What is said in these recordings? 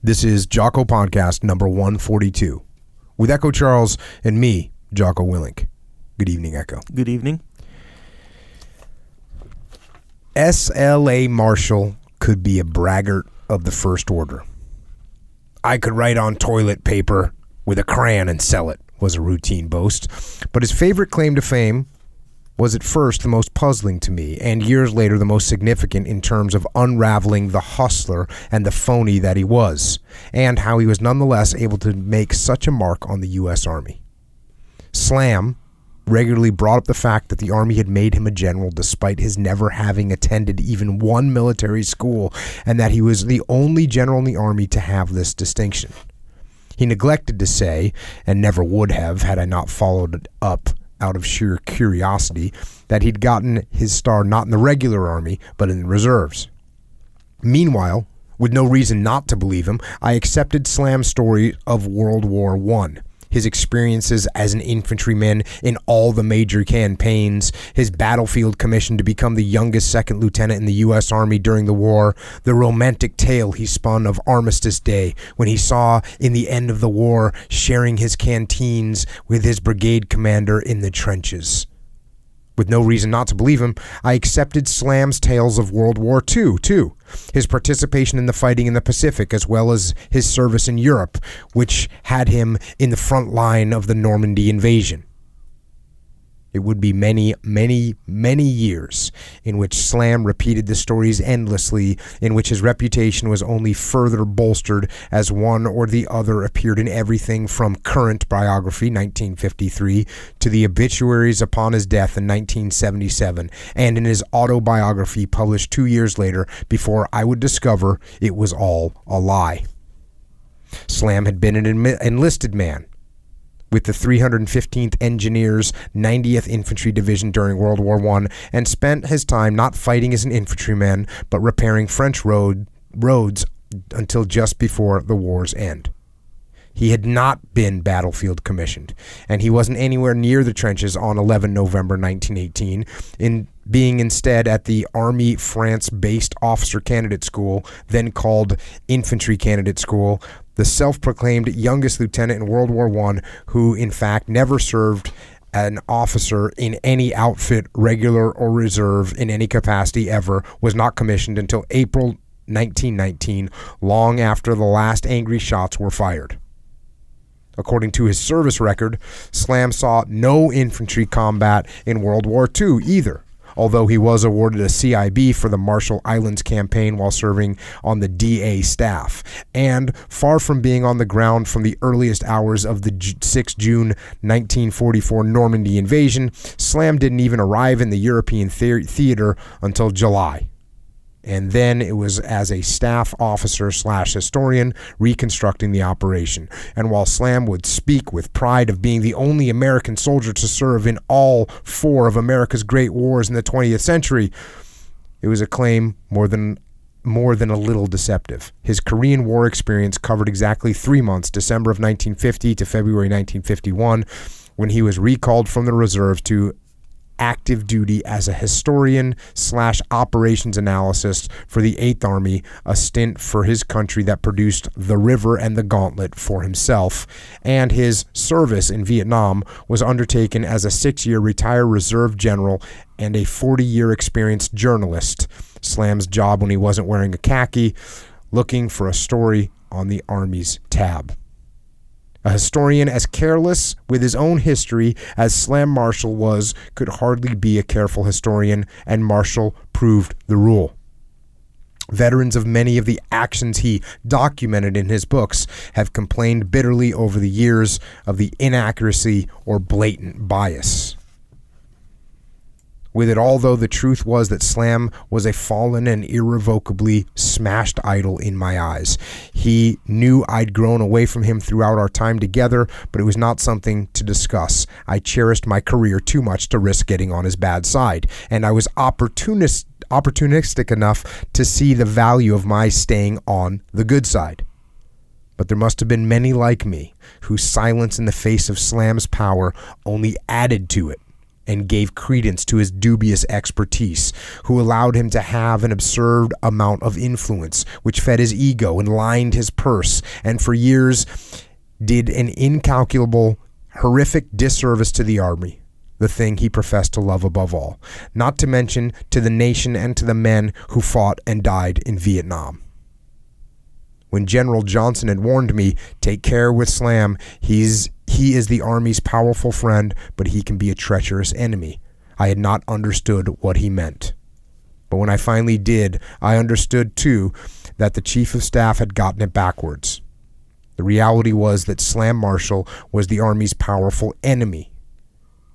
This is Jocko Podcast number 142 with Echo Charles and me, Jocko Willink. Good evening, Echo. Good evening. SLA Marshall could be a braggart of the first order. I could write on toilet paper with a crayon and sell it, was a routine boast. But his favorite claim to fame was at first the most puzzling to me, and years later the most significant in terms of unraveling the hustler and the phony that he was, and how he was nonetheless able to make such a mark on the U.S. Army. Slam regularly brought up the fact that the Army had made him a general despite his never having attended even one military school, and that he was the only general in the Army to have this distinction. He neglected to say, and never would have had I not followed it up out of sheer curiosity that he'd gotten his star not in the regular army, but in the reserves. Meanwhile, with no reason not to believe him, I accepted Slam's story of World War One his experiences as an infantryman in all the major campaigns, his battlefield commission to become the youngest second lieutenant in the U.S. Army during the war, the romantic tale he spun of Armistice Day when he saw in the end of the war sharing his canteens with his brigade commander in the trenches. With no reason not to believe him, I accepted Slam's tales of World War II, too. His participation in the fighting in the Pacific, as well as his service in Europe, which had him in the front line of the Normandy invasion. It would be many, many, many years in which Slam repeated the stories endlessly, in which his reputation was only further bolstered as one or the other appeared in everything from current biography, 1953, to the obituaries upon his death in 1977, and in his autobiography published two years later before I would discover it was all a lie. Slam had been an enlisted man with the 315th Engineers 90th Infantry Division during World War I and spent his time not fighting as an infantryman but repairing French road, roads until just before the war's end. He had not been battlefield commissioned, and he wasn't anywhere near the trenches on 11 November 1918, in being instead at the Army France based Officer Candidate School, then called Infantry Candidate School, the self proclaimed youngest lieutenant in World War I, who in fact never served an officer in any outfit, regular or reserve, in any capacity ever, was not commissioned until April 1919, long after the last angry shots were fired. According to his service record, Slam saw no infantry combat in World War II either although he was awarded a CIB for the Marshall Islands campaign while serving on the DA staff. And far from being on the ground from the earliest hours of the 6 June 1944 Normandy invasion, Slam didn't even arrive in the European theater until July and then it was as a staff officer slash historian reconstructing the operation. And while Slam would speak with pride of being the only American soldier to serve in all four of America's great wars in the 20th century, it was a claim more than more than a little deceptive. His Korean War experience covered exactly three months, December of 1950 to February 1951, when he was recalled from the reserves to active duty as a historian slash operations analyst for the Eighth Army, a stint for his country that produced The River and the Gauntlet for himself, and his service in Vietnam was undertaken as a six year retired reserve general and a 40 year experienced journalist. Slam's job when he wasn't wearing a khaki, looking for a story on the Army's tab. A historian as careless with his own history as Slam Marshall was could hardly be a careful historian, and Marshall proved the rule. Veterans of many of the actions he documented in his books have complained bitterly over the years of the inaccuracy or blatant bias with it although the truth was that Slam was a fallen and irrevocably smashed idol in my eyes. He knew I'd grown away from him throughout our time together, but it was not something to discuss. I cherished my career too much to risk getting on his bad side, and I was opportunist, opportunistic enough to see the value of my staying on the good side. But there must have been many like me whose silence in the face of Slam's power only added to it and gave credence to his dubious expertise, who allowed him to have an absurd amount of influence, which fed his ego and lined his purse, and for years did an incalculable, horrific disservice to the Army, the thing he professed to love above all, not to mention to the nation and to the men who fought and died in Vietnam. When General Johnson had warned me, take care with Slam, he's he is the Army's powerful friend, but he can be a treacherous enemy. I had not understood what he meant. But when I finally did, I understood too that the Chief of Staff had gotten it backwards. The reality was that Slam Marshall was the Army's powerful enemy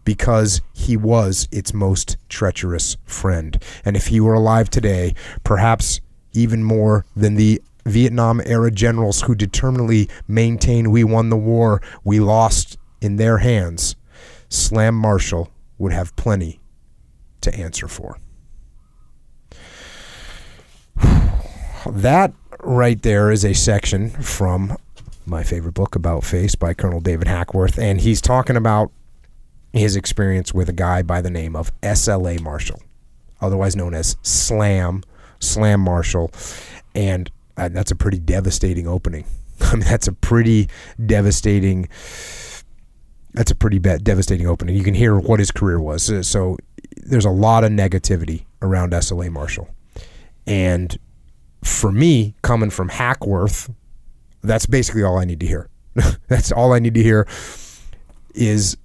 because he was its most treacherous friend. And if he were alive today, perhaps even more than the Vietnam era generals who determinedly maintain we won the war, we lost in their hands, Slam Marshall would have plenty to answer for. That right there is a section from my favorite book about face by Colonel David Hackworth, and he's talking about his experience with a guy by the name of SLA Marshall, otherwise known as Slam, Slam Marshall, and uh, that's a pretty devastating opening. I mean, that's a pretty devastating. That's a pretty bad, devastating opening. You can hear what his career was. So, so there's a lot of negativity around SLA Marshall, and for me, coming from Hackworth, that's basically all I need to hear. that's all I need to hear is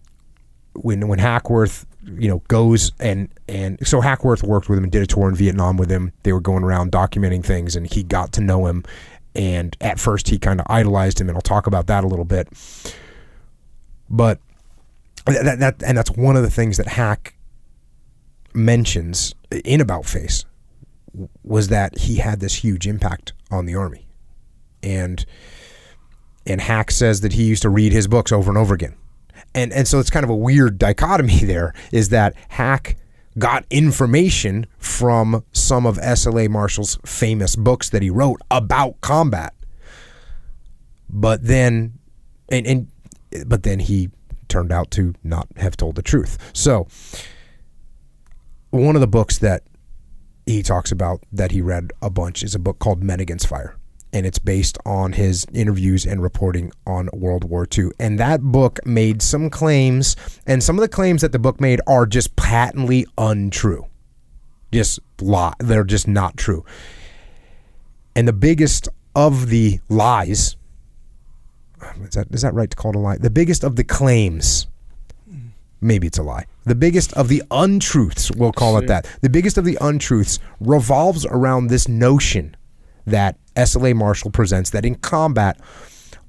when when Hackworth you know goes and and so Hackworth worked with him and did a tour in Vietnam with him. They were going around documenting things, and he got to know him. And at first, he kind of idolized him, and I'll talk about that a little bit. But that, that and that's one of the things that Hack mentions in About Face was that he had this huge impact on the army, and and Hack says that he used to read his books over and over again and and so it's kind of a weird dichotomy there is that Hack got information from some of SLA Marshall's famous books that he wrote about combat. But then and, and but then he turned out to not have told the truth. So one of the books that he talks about that he read a bunch is a book called Men Against Fire and it's based on his interviews and reporting on World War II. And that book made some claims, and some of the claims that the book made are just patently untrue. Just lie. They're just not true. And the biggest of the lies is that is that right to call it a lie? The biggest of the claims. Maybe it's a lie. The biggest of the untruths, we'll call sure. it that. The biggest of the untruths revolves around this notion that SLA Marshall presents that in combat,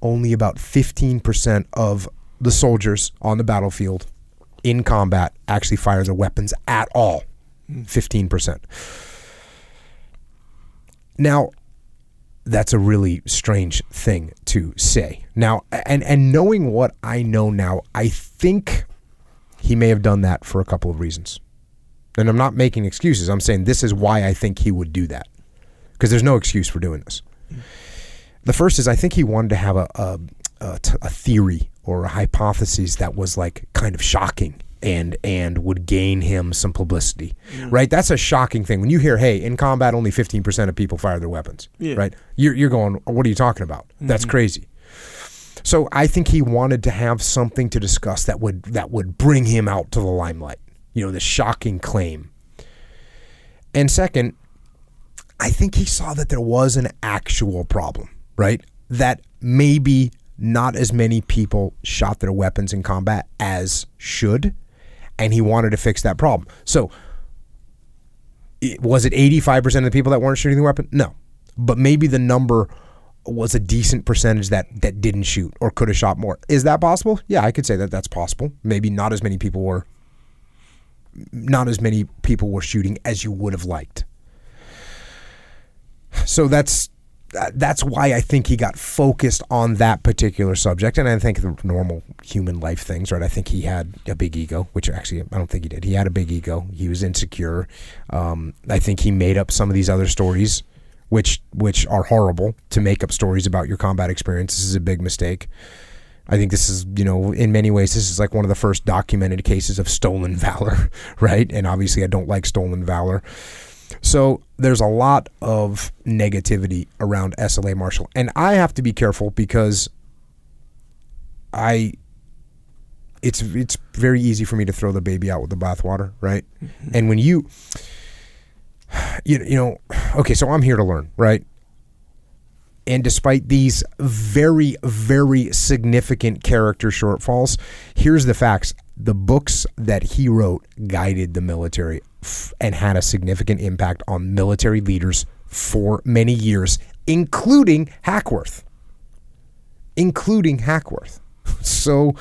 only about 15% of the soldiers on the battlefield in combat actually fire their weapons at all. 15%. Now, that's a really strange thing to say. Now, and and knowing what I know now, I think he may have done that for a couple of reasons. And I'm not making excuses. I'm saying this is why I think he would do that because there's no excuse for doing this. The first is I think he wanted to have a, a, a, a theory or a hypothesis that was like kind of shocking and and would gain him some publicity. Mm. Right? That's a shocking thing. When you hear, hey, in combat only 15% of people fire their weapons. Yeah. Right? You're you're going, what are you talking about? Mm-hmm. That's crazy. So I think he wanted to have something to discuss that would that would bring him out to the limelight. You know, the shocking claim. And second, I think he saw that there was an actual problem, right? That maybe not as many people shot their weapons in combat as should, and he wanted to fix that problem. So, was it 85% of the people that weren't shooting the weapon? No. But maybe the number was a decent percentage that that didn't shoot or could have shot more. Is that possible? Yeah, I could say that that's possible. Maybe not as many people were not as many people were shooting as you would have liked. So that's that's why I think he got focused on that particular subject. And I think the normal human life things, right? I think he had a big ego, which actually I don't think he did. He had a big ego. He was insecure. Um, I think he made up some of these other stories, which which are horrible to make up stories about your combat experience. This is a big mistake. I think this is, you know, in many ways, this is like one of the first documented cases of stolen valor, right? And obviously, I don't like stolen valor. So there's a lot of negativity around SLA Marshall. And I have to be careful because I it's it's very easy for me to throw the baby out with the bathwater, right? Mm-hmm. And when you you you know, okay, so I'm here to learn, right? And despite these very, very significant character shortfalls, here's the facts. The books that he wrote guided the military and had a significant impact on military leaders for many years, including Hackworth. Including Hackworth. So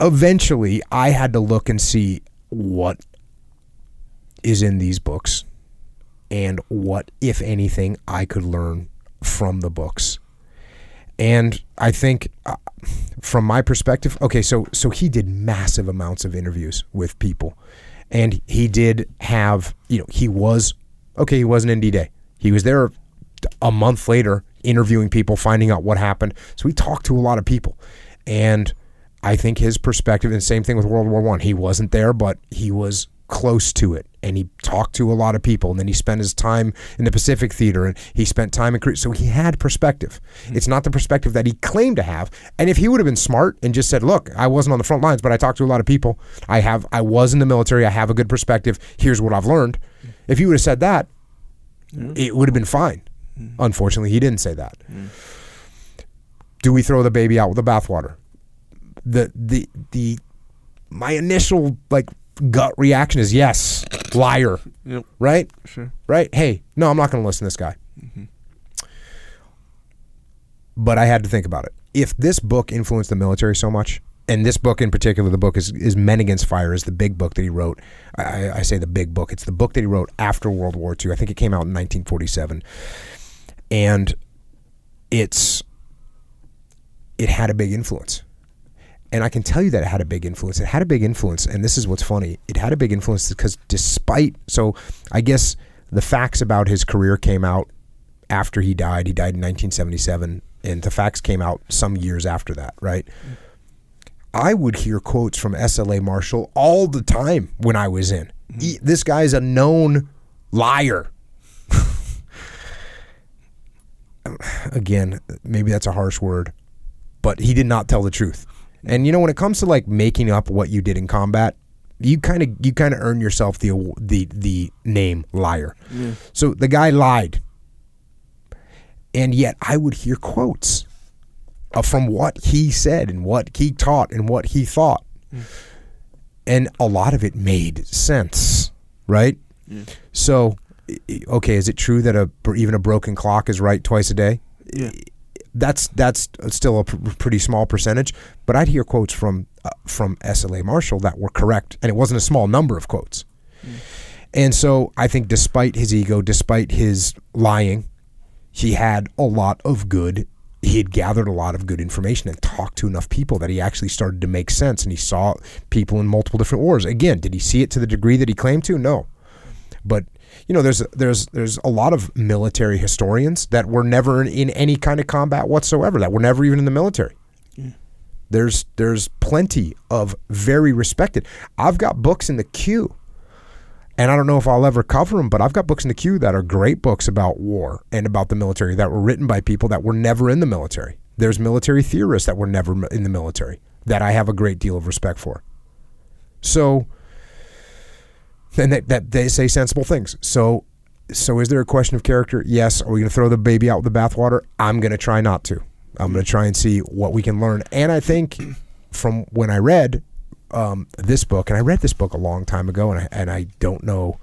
eventually, I had to look and see what is in these books and what, if anything, I could learn from the books. And I think, uh, from my perspective, okay, so so he did massive amounts of interviews with people, and he did have, you know, he was okay. He wasn't in D-Day. He was there a month later, interviewing people, finding out what happened. So he talked to a lot of people, and I think his perspective, and same thing with World War One. He wasn't there, but he was close to it and he talked to a lot of people and then he spent his time in the Pacific Theater and he spent time in Korea. So he had perspective. Mm-hmm. It's not the perspective that he claimed to have. And if he would have been smart and just said, "Look, I wasn't on the front lines, but I talked to a lot of people. I have I was in the military. I have a good perspective. Here's what I've learned." Mm-hmm. If he would have said that, mm-hmm. it would have been fine. Mm-hmm. Unfortunately, he didn't say that. Mm-hmm. Do we throw the baby out with the bathwater? The the the my initial like gut reaction is yes, liar. Yep. Right? Sure. Right? Hey, no, I'm not going to listen to this guy. Mm-hmm. But I had to think about it. If this book influenced the military so much, and this book in particular, the book is, is Men Against Fire, is the big book that he wrote. I, I say the big book. It's the book that he wrote after World War II. I think it came out in 1947. And it's it had a big influence and I can tell you that it had a big influence. It had a big influence, and this is what's funny. It had a big influence because despite so, I guess the facts about his career came out after he died. He died in 1977, and the facts came out some years after that, right? I would hear quotes from SLA Marshall all the time when I was in. Mm-hmm. He, this guy's a known liar. Again, maybe that's a harsh word, but he did not tell the truth. And you know, when it comes to like making up what you did in combat, you kind of you kind of earn yourself the the the name liar. Yeah. So the guy lied, and yet I would hear quotes uh, from what he said and what he taught and what he thought, mm. and a lot of it made sense, right? Yeah. So, okay, is it true that a even a broken clock is right twice a day? Yeah that's that's still a pr- pretty small percentage. But I'd hear quotes from uh, from SLA Marshall that were correct, and it wasn't a small number of quotes. Mm. And so I think, despite his ego, despite his lying, he had a lot of good. He had gathered a lot of good information and talked to enough people that he actually started to make sense. And he saw people in multiple different wars. Again, did he see it to the degree that he claimed to? No, but you know, there's there's there's a lot of military historians that were never in, in any kind of combat whatsoever, that were never even in the military. Yeah. There's there's plenty of very respected. I've got books in the queue, and I don't know if I'll ever cover them, but I've got books in the queue that are great books about war and about the military that were written by people that were never in the military. There's military theorists that were never in the military that I have a great deal of respect for. So and that, that they say sensible things. So, so is there a question of character? Yes. Are we going to throw the baby out with the bathwater? I'm going to try not to. I'm going to try and see what we can learn. And I think from when I read um, this book, and I read this book a long time ago, and I, and I don't know.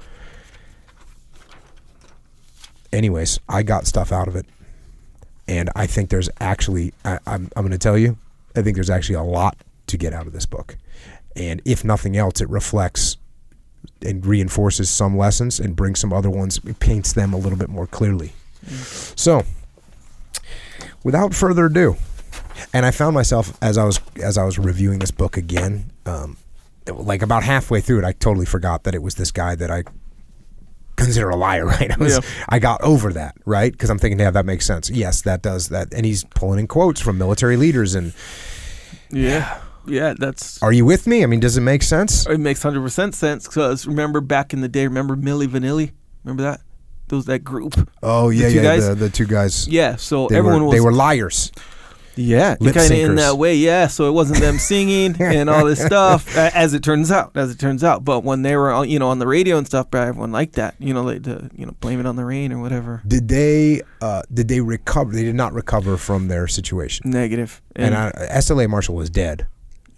Anyways, I got stuff out of it, and I think there's actually I, I'm I'm going to tell you, I think there's actually a lot to get out of this book, and if nothing else, it reflects and reinforces some lessons and brings some other ones, paints them a little bit more clearly. So, without further ado, and I found myself as I was as I was reviewing this book again, um, like about halfway through it, I totally forgot that it was this guy that I consider a liar, right? I was, Yeah. I got over that, right? Because I'm thinking, yeah, that makes sense. Yes, that does that, and he's pulling in quotes from military leaders. And Yeah. Yeah, that's are you with me? I mean, does it make sense? it makes hundred percent sense because remember back in the day, remember Milli Vanilli? Remember that? Those that group. Oh yeah, two yeah. guys? The, the two guys. Yeah, so They everyone were, was they were liars. yeah, kind of in that way. Yeah, so it wasn't them singing and all this stuff, as it turns out, as it turns out. But when they were, on, you know, on the radio and stuff, everyone liked that. You know, like the, you know, blame it on the rain or whatever. Did they? Uh, did they recover? They did not recover from their situation. Negative. And, And, uh, SLA Marshall was dead.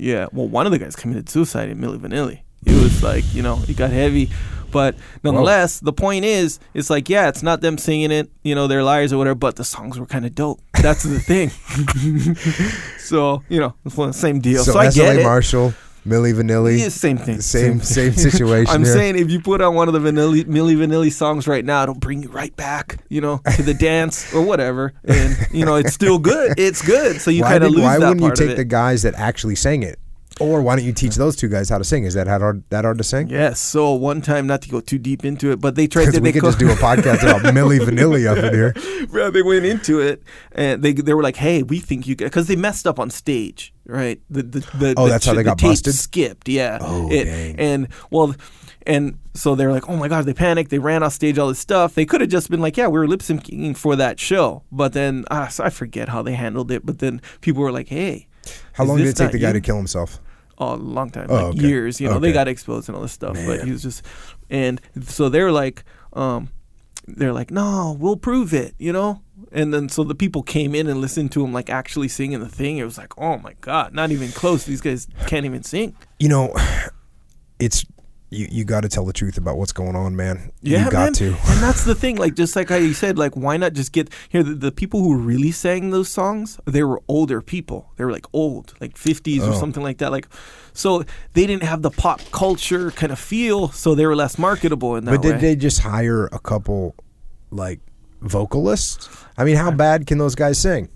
Yeah, well, one of the guys committed suicide in Milli Vanilli. It was like, you know, it got heavy. But nonetheless, the point is, it's like, yeah, it's not them singing it, you know, they're liars or whatever, but the songs were kind of dope. That's the thing. so, you know, it's the same deal. So, I SLA get it. Marshall, Milli Vanilli, Yeah, same thing. same thing. same situation. I'm here. saying if you put on one of the Vanilli, Milli Vanilli songs right now, it'll bring you right back, you know, to the dance or whatever, and you know it's still good. It's good. So you kind of lose why that wouldn't you take the guys that actually sang it? Or why don't you teach those two guys how to sing? Is that hard? That hard to sing? Yes. So one time, not to go too deep into it, but they tried to. we they could co- just do a podcast about Milli Vanilli up in here. Yeah, they went into it and they they were like, "Hey, we think you because they messed up on stage, right? The the, the Oh, the that's how they the got busted? Skipped, yeah. Oh, It- dang. And well, and so they're like, "Oh my god!" They panicked. They ran off stage, all this stuff. They could have just been like, "Yeah, we were lip syncing for that show," but then ah, so I forget how they handled it. But then people were like, "Hey." How long did it take the guy you?" to kill himself? A long time, Oh, like okay. years. You know, they got exposed and all this stuff. But he was just, and so they're like, um, they're like, no, we'll prove it. You know. And then so the people came in and listened to him like actually singing the thing. It was like, oh my god, not even close. These guys can't even sing. You know, it's you. You got to tell the truth about what's going on, man. Yeah, you got man. to. And that's the thing. Like just like how you said, like why not just get here? The, the people who really sang those songs, they were older people. They were like old, like fifties or Oh. something like that. Like so they didn't have the pop culture kind of feel, so they were less marketable in that But way. did they just hire a couple like vocalists? I mean, how bad can those guys sing?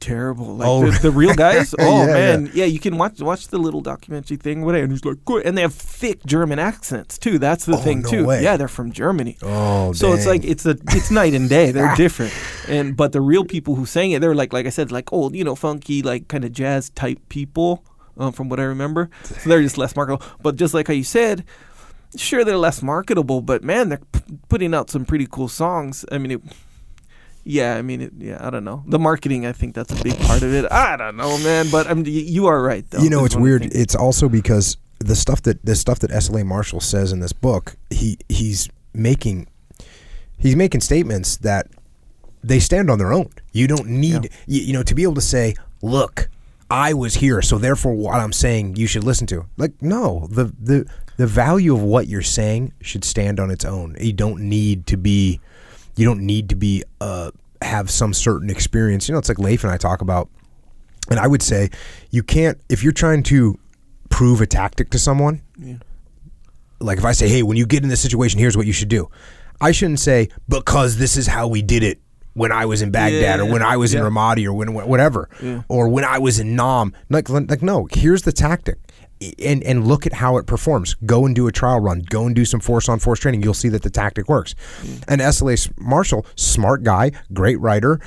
Terrible. Like Oh. the, the real guys. Oh Yeah, man, yeah. You can watch watch the little documentary thing. Whatever. And he's like, good. And they have thick German accents too. That's the Oh, thing no too. way. Yeah, they're from Germany. Oh, So it's like it's a it's night and day. They're different. And but the real people who sang it, they're like like I said, like old, you know, funky, like kind of jazz type people, um, from what I remember. So they're just less marketable. But just like how you said, sure they're less marketable, but man, they're p- putting out some pretty cool songs. I mean, it, yeah, I mean, it, yeah, I don't know. The marketing, I think that's a big part of it. I don't know, man, but um, I'm, you are right though. you know it's one of the weird it's also because the stuff that the stuff that SLA Marshall says in this book he he's making he's making statements that they stand on their own you don't need you, you know to be able to say look I was here so therefore what I'm saying you should listen to like no the the the value of what you're saying should stand on its own you don't need to be you don't need to be uh have some certain experience you know it's like Leif and I talk about and I would say you can't if you're trying to prove a tactic to someone. Yeah. Like if I say, "Hey, when you get in this situation, here's what you should do." I shouldn't say because this is how we did it when I was in Baghdad or Yeah, when I was in. Ramadi or when whatever Yeah. or when I was in Nam. Like like no, here's the tactic. And and look at how it performs. Go and do a trial run. Go and do some force on force training. You'll see that the tactic works. And SLA Marshall, smart guy, great writer,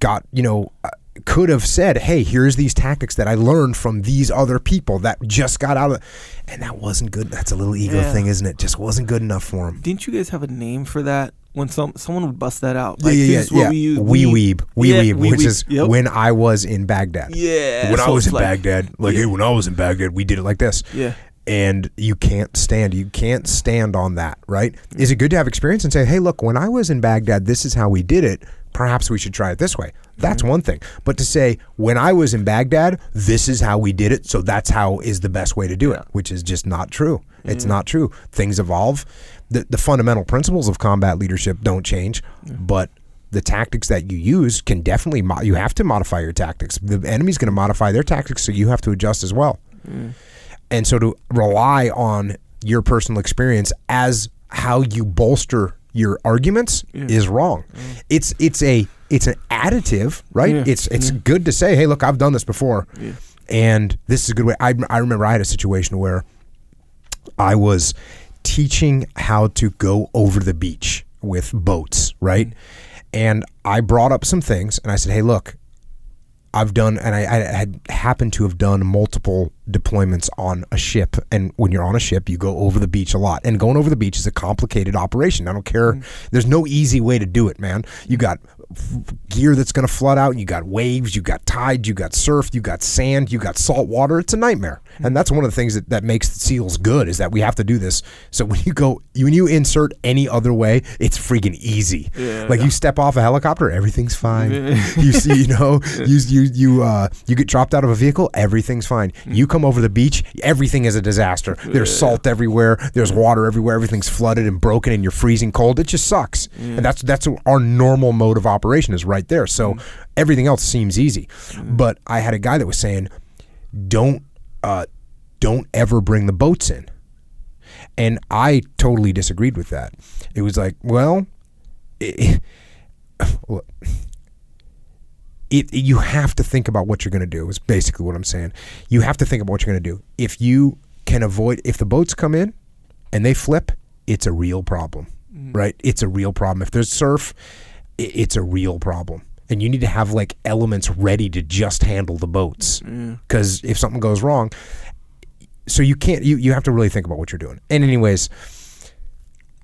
got you know uh, could have said, "Hey, here's these tactics that I learned from these other people that just got out of," and that wasn't good. That's a little ego Yeah. thing, isn't it? Just wasn't good enough for him. Didn't you guys have a name for that? When some someone would bust that out, Yeah, Like, yeah, this yeah. what yeah. we use. we weeb, we Yeah, weeb, we which weeb. is Yep. when I was in Baghdad. Yeah, when I was in like- Baghdad, like hey, when I was in Baghdad, we did it like this. Yeah. and you can't stand you can't stand on that right is it good to have experience and say hey look when i was in baghdad this is how we did it perhaps we should try it this way. That's mm-hmm. one thing. But to say when i was in baghdad this is how we did it so that's how is the best way to do it which is just not true. It's mm-hmm. not true. Things evolve. The, the fundamental principles of combat leadership don't change but the tactics that you use can definitely mo- you have to modify your tactics. The enemy's going to modify their tactics so you have to adjust as well. Mm. And so to rely on your personal experience as how you bolster your arguments is wrong. Mm. It's it's a it's an additive, right? Yeah. It's it's mm. good to say, hey, look, I've done this before, and this is a good way. I I remember I had a situation where I was teaching how to go over the beach with boats, right? Mm. And I brought up some things and I said, hey, look, I've done, and I, I had happened to have done multiple deployments on a ship. And when you're on a ship, you go over the beach a lot. And going over the beach is a complicated operation. I don't care. Mm. There's no easy way to do it, man. You got gear that's going to flood out. You got waves. You got tide. You got surf. You got sand. You got salt water. It's a nightmare. And that's one of the things that, that makes seals good is that we have to do this. So when you go, when you insert any other way, it's freaking easy. Yeah. like you step off a helicopter, everything's fine. you see, you know, you you you uh, you get dropped out of a vehicle, everything's fine. You come over the beach, everything is a disaster. There's salt everywhere. There's water everywhere. Everything's flooded and broken, and you're freezing cold. It just sucks. And that's that's our normal mode of operation is right there. So everything else seems easy. But I had a guy that was saying, don't uh, don't ever bring the boats in. And I totally disagreed with that. It was like, well, it, it, you have to think about what you're going to do. Is basically what I'm saying. You have to think about what you're going to do. If you can avoid, if the boats come in and they flip, it's a real problem, right? It's a real problem. If there's surf, i- it's a real problem. And you need to have like elements ready to just handle the boats. Because if something goes wrong, so you can't, you, you have to really think about what you're doing. And, anyways,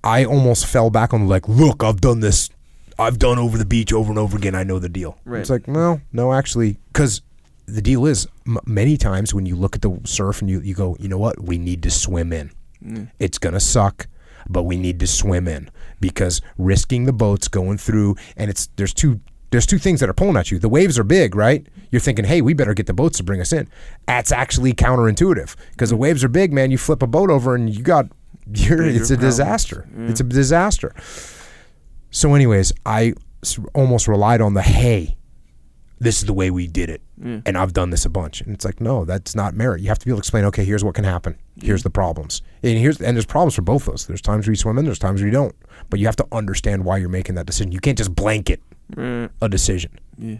I almost fell back on like, look, I've done this. I've done over the beach over and over again. I know the deal. Right. It's like, no, no, actually, because the deal is m- many times when you look at the surf and you, you go, you know what, we need to swim in. Mm. It's gonna suck, but we need to swim in because risking the boats going through and it's there's two there's two things that are pulling at you. The waves are big, right? You're thinking, hey, we better get the boats to bring us in. That's actually counterintuitive because the waves are big, man. You flip a boat over and you got you're Bigger it's a problems. disaster. Mm. It's a disaster. So, anyways, I almost relied on the hey, this is the way we did it, mm. and I've done this a bunch. And it's like, no, that's not merit. You have to be able to explain. Okay, here's what can happen. Here's mm. the problems, and here's and there's problems for both those. There's times where you swim in, there's times where you don't. But you have to understand why you're making that decision. You can't just blanket. Mm. a decision Yeah.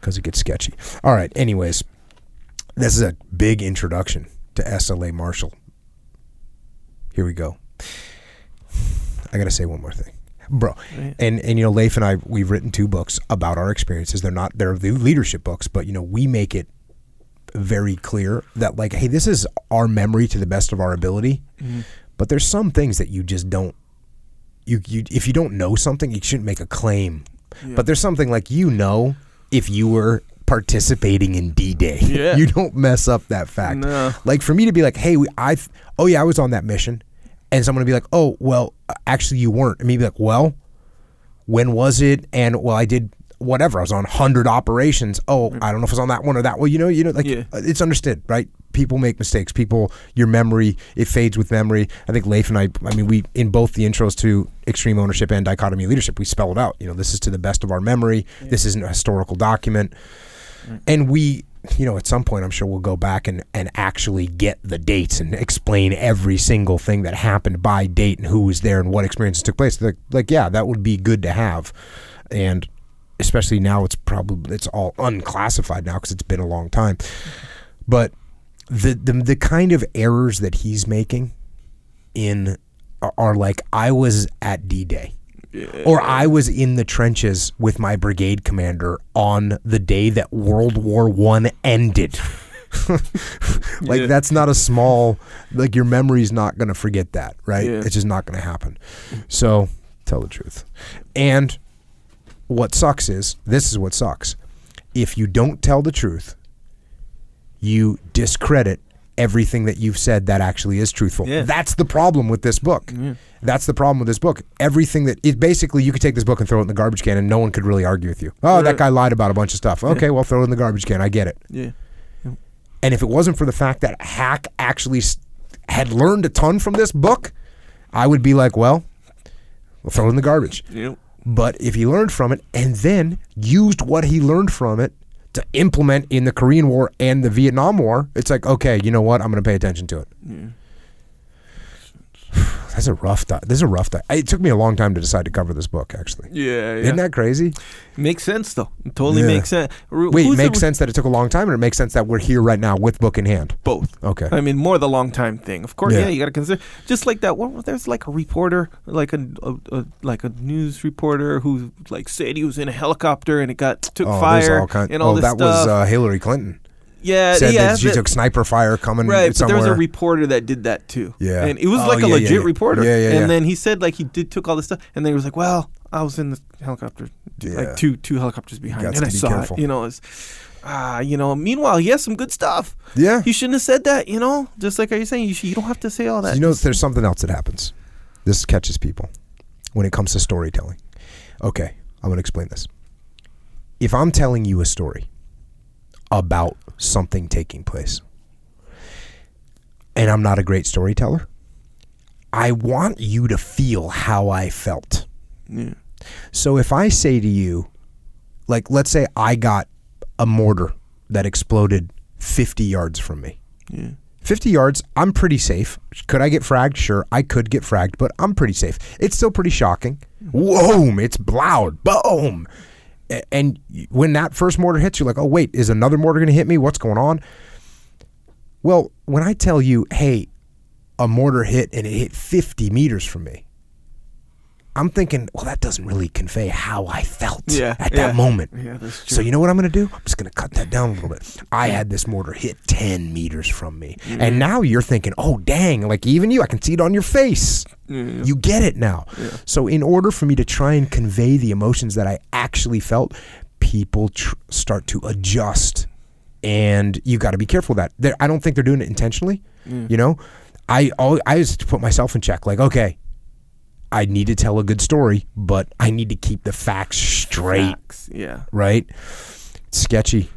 because it gets sketchy. All right. Anyways, this is a big introduction to SLA Marshall. Here we go. I gotta say one more thing, bro. Right. And and you know, Leif and I we've written two books about our experiences. They're not they're the leadership books, but you know, we make it very clear that like, hey, this is our memory to the best of our ability. Mm-hmm. But there's some things that you just don't. You you if you don't know something, you shouldn't make a claim. But there's something like you know if you were participating in D-Day. Yeah. you don't mess up that fact. No. Like for me to be like, hey, we, I, th- oh yeah, I was on that mission, and someone to be like, oh well, actually you weren't, and me be like, well, when was it? And well, I did whatever. I was on hundred operations. Oh, mm. I don't know if I was on that one or that. Well, you know, you know, like Yeah. Uh, it's understood, right? People make mistakes. People, your memory, it fades with memory. I think Leif and I, I mean, we in both the intros to Extreme Ownership and Dichotomy Leadership, we spell it out. You know, this is to the best of our memory. This isn't a historical document, mm. and we. You know, at some point, I'm sure we'll go back and, and actually get the dates and explain every single thing that happened by date and who was there and what experiences took place. Like, like yeah, that would be good to have. And especially now it's probably it's all unclassified now because it's been a long time. But the, the the kind of errors that he's making in are, like I was at D-Day. Or I was in the trenches with my brigade commander on the day that World War 1 ended. Like Yeah. that's not a small like your memory's not going to forget that right? Yeah. it's just not going to happen. So tell the truth. And what sucks is this is what sucks. If you don't tell the truth, you discredit everything that you've said that actually is truthful. Yeah. That's the problem with this book. Yeah. That's the problem with this book. Everything that it basically you could take this book and throw it in the garbage can and no one could really argue with you. Oh, that guy lied about a bunch of stuff. Okay, well throw it in the garbage can. I get it. Yeah. And if it wasn't for the fact that Hack actually had learned a ton from this book, I would be like, well, we'll throw it in the garbage. Yep. But if he learned from it and then used what he learned from it to implement in the Korean War and the Vietnam War, it's like, okay, you know what? I'm going to pay attention to it. That's a rough. Di- this is a rough. Di- it took me a long time to decide to cover this book. Actually, Yeah, yeah. isn't that crazy? makes sense though. It totally Yeah. makes sense. R- Wait, who's it the- makes sense that it took a long time, or it makes sense that we're here right now with book in hand. Both. Okay. I mean, more the long time thing. Of course, Yeah. yeah, you got to consider. Just like that one, there's like a reporter, like a, a, a like a news reporter who like said he was in a helicopter and it got took oh, there's fire all kind- and all oh, this that stuff. was uh, Hillary Clinton. Yeah, Said yeah, that she that- took sniper fire coming right. But there was a reporter that did that too. Yeah. and it was Oh, like a yeah, yeah, legit yeah. reporter. Yeah, yeah, And then he said like he did took all this stuff, and then he was like, "Well, I was in the helicopter, Yeah. like two two helicopters behind, and I saw careful. it." You know, it's ah, you know. Meanwhile, he has some good stuff. yeah. He shouldn't have said that. You know, just like are you saying, you, should, you don't have to say all that. You know, there's something else that happens. This catches people when it comes to storytelling. Okay, I'm going to explain this. If I'm telling you a story about something taking place, and I'm not a great storyteller, I want you to feel how I felt. Yeah. So if I say to you, like, let's say I got a mortar that exploded 50 yards from me. Yeah. 50 yards, I'm pretty safe. Could I get fragged? Sure, I could get fragged, but I'm pretty safe. It's still pretty shocking. Mm-hmm. Whoa, it's loud. Boom. And when that first mortar hits, you're like, oh, wait, is another mortar going to hit me? What's going on? Well, when I tell you, hey, a mortar hit and it hit 50 meters from me, I'm thinking, well, that doesn't really convey how I felt Yeah, at yeah. that moment. Yeah, that's true. So you know what I'm going to do? I'm just going to cut that down a little bit. I had this mortar hit 10 meters from me. Mm-hmm. And now you're thinking, oh, dang, like even you, I can see it on your face. Yeah. You get it now. So in order for me to try and convey the emotions that I actually felt, people tr- start to adjust. And you got to be careful of that. They're, I don't think they're doing it intentionally. You know, I, al- I used to put myself in check. Like, okay, I need to tell a good story, but I need to keep the facts straight Facts. Yeah. right? Sketchy.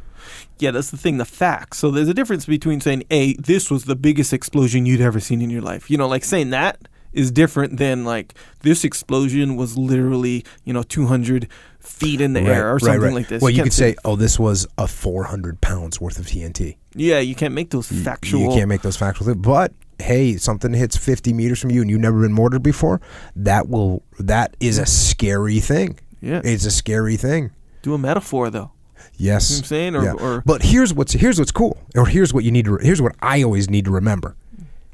Yeah, that's the thing, the facts. So there's a difference between saying, "Hey, this was the biggest explosion you'd ever seen in your life." You know, like saying that is different than like this explosion was literally, you know, 200 feet in the air or something like this. Well, you, can't could say, "Oh, this was a 400 pounds worth of TNT." yeah, you can't make those factual. You can't make those factual. But hey, something hits 50 meters from you and you've never been mortared before. That will. That is a scary thing. Yeah. It's a scary thing. Do a metaphor though. Yes. You know what I'm saying? Or- Yeah. or- but here's what's here's what's cool, or here's what you need to. Here's what I always need to remember.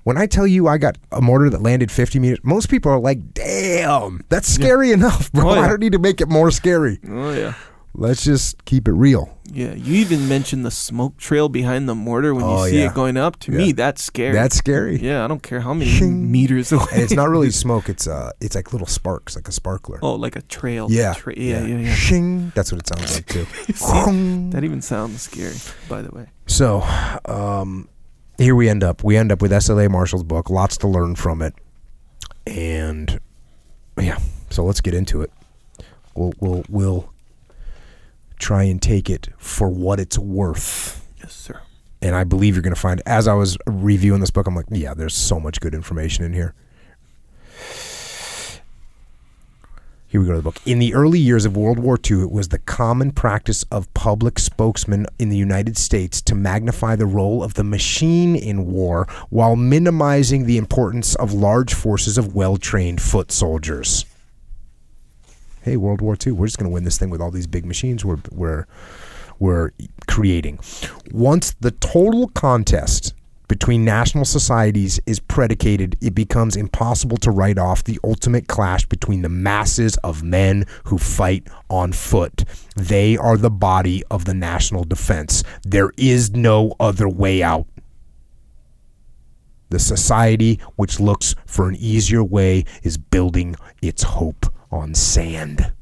When I tell you I got a mortar that landed 50 meters, most people are like, "Damn, that's scary enough, bro. Oh, yeah. I don't need to make it more scary. Oh yeah. Let's just keep it real." Yeah, you even mentioned the smoke trail behind the mortar when Oh, you see yeah. it going up. To Yeah. me, that's scary. That's scary. yeah, I don't care how many meters away. and it's not really smoke. It's uh, it's like little sparks, like a sparkler. oh, like a trail. yeah, Tra- yeah, yeah, yeah. Shing. That's what it sounds like too. See, that even sounds scary, by the way. So, um, here we end up. We end up with SLA Marshall's book. Lots to learn from it, and yeah. So let's get into it. We'll we'll we'll try and take it for what it's worth. Yes, sir. And I believe you're going to find. As I was reviewing this book, I'm like, yeah, there's so much good information in here. Here we go to the book. In the early years of World War II, it was the common practice of public spokesmen in the United States to magnify the role of the machine in war while minimizing the importance of large forces of well trained foot soldiers. Hey, World War II, we're just going to win this thing with all these big machines we're, we're, we're creating. Once the total contest between national societies is predicated, it becomes impossible to write off the ultimate clash between the masses of men who fight on foot. They are the body of the national defense. There is no other way out. The society which looks for an easier way is building its hope on sand.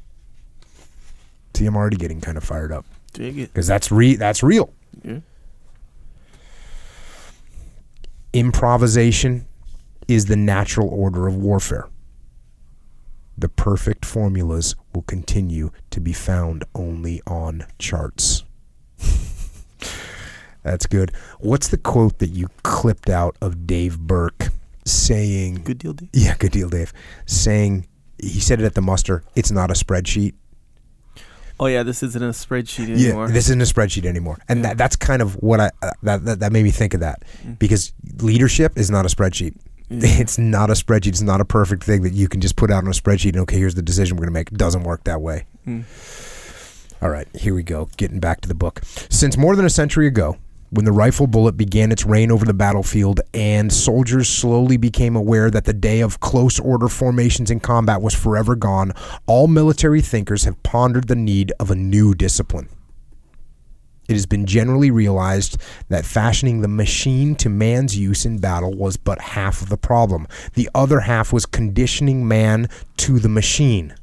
See, I'm already getting kind of fired up Dig it. because that's re- that's real. Yeah. Improvisation is the natural order of warfare. The perfect formulas will continue to be found only on charts. That's good. What's the quote that you clipped out of Dave Berke saying? Good deal, D. Yeah, good deal, Dave. Saying he said it at the muster. It's not a spreadsheet. Oh yeah, this isn't a spreadsheet anymore. Yeah, this isn't a spreadsheet anymore, and that, that's kind of what I uh, that, that that made me think of that Mm. because leadership is not a spreadsheet. It's not a spreadsheet. It's not a perfect thing that you can just put out on a spreadsheet and okay, here's the decision we're going to make. It doesn't work that way. All right, here we go. Getting back to the book. Since more than a century ago, when the rifle bullet began its reign over the battlefield and soldiers slowly became aware that the day of close order formations in combat was forever gone, all military thinkers have pondered the need of a new discipline. It has been generally realized that fashioning the machine to man's use in battle was but half of the problem. The other half was conditioning man to the machine.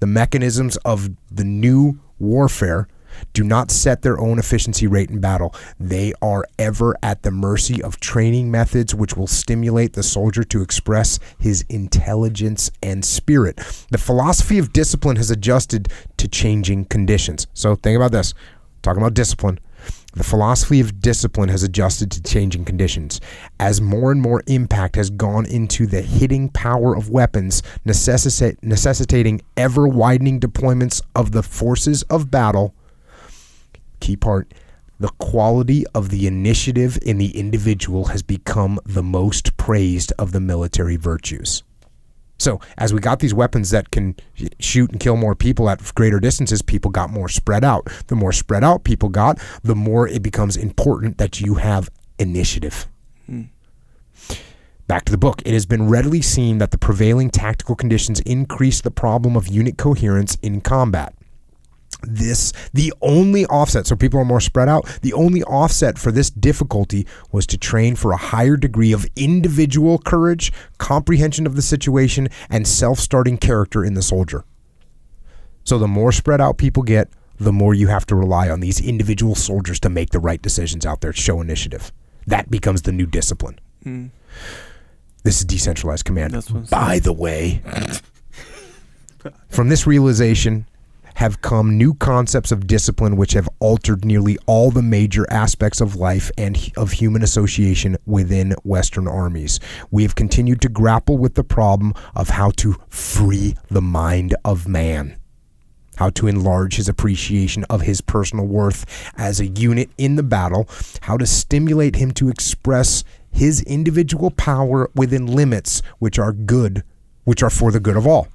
The mechanisms of the new warfare do not set their own efficiency rate in battle. They are ever at the mercy of training methods which will stimulate the soldier to express his intelligence and spirit. The philosophy of discipline has adjusted to changing conditions. So think about this. Talking about discipline. The philosophy of discipline has adjusted to changing conditions. As more and more impact has gone into the hitting power of weapons, necessitating ever widening deployments of the forces of battle, key part the quality of the initiative in the individual has become the most praised of the military virtues. So, as we got these weapons that can shoot and kill more people at greater distances, people got more spread out. The more spread out people got, the more it becomes important that you have initiative. Hmm. Back to the book. It has been readily seen that the prevailing tactical conditions increase the problem of unit coherence in combat this the only offset so people are more spread out the only offset for this difficulty was to train for a higher degree of individual courage comprehension of the situation and self-starting character in the soldier. So the more spread out people get the more you have to rely on these individual soldiers to make the right decisions out there show initiative. That becomes the new discipline. This is decentralized command. By the way from this realization have come new concepts of discipline which have altered nearly all the major aspects of life and of human association within Western armies. We have continued to grapple with the problem of how to free the mind of man. How to enlarge his appreciation of his personal worth as a unit in the battle, how to stimulate him to express his individual power within limits which are good, which are for the good of all.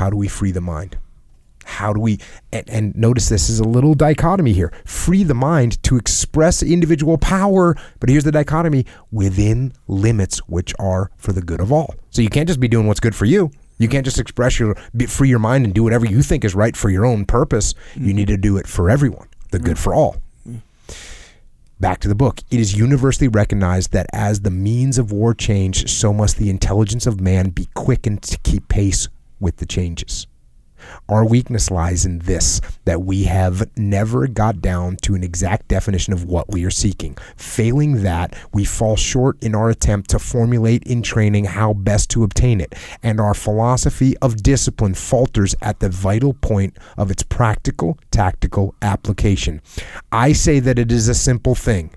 How do we free the mind? How do we, and, and notice this is a little dichotomy here free the mind to express individual power, but here's the dichotomy within limits which are for the good of all. So you can't just be doing what's good for you. You can't just express your, be, free your mind and do whatever you think is right for your own purpose. You mm-hmm. need to do it for everyone, the good mm-hmm. for all. Back to the book. It is universally recognized that as the means of war change, so must the intelligence of man be quickened to keep pace with the changes. Our weakness lies in this that we have never got down to an exact definition of what we are seeking. Failing that, we fall short in our attempt to formulate in training how best to obtain it, and our philosophy of discipline falters at the vital point of its practical, tactical application. I say that it is a simple thing.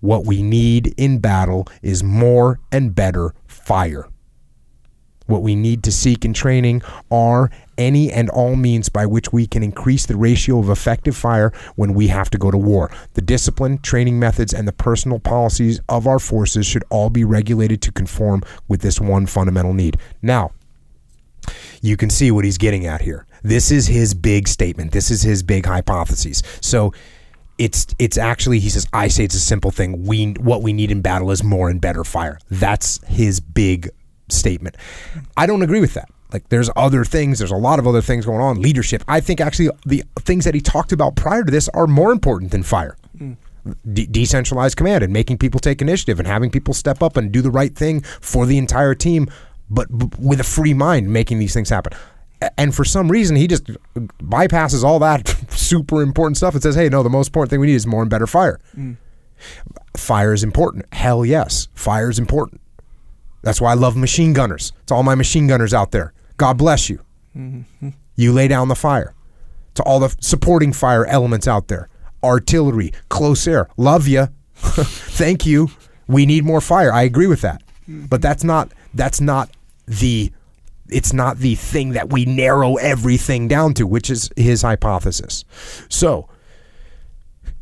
What we need in battle is more and better fire. What we need to seek in training are any and all means by which we can increase the ratio of effective fire when we have to go to war. The discipline, training methods, and the personal policies of our forces should all be regulated to conform with this one fundamental need. Now, you can see what he's getting at here. This is his big statement. This is his big hypothesis. So it's it's actually he says I say it's a simple thing. We what we need in battle is more and better fire. That's his big statement. I don't agree with that. Like there's other things, there's a lot of other things going on. Leadership. I think actually the things that he talked about prior to this are more important than fire. De- decentralized command and making people take initiative and having people step up and do the right thing for the entire team, but b- with a free mind, making these things happen. A- And for some reason, he just bypasses all that super important stuff and says, "Hey, no, the most important thing we need is more and better fire. Mm. Fire is important. Hell yes, fire is important. That's why I love machine gunners. It's all my machine gunners out there. God bless you. Mm-hmm. You lay down the fire. To all the supporting fire elements out there, artillery, close air. Love you. Thank you. We need more fire. I agree with that. Mm-hmm. But that's not that's not the it's not the thing that we narrow everything down to, which is his hypothesis. So,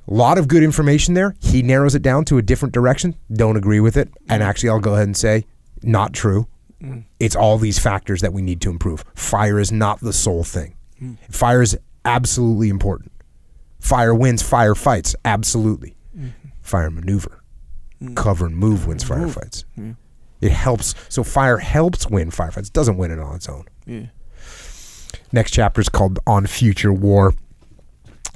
A lot of good information there. He narrows it down to a different direction. Don't agree with it. And mm-hmm. actually, I'll go ahead and say, not true. It's all these factors that we need to improve. Fire is not the sole thing. Fire is absolutely important. Fire wins fire fights, absolutely. Fire maneuver. Cover and move wins firefights. It helps. So fire helps win firefights. It doesn't win it on its own. Yeah. Next chapter is called On Future War.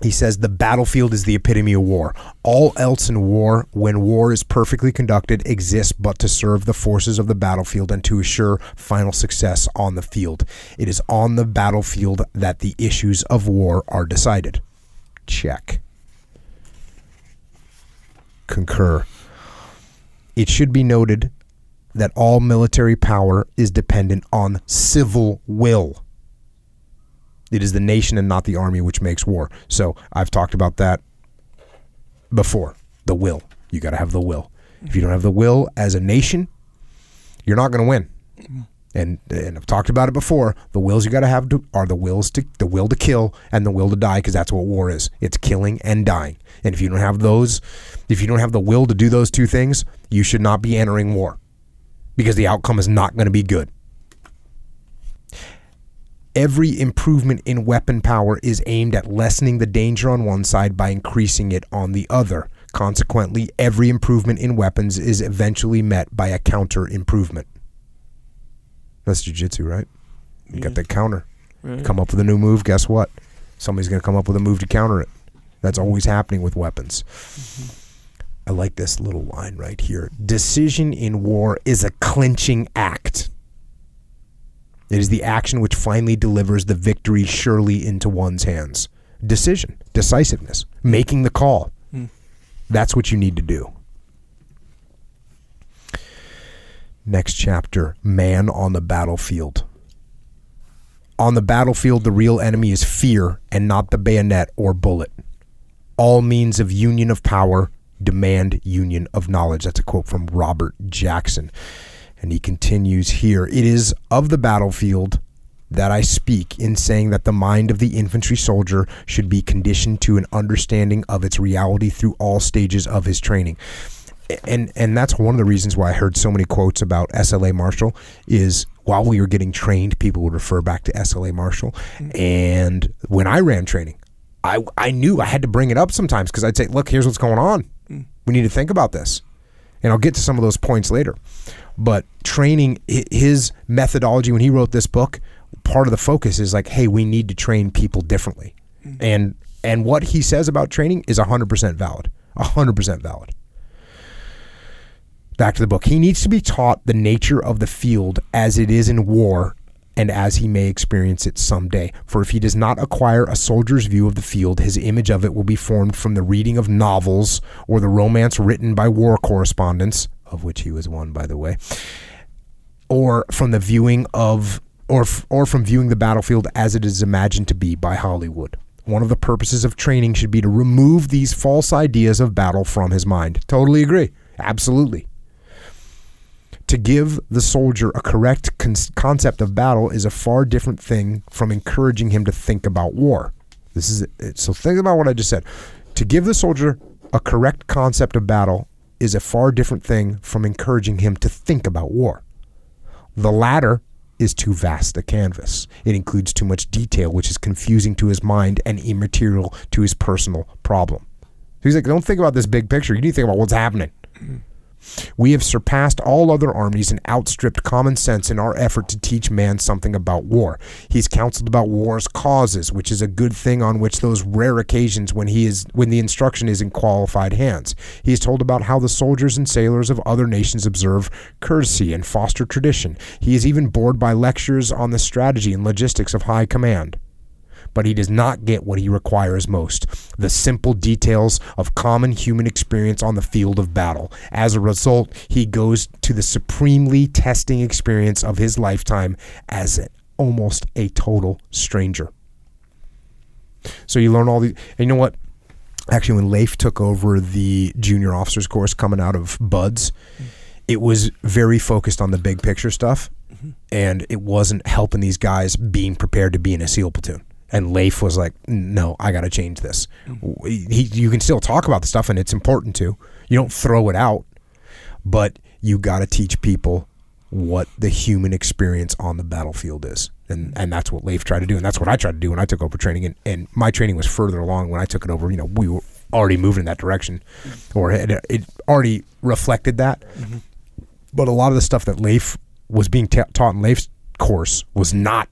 He says the battlefield is the epitome of war. All else in war, when war is perfectly conducted, exists but to serve the forces of the battlefield and to assure final success on the field. It is on the battlefield that the issues of war are decided. Check. Concur. It should be noted that all military power is dependent on civil will. It is the nation and not the army which makes war. So I've talked about that before. The will. You got to have the will. If you don't have the will as a nation, you're not going to win. And and I've talked about it before. The wills you got to have are the wills to the will to kill and the will to die because that's what war is. It's killing and dying. And if you don't have those, if you don't have the will to do those two things, you should not be entering war because the outcome is not going to be good. Every improvement in weapon power is aimed at lessening the danger on one side by increasing it on the other. Consequently, every improvement in weapons is eventually met by a counter improvement. That's jujitsu, right? You got the mm-hmm. counter. Right. Come up with a new move, guess what? Somebody's going to come up with a move to counter it. That's always happening with weapons. Mm-hmm. I like this little line right here. Decision in war is a clinching act. It is the action which finally delivers the victory surely into one's hands. Decision, decisiveness, making the call. Hmm. That's what you need to do. Next chapter Man on the battlefield. On the battlefield, the real enemy is fear and not the bayonet or bullet. All means of union of power demand union of knowledge. That's a quote from Robert Jackson. And he continues here It is of the battlefield that I speak in saying that the mind of the infantry soldier should be conditioned to an understanding of its reality through all stages of his training. And and that's one of the reasons why I heard so many quotes about SLA Marshall is while we were getting trained, people would refer back to SLA Marshall. Mm-hmm. And when I ran training, I I knew I had to bring it up sometimes because I'd say, "Look, here's what's going on. Mm. We need to think about this." And I'll get to some of those points later. But training his methodology when he wrote this book, part of the focus is like, "Hey, we need to train people differently." Mm-hmm. And and what he says about training is 100% valid. 100% valid. Back to the book. He needs to be taught the nature of the field as it is in war and as he may experience it someday. For if he does not acquire a soldier's view of the field, his image of it will be formed from the reading of novels or the romance written by war correspondents, of which he was one, by the way, or from the viewing of or f- or from viewing the battlefield as it is imagined to be by Hollywood. One of the purposes of training should be to remove these false ideas of battle from his mind. Totally agree. Absolutely. To give the soldier a correct con- concept of battle is a far different thing from encouraging him to think about war. This is it. So think about what I just said. To give the soldier a correct concept of battle is a far different thing from encouraging him to think about war. The latter is too vast a canvas. It includes too much detail, which is confusing to his mind and immaterial to his personal problem. So he's like, don't think about this big picture. You need to think about what's happening. Mm. We have surpassed all other armies and outstripped common sense in our effort to teach man something about war. He's counseled about war's causes, which is a good thing on which those rare occasions when he is when the instruction is in qualified hands. He is told about how the soldiers and sailors of other nations observe courtesy and foster tradition. He is even bored by lectures on the strategy and logistics of high command but he does not get what he requires most the simple details of common human experience on the field of battle. As a result, he goes to the supremely testing experience of his lifetime as a, almost a total stranger. So you learn all the. And you know what? Actually, when Leif took over the junior officers course coming out of BUD/S, it was very focused on the big picture stuff, mm-hmm. and it wasn't helping these guys being prepared to be in a SEAL platoon. And Leif was like, "No, I got to change this." He, you can still talk about the stuff, and it's important to. You don't throw it out, but you got to teach people what the human experience on the battlefield is, and and that's what Leif tried to do, and that's what I tried to do when I took over training, and, and my training was further along when I took it over. You know, we were already moving in that direction, or it, it already reflected that. Mm-hmm. But a lot of the stuff that Leif was being ta- taught in Leif's course was not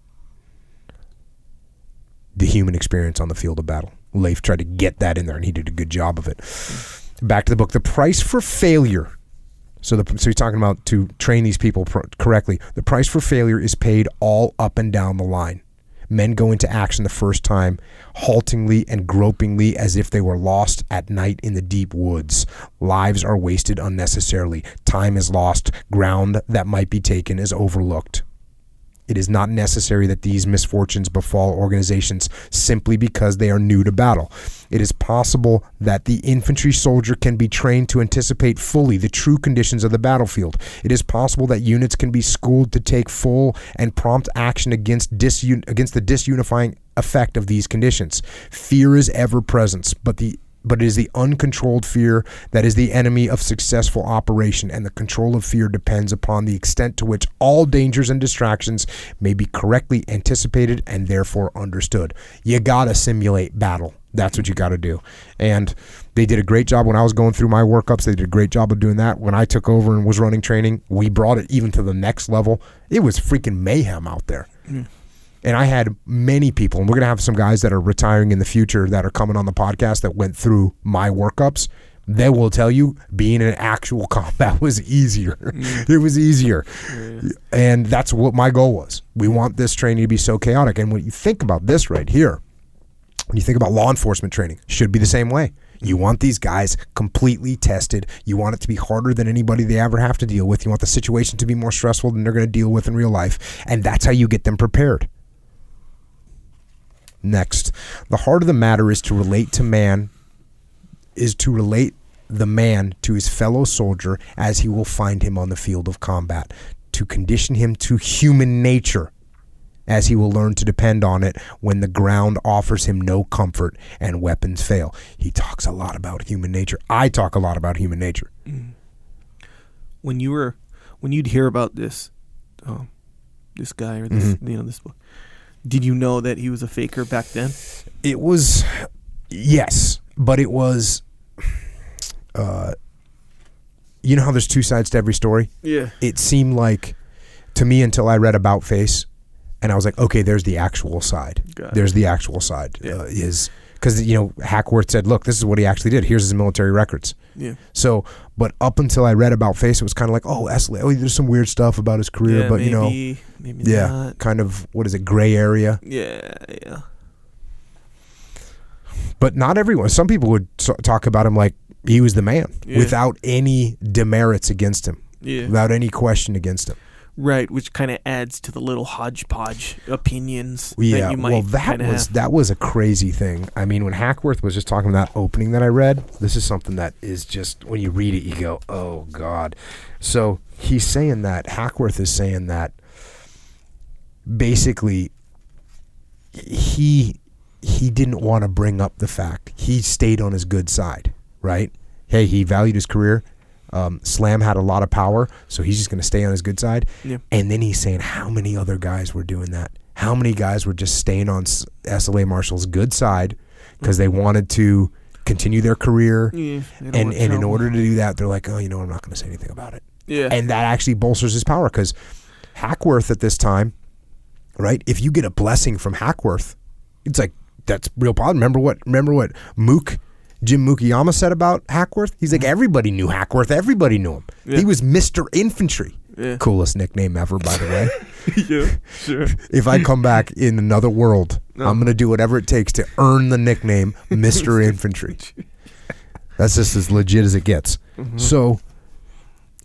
the human experience on the field of battle. Leif tried to get that in there, and he did a good job of it. Back to the book. The price for failure. So, the, so he's talking about to train these people correctly. The price for failure is paid all up and down the line. Men go into action the first time, haltingly and gropingly as if they were lost at night in the deep woods. Lives are wasted unnecessarily. Time is lost. Ground that might be taken is overlooked. It is not necessary that these misfortunes befall organizations simply because they are new to battle. It is possible that the infantry soldier can be trained to anticipate fully the true conditions of the battlefield. It is possible that units can be schooled to take full and prompt action against disun- against the disunifying effect of these conditions. Fear is ever present, but the but it is the uncontrolled fear that is the enemy of successful operation, and the control of fear depends upon the extent to which all dangers and distractions may be correctly anticipated and therefore understood. You gotta simulate battle. That's what you gotta do. And they did a great job when I was going through my workups. They did a great job of doing that. When I took over and was running training, we brought it even to the next level. It was freaking mayhem out there. Mm. And I had many people, and we're going to have some guys that are retiring in the future that are coming on the podcast that went through my workups. They will tell you being in actual combat was easier. Mm. it was easier. And that's what my goal was. We want this training to be so chaotic. And when you think about this right here, when you think about law enforcement training, should be the same way. You want these guys completely tested. You want it to be harder than anybody they ever have to deal with. You want the situation to be more stressful than they're going to deal with in real life. And that's how you get them prepared. Next, the heart of the matter is to relate to man, is to relate the man to his fellow soldier as he will find him on the field of combat, to condition him to human nature as he will learn to depend on it when the ground offers him no comfort and weapons fail. He talks a lot about human nature. I talk a lot about human nature. when you were when you'd hear about this um, this guy or this Mm-hmm. you know this book did you know that he was a faker back then It was, yes, but it was, uh, you know how there's two sides to every story? yeah It seemed like, to me, until I read About Face, and I was like, okay, there's the actual side. Got it. There's the actual side. Yeah. Uh, is because you know Hackworth said, look, this is what he actually did. Here's his military records. yeah So, but up until I read about Face, it was kind of like, oh, Esley, oh, there's some weird stuff about his career, yeah but you know, maybe, maybe yeah, not. kind of what is it, gray area? yeah yeah But not everyone. Some people would talk about him like he was the man, Yeah. without any demerits against him, yeah without any question against him. Right which kind of adds to the little hodgepodge opinions Yeah, that you might well, that was have. that was a crazy thing. I mean, when Hackworth was just talking about that opening that I read, this is something that is just when you read it, you go, "Oh God." So he's saying that Hackworth is saying that basically he he didn't want to bring up the fact he stayed on his good side, right? Hey, he valued his career. Um, Slam had a lot of power, so he's just going to stay on his good side. Yeah. And then he's saying how many other guys were doing that? How many guys were just staying on SLA Marshall's good side because they wanted to continue their career? yeah And and in order to do that, they're like, oh, you know, I'm not going to say anything about it yeah and that actually bolsters his power because Hackworth at this time, right? If you get a blessing from Hackworth, it's like that's real positive. Remember what? Remember what Mook, Jim Mukoyama said about Hackworth? He's like mm-hmm. everybody knew Hackworth. Everybody knew him. Yeah. He was Mister Infantry. Yeah. Coolest nickname ever, by the way. yeah sure if I come back in another world, I'm gonna do whatever it takes to earn the nickname Mister Infantry. That's just as legit as it gets. Mm-hmm. So,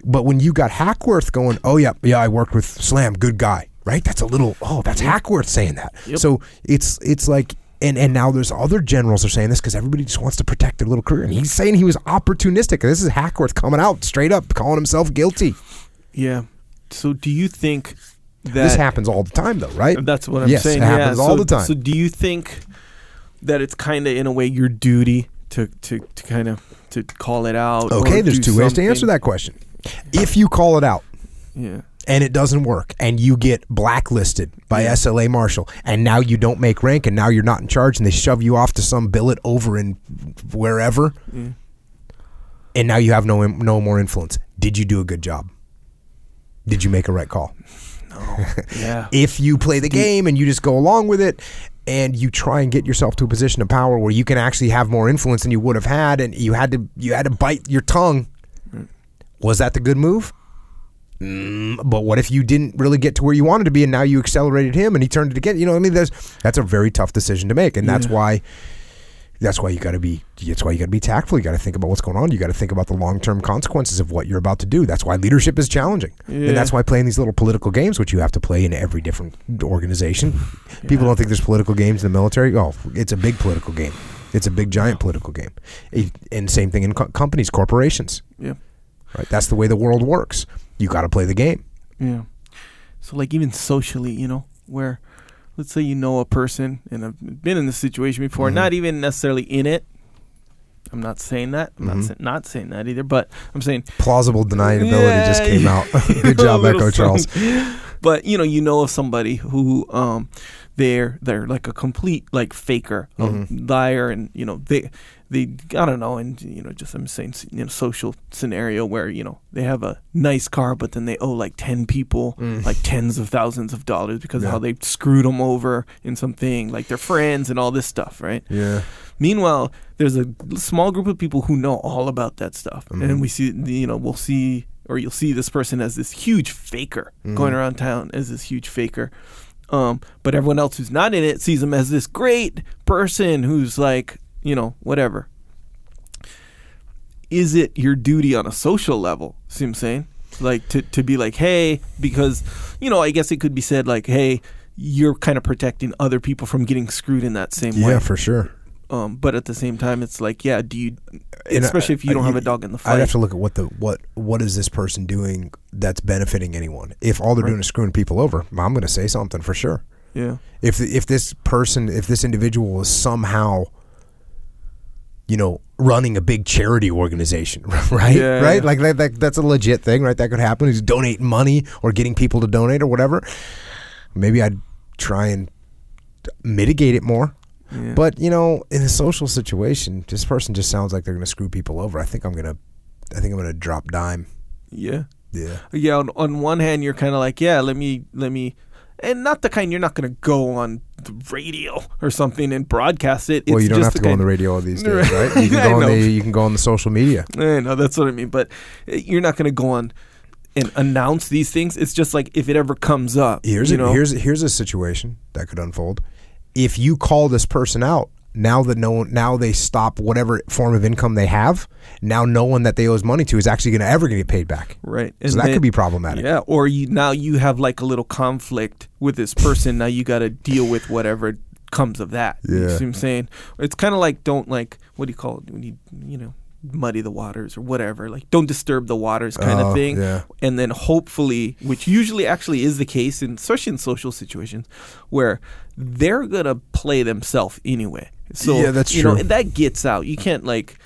but when you got Hackworth going, oh yeah, yeah, I worked with Slam, good guy, right? That's a little, oh, that's Hackworth saying that. Yep. So it's it's like, and and now there's other generals are saying this because everybody just wants to protect their little career, and he's saying he was opportunistic. This is Hackworth coming out straight up, calling himself guilty. Yeah. So do you think that this happens all the time, though, right? That's what I'm Yes, saying. it happens yeah. all so, the time. So do you think that it's kind of in a way your duty to to, to kind of to call it out? Okay, there's two ways to answer that question. If you call it out Yeah. And it doesn't work, and you get blacklisted by. SLA Marshall, and now you don't make rank, and now you're not in charge, and they shove you off to some billet over in wherever, Yeah. and now you have no no more influence. Did you do a good job? Did you make a right call? no Yeah. if you play the game and you just go along with it and you try and get yourself to a position of power where you can actually have more influence than you would have had and you had to you had to bite your tongue mm. was that the good move mm, but what if you didn't really get to where you wanted to be and now you accelerated him and he turned it again? You know what i mean? There's that's a very tough decision to make. And that's Yeah. why that's why you got to be that's why you got to be tactful. You got to think about what's going on. You got to think about the long-term consequences of what you're about to do. That's why leadership is challenging. Yeah. and that's why playing these little political games which you have to play in every different organization. People don't think there's political games in the military. Oh it's a big political game. It's a big giant political game. And same thing in co- companies corporations. Yeah. right? That's the way the world works you got to play the game Yeah. So like even socially, you know, where let's say you know a person and I've been in this situation before, Mhm. not even necessarily in it. I'm not saying that. I'm Mhm. not not saying that either, but I'm saying plausible deniability just Yeah, came out good job Echo Charles. But you know, you know of somebody who um they're they're like a complete like faker, a Mhm. liar and you know, they they I don't know, and you know, just I'm saying you know, social scenario where, you know, they have a nice car but then they owe like 10 people Mm. like tens of thousands of dollars because Yeah. of how they screwed them over in something, like their friends and all this stuff, right? yeah Meanwhile, there's a small group of people who know all about that stuff, Mhm. and we see, you know, we'll see, or you'll see this person as this huge faker Mhm. going around town as this huge faker. Um, but everyone else who's not in it sees him as this great person who's like, you know, whatever. Is it your duty on a social level? See what I'm saying? Like to, to be like, hey, because, you know, I guess it could be said like, hey, you're kind of protecting other people from getting screwed in that same way. yeah for sure Um, but at the same time, it's like, yeah, do you, And especially I- if you don't I- have a dog in the fight, I'd have to look at what the what what is this person doing that's benefiting anyone. If all they're doing is screwing people over, I'm going to say something for sure. yeah, If the, if this person, if this individual is somehow, you know, running a big charity organization, right? Yeah, right? yeah. Like that, that, that's a legit thing, right? That could happen. He's donating money or getting people to donate or whatever. Maybe I'd try and mitigate it more. Yeah. But you know, in a social situation, this person just sounds like they're going to screw people over. I think I'm gonna, I think I'm gonna drop dime. yeah, Yeah. yeah. On, on one hand, you're kind of like, yeah, let me, let me, and not the kind you're not going to go on the radio or something and broadcast it. well, It's you don't have to go on the radio all these days, Right. You can go on the, you can go on the social media. I know that's what I mean, but uh, you're not going to go on and announce these things. It's just like if it ever comes up, Here's you a, know, here's here's a situation that could unfold. If you call this person out, now that no one, now they stop whatever form of income they have. Now no one that they owes money to is actually going to ever get paid back. right? So that could be problematic. Yeah, or you now you have like a little conflict with this person. now you got to deal with whatever comes of that. You Yeah. see what I'm saying? It's kind of like don't like what do you call it when you you know muddy the waters or whatever. Like don't disturb the waters kind Oh, of thing. yeah. And then hopefully, which usually actually is the case, in, especially in social situations, where they're gonna play themselves anyway. So Yeah, that's you know true. that gets out. You can't like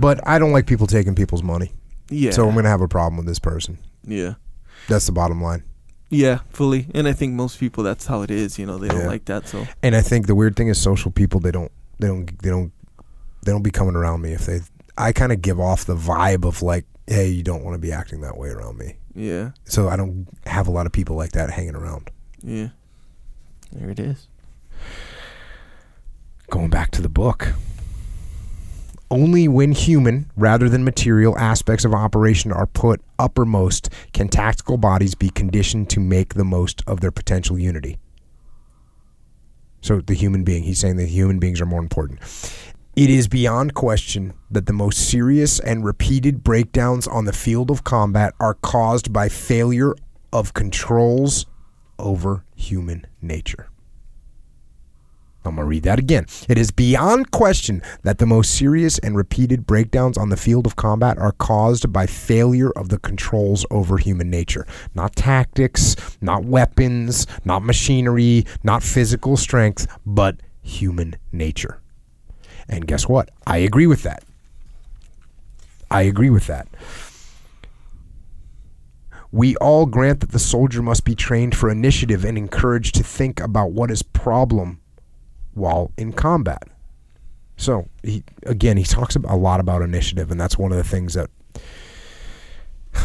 But I don't like people taking people's money. yeah So I'm going to have a problem with this person. yeah. That's the bottom line. Yeah, fully. And I think most people that's how it is, you know, they don't Yeah. like that so And I think the weird thing is social people they don't they don't they don't they don't be coming around me if they I kind of give off the vibe of like hey you don't want to be acting that way around me. yeah. So I don't have a lot of people like that hanging around. Yeah. There it is. Going back to the book. Only when human rather than material aspects of operation are put uppermost can tactical bodies be conditioned to make the most of their potential unity. So the human being, he's saying that human beings are more important. It is beyond question that the most serious and repeated breakdowns on the field of combat are caused by failure of controls over human nature. I'm going to read that again. It is beyond question that the most serious and repeated breakdowns on the field of combat are caused by failure of the controls over human nature. Not tactics, not weapons, not machinery, not physical strength, but human nature. And guess what? I agree with that. I agree with that. We all grant that the soldier must be trained for initiative and encouraged to think about what is problem while in combat. So he again he talks a lot about initiative, and that's one of the things that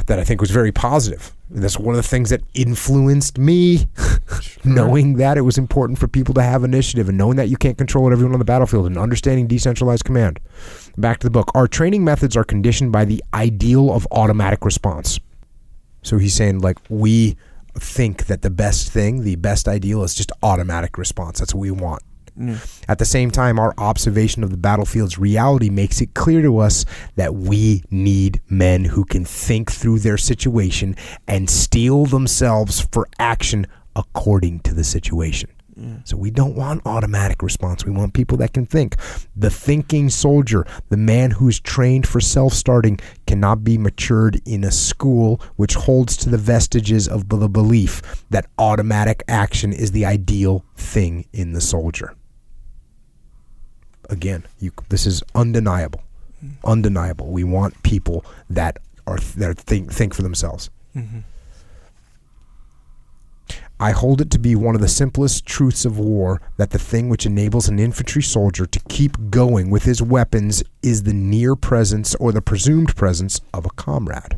that I think was very positive. That's one of the things that influenced me, knowing that it was important for people to have initiative and knowing that you can't control everyone on the battlefield and understanding decentralized command. Back to the book. Our training methods are conditioned by the ideal of automatic response. So he's saying, like, we think that the best thing, the best ideal is just automatic response. That's what we want. At the same time, our observation of the battlefield's reality makes it clear to us that we need men who can think through their situation and steel themselves for action according to the situation. So we don't want automatic response. We want people that can think. The thinking soldier, the man who's trained for self-starting, cannot be matured in a school which holds to the vestiges of the belief that automatic action is the ideal thing in the soldier. Again, you, this is undeniable, undeniable. We want people that are that think think for themselves. Mm-hmm. I hold it to be one of the simplest truths of war that the thing which enables an infantry soldier to keep going with his weapons is the near presence or the presumed presence of a comrade.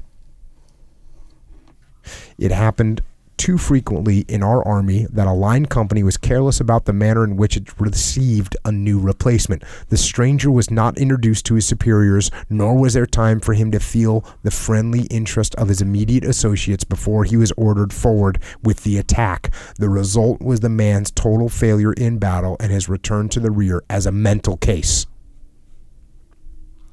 It happened too frequently in our army that a line company was careless about the manner in which it received a new replacement. The stranger was not introduced to his superiors, nor was there time for him to feel the friendly interest of his immediate associates before he was ordered forward with the attack. The result was the man's total failure in battle and his return to the rear as a mental case.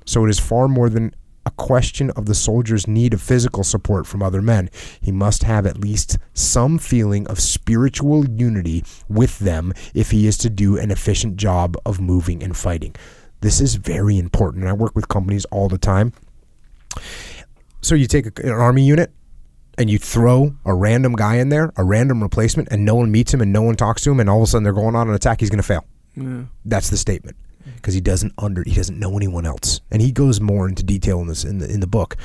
So it is far more than a question of the soldier's need of physical support from other men. He must have at least some feeling of spiritual unity with them if he is to do an efficient job of moving and fighting. This is very important. I work with companies all the time. So you take an army unit and you throw a random guy in there, a random replacement, and no one meets him and no one talks to him, and all of a sudden they're going on an attack, he's going to fail. Yeah. That's the statement because he doesn't under he doesn't know anyone else, and he goes more into detail in this in the in the book.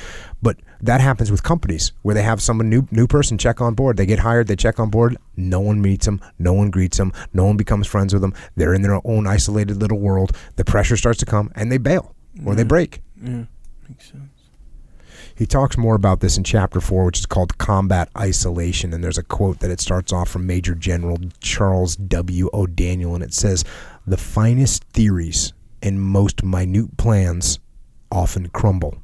But that happens with companies where they have someone new new person check on board. They get hired, they check on board. No one meets them, no one greets them, no one becomes friends with them. They're in their own isolated little world. The pressure starts to come, and they bail or they break. Yeah. Makes sense. He talks more about this in chapter four, which is called Combat Isolation. And there's a quote that it starts off from Major General Charles W. O'Daniel, and it says, The finest theories and most minute plans often crumble.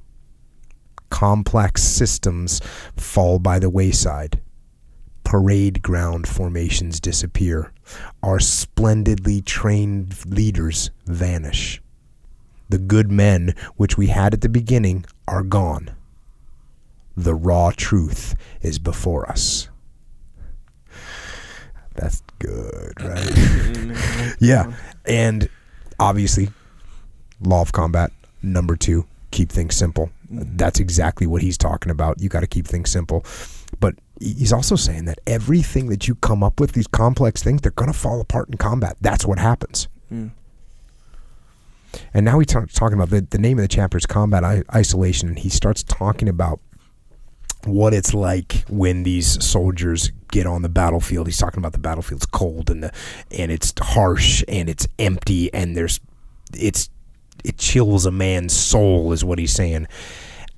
Complex systems fall by the wayside. Parade ground formations disappear. Our splendidly trained leaders vanish. The good men which we had at the beginning are gone the raw truth is before us. That's good, right? yeah. And obviously, law of combat, number two, keep things simple. That's exactly what he's talking about. You got to keep things simple. But he's also saying that everything that you come up with, these complex things, they're going to fall apart in combat. That's what happens. Mm. And now he's ta- talking about the, the name of the chapter is Combat I- Isolation. And he starts talking about what it's like when these soldiers get on the battlefield. He's talking about the battlefield's cold and the and it's harsh and it's empty and there's it's it chills a man's soul is what he's saying.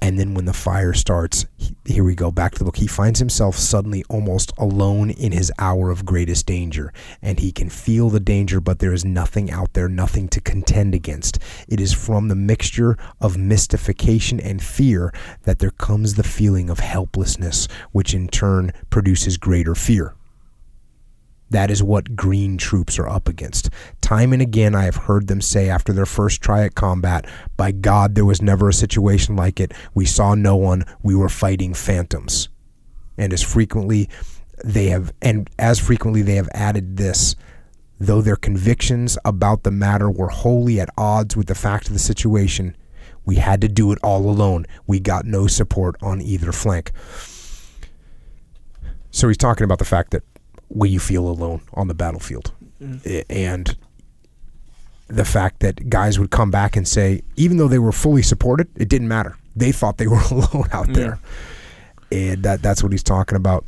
And then when the fire starts, he, here we go back to the book. He finds himself suddenly almost alone in his hour of greatest danger, and he can feel the danger, but there is nothing out there, nothing to contend against. It is from the mixture of mystification and fear that there comes the feeling of helplessness, which in turn produces greater fear. That is what green troops are up against. Time and again, I have heard them say after their first try at combat, By God, there was never a situation like it. We saw no one. We were fighting phantoms. And as frequently they have, and as frequently they have added this though their convictions about the matter were wholly at odds with the fact of the situation, we had to do it all alone. We got no support on either flank. So he's talking about the fact that when you feel alone on the battlefield, mm-hmm. I- and the fact that guys would come back and say, even though they were fully supported, it didn't matter. They thought they were alone out mm. there, and that that's what he's talking about.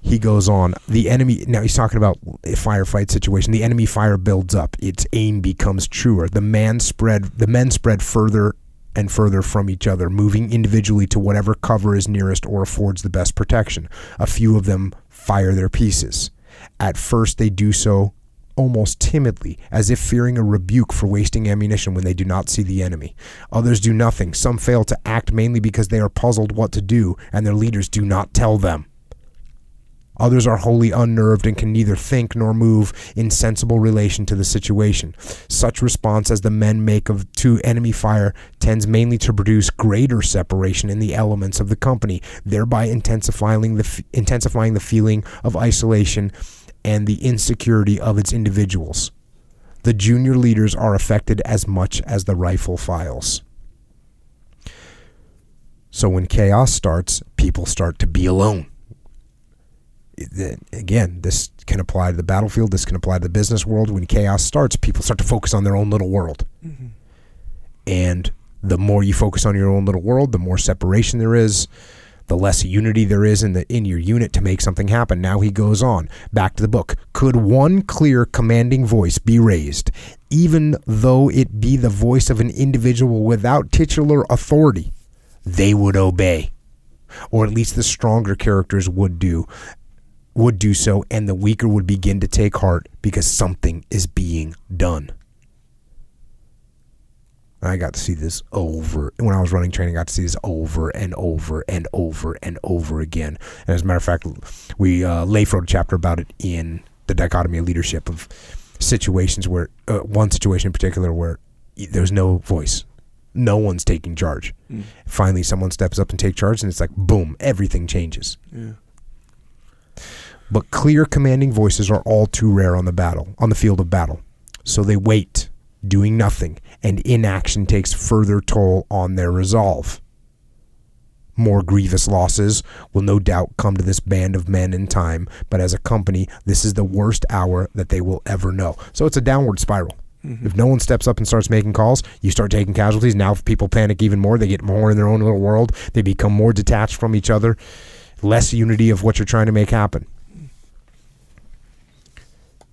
He goes on. The enemy now he's talking about a firefight situation. The enemy fire builds up. Its aim becomes truer. The man spread. The men spread further and further from each other, moving individually to whatever cover is nearest or affords the best protection. A few of them fire their pieces. At first, they do so almost timidly, as if fearing a rebuke for wasting ammunition when they do not see the enemy. Others do nothing. Some fail to act mainly because they are puzzled what to do, and their leaders do not tell them. Others are wholly unnerved and can neither think nor move in sensible relation to the situation. Such response as the men make of to enemy fire tends mainly to produce greater separation in the elements of the company, thereby intensifying the intensifying the feeling of isolation and the insecurity of its individuals. The junior leaders are affected as much as the rifle files. So when chaos starts, people start to be alone again, this can apply to the battlefield. This can apply to the business world. When chaos starts, people start to focus on their own little world. Mm-hmm. And the more you focus on your own little world, the more separation there is, the less unity there is in the in your unit to make something happen. Now he goes on back to the book. Could one clear commanding voice be raised, even though it be the voice of an individual without titular authority? They would obey, or at least the stronger characters would do would do so, and the weaker would begin to take heart because something is being done. I got to see this over when I was running training. I got to see this over and over and over and over again. And as a matter of fact, we uh, Leif wrote a chapter about it in the dichotomy of leadership of situations where uh, one situation in particular where there's no voice, no one's taking charge. Finally, someone steps up and take charge, and it's like boom, everything changes Yeah. But clear commanding voices are all too rare on the battle on the field of battle. So they wait doing nothing and inaction takes further toll on their resolve. More grievous losses will no doubt come to this band of men in time but as a company this is the worst hour that they will ever know. So it's a downward spiral. Mm-hmm. If no one steps up and starts making calls, you start taking casualties. Now, if people panic even more, they get more in their own little world. They become more detached from each other, less unity of what you're trying to make happen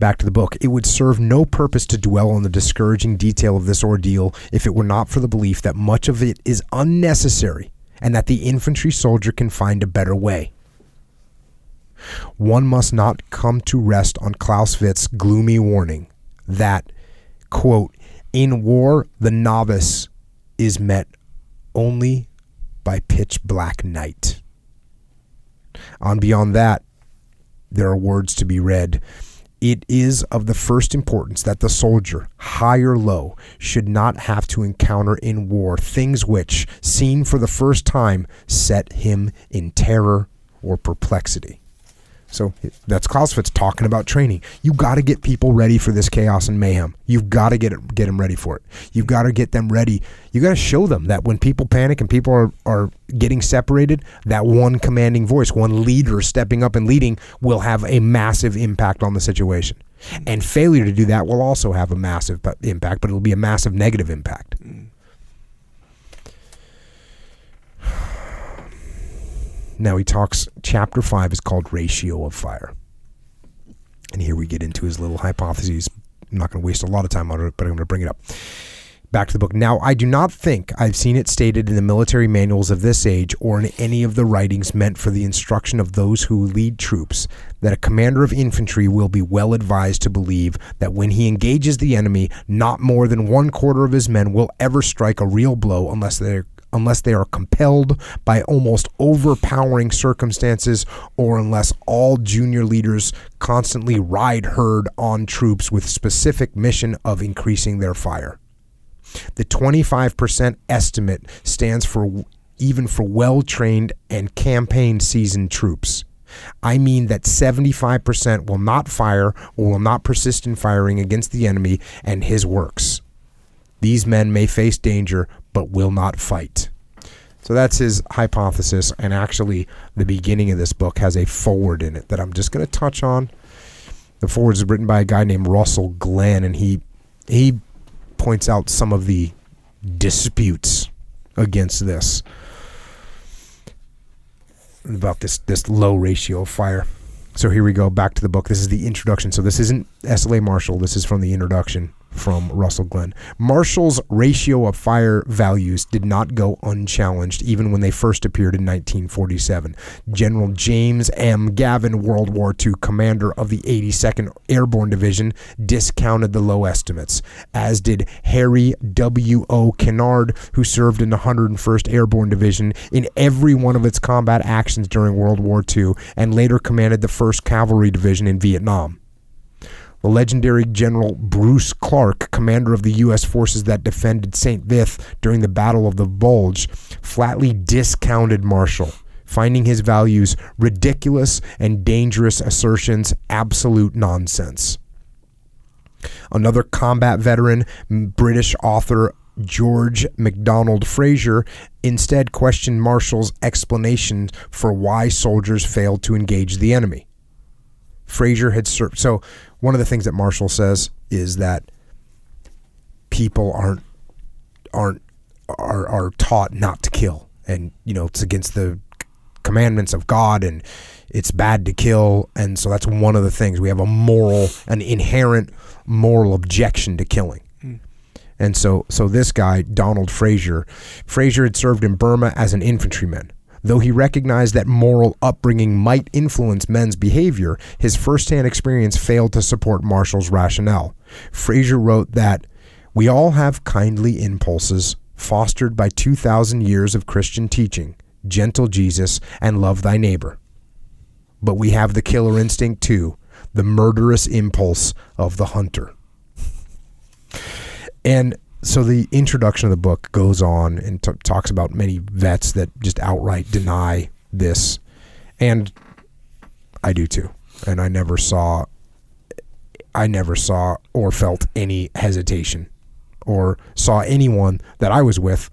back to the book. It would serve no purpose to dwell on the discouraging detail of this ordeal if it were not for the belief that much of it is unnecessary and that the infantry soldier can find a better way. One must not come to rest on Clausewitz's gloomy warning that, quote, in war the novice is met only by pitch black night. On beyond that, there are words to be read. It is of the first importance that the soldier, high or low, should not have to encounter in war things which, seen for the first time, set him in terror or perplexity. So that's Clausewitz talking about training. You got to get people ready for this chaos and mayhem. You've got to get it, get them ready for it. You've got to get them ready. You got to show them that when people panic and people are, are getting separated, that one commanding voice, one leader stepping up and leading will have a massive impact on the situation. And failure to do that will also have a massive impact, but it'll be a massive negative impact. Now he talks, chapter five is called Ratio of Fire. And here we get into his little hypotheses. I'm not going to waste a lot of time on it, but I'm going to bring it up. Back to the book. Now, I do not think I've seen it stated in the military manuals of this age or in any of the writings meant for the instruction of those who lead troops that a commander of infantry will be well advised to believe that when he engages the enemy, not more than one quarter of his men will ever strike a real blow unless they're unless they are compelled by almost overpowering circumstances or unless all junior leaders constantly ride herd on troops with specific mission of increasing their fire. The 25% estimate stands for even for well trained and campaign seasoned troops. I mean that 75% will not fire or will not persist in firing against the enemy and his works. These men may face danger, but will not fight. So that's his hypothesis, and actually, the beginning of this book has a forward in it that I'm just going to touch on. The forward is written by a guy named Russell Glenn, and he he points out some of the disputes against this about this this low ratio of fire. So here we go back to the book. This is the introduction. So this isn't SLA Marshall. This is from the introduction from Russell Glenn. Marshall's ratio of fire values did not go unchallenged even when they first appeared in 1947. General James M. Gavin, World War II commander of the 82nd Airborne Division, discounted the low estimates, as did Harry W. O. Kinnard, who served in the 101st Airborne Division in every one of its combat actions during World War II and later commanded the 1st Cavalry Division in Vietnam. The legendary General Bruce Clarke, commander of the U.S. forces that defended St. Vith during the Battle of the Bulge, flatly discounted Marshall, finding his values ridiculous and dangerous assertions absolute nonsense. Another combat veteran, British author George MacDonald Fraser, instead questioned Marshall's explanation for why soldiers failed to engage the enemy. Fraser had served. So one of the things that Marshall says is that people aren't aren't are are taught not to kill, and you know it's against the commandments of God, and it's bad to kill, and so that's one of the things we have a moral, an inherent moral objection to killing. Hmm. And so, so this guy, Donald Fraser, Fraser had served in Burma as an infantryman. Though he recognized that moral upbringing might influence men's behavior, his firsthand experience failed to support Marshall's rationale. Fraser wrote that we all have kindly impulses fostered by 2,000 years of Christian teaching, gentle Jesus, and love thy neighbor. But we have the killer instinct too, the murderous impulse of the hunter. And so the introduction of the book goes on and t- talks about many vets that just outright deny this, and I do too. And I never saw, I never saw or felt any hesitation, or saw anyone that I was with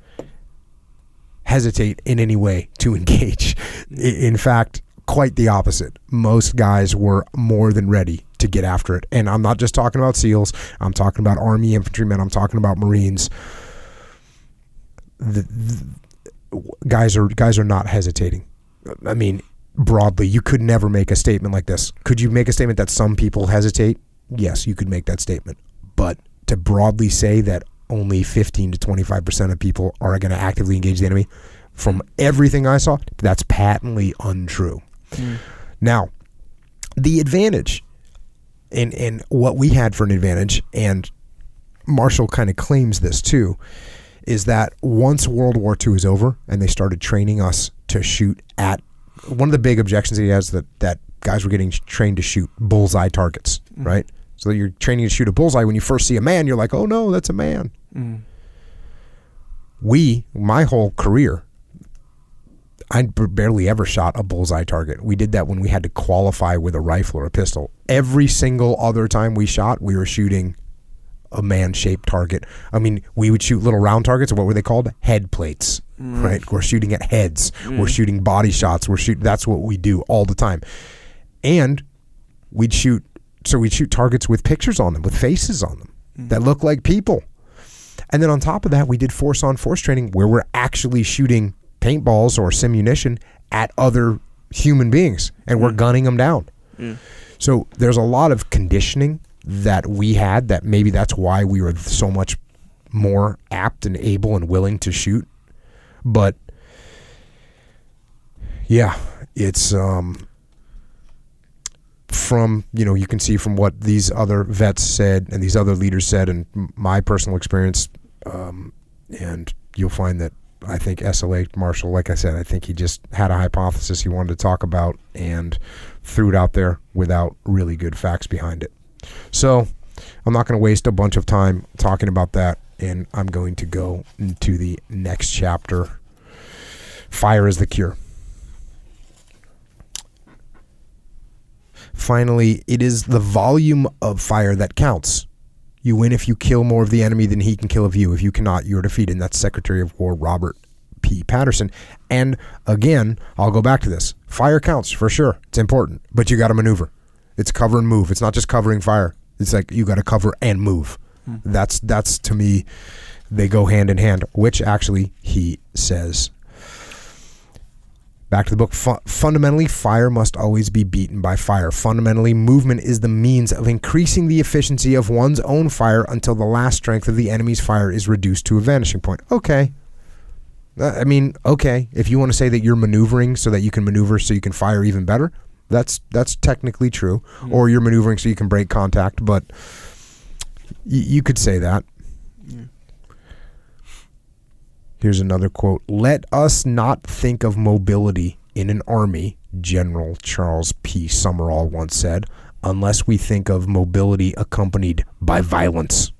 hesitate in any way to engage. In fact, quite the opposite. Most guys were more than ready to get after it. And I'm not just talking about SEALs, I'm talking about Army infantrymen, I'm talking about Marines. The, the, guys are guys are not hesitating. I mean, broadly, you could never make a statement like this. Could you make a statement that some people hesitate? Yes, you could make that statement. But to broadly say that only 15 to 25% of people are going to actively engage the enemy, from everything I saw, that's patently untrue. Mm. Now, the advantage and and what we had for an advantage, and Marshall kind of claims this too, is that once World War II is over and they started training us to shoot at one of the big objections that he has that that guys were getting trained to shoot bullseye targets, mm. right? So you're training to shoot a bullseye. When you first see a man, you're like, oh no, that's a man. Mm. We, my whole career, I barely ever shot a bullseye target. We did that when we had to qualify with a rifle or a pistol. Every single other time we shot, we were shooting a man-shaped target. I mean, we would shoot little round targets. What were they called? Head plates. Mm. Right? We're shooting at heads. Mm. We're shooting body shots. We're shoot. That's what we do all the time. And we'd shoot. So we'd shoot targets with pictures on them, with faces on them mm. that look like people. And then on top of that, we did force on force training where we're actually shooting paintballs or simunition at other human beings and we're mm. gunning them down. Mm. So there's a lot of conditioning that we had that maybe that's why we were so much more apt and able and willing to shoot. But yeah, it's um from you know you can see from what these other vets said and these other leaders said and my personal experience um, and you'll find that I think SLA Marshall, like I said, I think he just had a hypothesis he wanted to talk about and threw it out there without really good facts behind it. So I'm not going to waste a bunch of time talking about that, and I'm going to go into the next chapter Fire is the Cure. finally, it is the volume of fire that counts. You win if you kill more of the enemy than he can kill of you. If you cannot, you're defeated. And that's Secretary of War Robert P. Patterson. And again, I'll go back to this. Fire counts for sure. It's important, but you got to maneuver. It's cover and move. It's not just covering fire. It's like you got to cover and move. Hmm. That's that's to me, they go hand in hand. Which actually he says. Back to the book. Fu- fundamentally, fire must always be beaten by fire. Fundamentally, movement is the means of increasing the efficiency of one's own fire until the last strength of the enemy's fire is reduced to a vanishing point. Okay. Uh, I mean, okay. If you want to say that you're maneuvering so that you can maneuver so you can fire even better, that's that's technically true. Or you're maneuvering so you can break contact, but y- you could say that. Here's another quote Let us not think of mobility in an army, General Charles P. Summerall once said, unless we think of mobility accompanied by violence.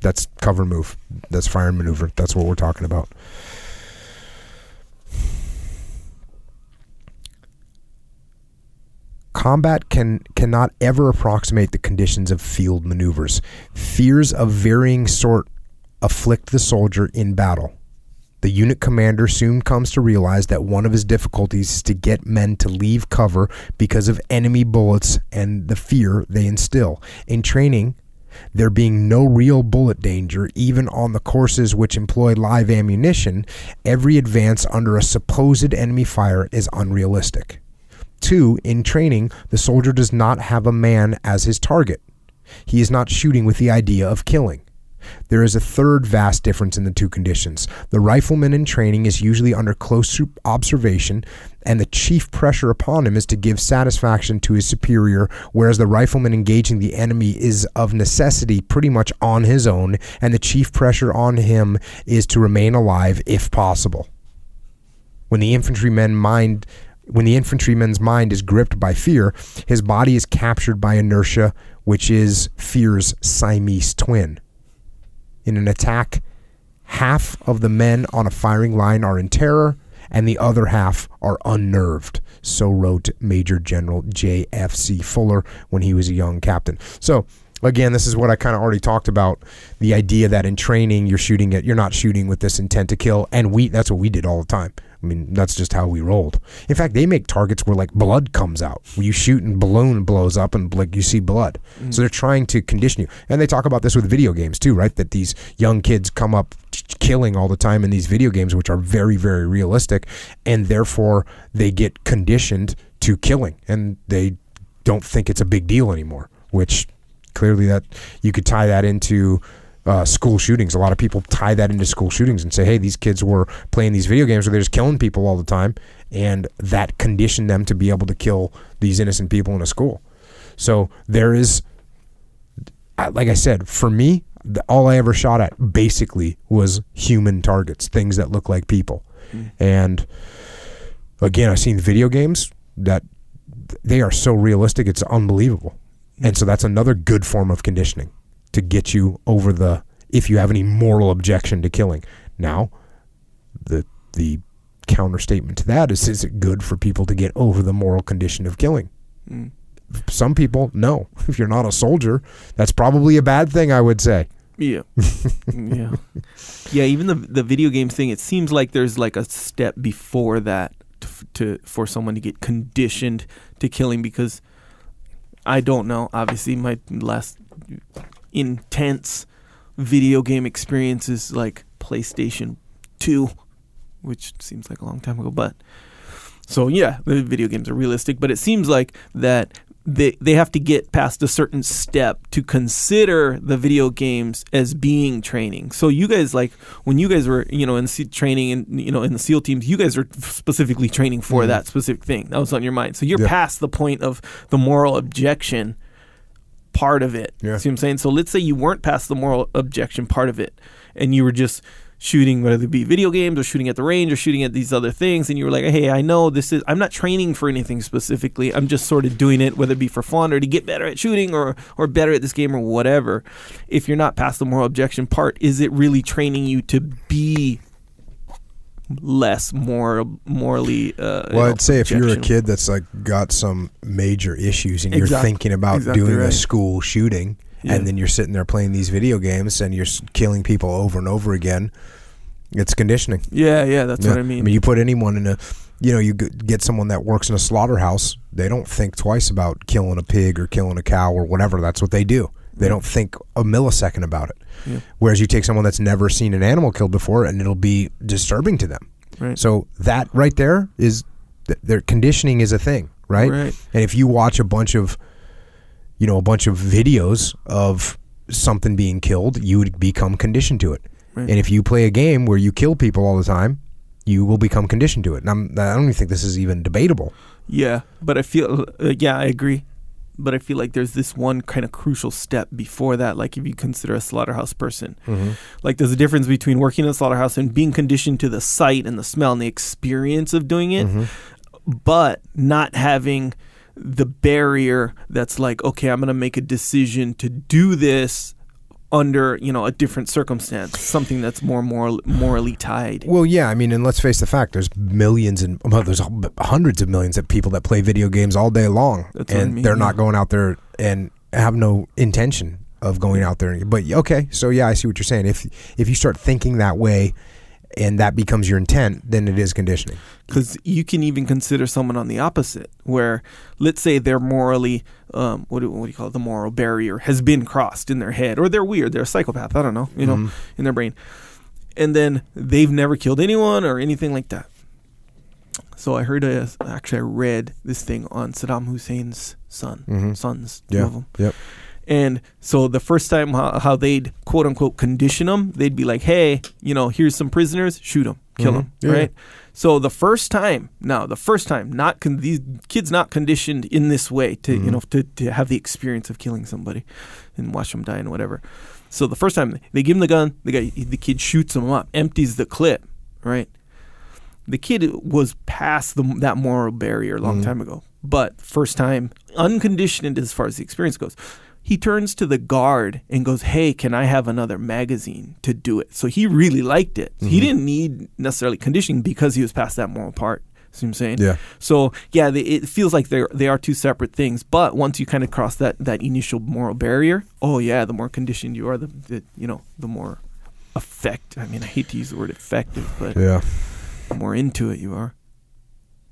That's cover move. That's fire and maneuver. That's what we're talking about. Combat can cannot ever approximate the conditions of field maneuvers. Fears of varying sort afflict the soldier in battle. The unit commander soon comes to realize that one of his difficulties is to get men to leave cover because of enemy bullets and the fear they instill. In training, there being no real bullet danger, even on the courses which employ live ammunition, every advance under a supposed enemy fire is unrealistic. Two, in training, the soldier does not have a man as his target. He is not shooting with the idea of killing. There is a third vast difference in the two conditions. The rifleman in training is usually under close observation, and the chief pressure upon him is to give satisfaction to his superior, whereas the rifleman engaging the enemy is of necessity pretty much on his own, and the chief pressure on him is to remain alive if possible. When the infantryman mind when the infantryman's mind is gripped by fear, his body is captured by inertia, which is fear's Siamese twin. In an attack, half of the men on a firing line are in terror and the other half are unnerved. So wrote Major General J.F.C. Fuller when he was a young captain. So, again, this is what I kind of already talked about the idea that in training you're shooting it, you're not shooting with this intent to kill. And we that's what we did all the time. I mean, that's just how we rolled. In fact, they make targets where like blood comes out. Where you shoot and balloon blows up and like you see blood. So they're trying to condition you. And they talk about this with video games too, right? That these young kids come up killing all the time in these video games, which are very, very realistic, and therefore they get conditioned to killing, and they don't think it's a big deal anymore. Which clearly that you could tie that into uh, school shootings. A lot of people tie that into school shootings and say, hey, these kids were playing these video games where they're just killing people all the time, and that conditioned them to be able to kill these innocent people in a school. So there is, like I said, for me, the, all I ever shot at basically was human targets, things that look like people. And again, I've seen video games that they are so realistic, it's unbelievable. And so that's another good form of conditioning to get you over the if you have any moral objection to killing. Now, the the counter statement to that is is it good for people to get over the moral condition of killing? Mm. Some people, no. If you're not a soldier, that's probably a bad thing, I would say. Yeah. yeah. Yeah, even the the video game thing, it seems like there's like a step before that to, to for someone to get conditioned to killing because I don't know. Obviously, my last intense video game experiences like PlayStation 2, which seems like a long time ago, but so yeah, the video games are realistic, but it seems like that they they have to get past a certain step to consider the video games as being training. So you guys like when you guys were you know in training and you know in the SEAL teams, you guys are specifically training for mm-hmm. that specific thing that was on your mind. So you're Yeah. past the point of the moral objection part of it. Yeah. See what I'm saying? So let's say you weren't past the moral objection part of it, and you were just shooting whether it be video games or shooting at the range or shooting at these other things and you were like hey i know this is i'm not training for anything specifically i'm just sort of doing it whether it be for fun or to get better at shooting or or better at this game or whatever if you're not past the moral objection part is it really training you to be less moral, morally. Uh, Well, I'd say if you're a kid that's like got some major issues and you're thinking about exactly doing a school shooting, Yeah. and then you're sitting there playing these video games and you're killing people over and over again, it's conditioning. Yeah, yeah, that's what I mean. I mean, you put anyone in a, you know, you get someone that works in a slaughterhouse, they don't think twice about killing a pig or killing a cow or whatever. That's what they do. They don't think a millisecond about it. Yeah. Whereas you take someone that's never seen an animal killed before, and it'll be disturbing to them. Right. So that right there is th- their conditioning is a thing, right? Right. And if you watch a bunch of, you know, a bunch of videos of something being killed, you would become conditioned to it. Right. And if you play a game where you kill people all the time, you will become conditioned to it. And I'm, I don't even think this is even debatable. Yeah, but I feel uh, yeah, I agree. But I feel like there's this one kind of crucial step before that. Like if you consider a slaughterhouse person, mm-hmm. like there's a difference between working in a slaughterhouse and being conditioned to the sight and the smell and the experience of doing it, mm-hmm. but not having the barrier that's like, okay, I'm gonna make a decision to do this under you know a different circumstance, something that's more moral, morally tied. Well, yeah, I mean, and let's face the fact: there's millions and well, there's hundreds of millions of people that play video games all day long, That's what I and mean, they're yeah. not going out there and have no intention of going out there. But okay, so yeah, I see what you're saying. If if you start thinking that way, and that becomes your intent, then it is conditioning. because you can even consider someone on the opposite, where let's say they're morally, um, what do, what do you call it, the moral barrier has been crossed in their head, or they're weird, they're a psychopath, I don't know, you know, Mm-hmm. in their brain, and then they've never killed anyone or anything like that. So I heard, a, actually, I read this thing on Saddam Hussein's son, Mhm. sons, two Yeah. of them. Yep. And so the first time how, how they'd quote unquote condition them, they'd be like, "Hey, you know, here's some prisoners, shoot them, kill them, Yeah. right?" So the first time, now the first time, not con- these kids not conditioned in this way to Mm-hmm. you know to, to have the experience of killing somebody and watch them die and whatever. So the first time they give him the gun, the guy the kid shoots him up, empties the clip, right? The kid was past the, that moral barrier a long Mm-hmm. time ago, but first time unconditioned as far as the experience goes. He turns to the guard and goes, "Hey, can I have another magazine to do it?" So he really liked it. Mm-hmm. He didn't need necessarily conditioning because he was past that moral part. See what I'm saying? Yeah. So yeah, they, it feels like they they are two separate things. But once you kind of cross that that initial moral barrier, oh yeah, the more conditioned you are, the, the you know the more effect. I mean, I hate to use the word effective, but Yeah. the more into it you are,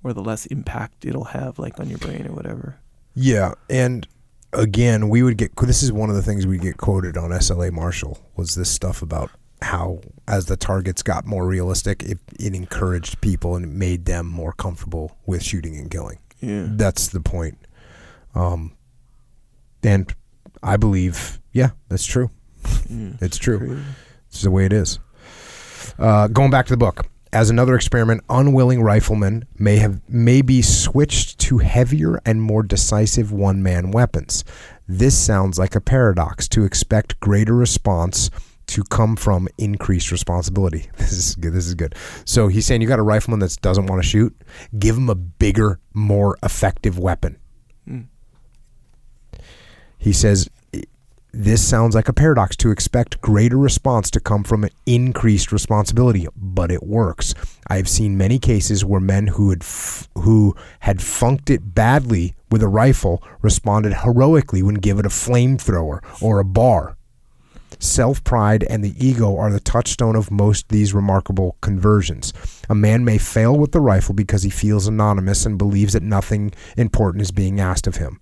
or the less impact it'll have, like on your brain or whatever. Yeah, and again, we would get. This is one of the things we get quoted on SLA Marshall was this stuff about how as the targets got more realistic, it, it encouraged people and it made them more comfortable with shooting and killing. Yeah. That's the point. Um, and I believe, yeah, that's true. Mm. It's true. Crazy. It's the way it is. Uh, going back to the book. As another experiment, unwilling riflemen may have may be switched to heavier and more decisive one-man weapons. This sounds like a paradox to expect greater response to come from increased responsibility. This is good. This is good. So he's saying you got a rifleman that doesn't want to shoot, give him a bigger, more effective weapon. Mm. He says this sounds like a paradox to expect greater response to come from increased responsibility, but it works. I have seen many cases where men who had f- who had funked it badly with a rifle responded heroically when given a flamethrower or a BAR. Self pride and the ego are the touchstone of most of these remarkable conversions. A man may fail with the rifle because he feels anonymous and believes that nothing important is being asked of him.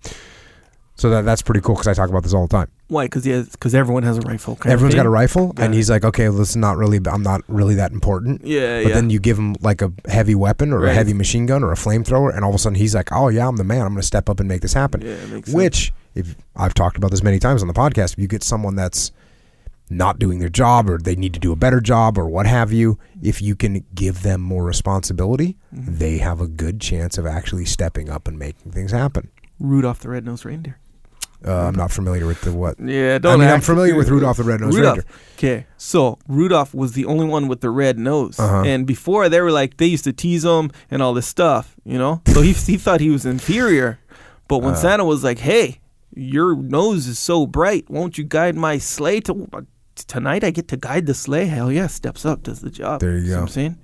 So that, that's pretty cool because I talk about this all the time. Why? Because yeah, because everyone has a rifle. Everyone's got a rifle, and he's like, okay, well, this is not really, I'm not really that important. Yeah, But yeah. then you give him like a heavy weapon or a heavy machine gun or a flamethrower, and all of a sudden he's like, oh yeah, I'm the man. I'm going to step up and make this happen. yeah, it makes sense. Which, if I've talked about this many times on the podcast, if you get someone that's not doing their job or they need to do a better job or what have you, if you can give them more responsibility, Mm-hmm. they have a good chance of actually stepping up and making things happen. Rudolph the Red-Nosed Reindeer. Uh, I'm not familiar with the what. Yeah, I don't. mean, I'm familiar with Rudolph the Red-Nosed Rudolph. Reindeer. Okay, so Rudolph was the only one with the red nose, Uh-huh. and before they were like they used to tease him and all this stuff, you know. So he he thought he was inferior, but when Uh. Santa was like, "Hey, your nose is so bright, won't you guide my sleigh to tonight? I get to guide the sleigh." Hell yeah, steps up, does the job. There you go. I'm saying.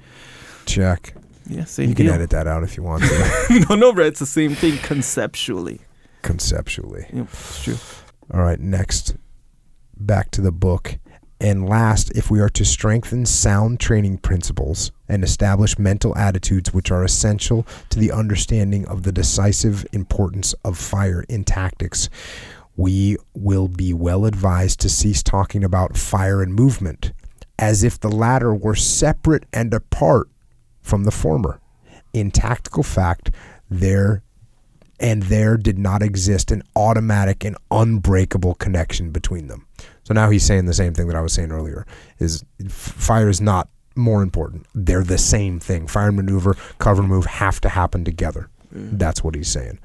Check. Yeah, same You can edit that out if you want to. no, no, bro, it's the same thing conceptually. Conceptually. Yep, it's true. All right, next, back to the book. And last, if we are to strengthen sound training principles and establish mental attitudes which are essential to the understanding of the decisive importance of fire in tactics, we will be well advised to cease talking about fire and movement as if the latter were separate and apart from the former. In tactical fact, there and there did not exist an automatic and unbreakable connection between them. So now he's saying the same thing that I was saying earlier: is fire is not more important. They're the same thing. Fire and maneuver, cover and move have to happen together. Mm. That's what he's saying.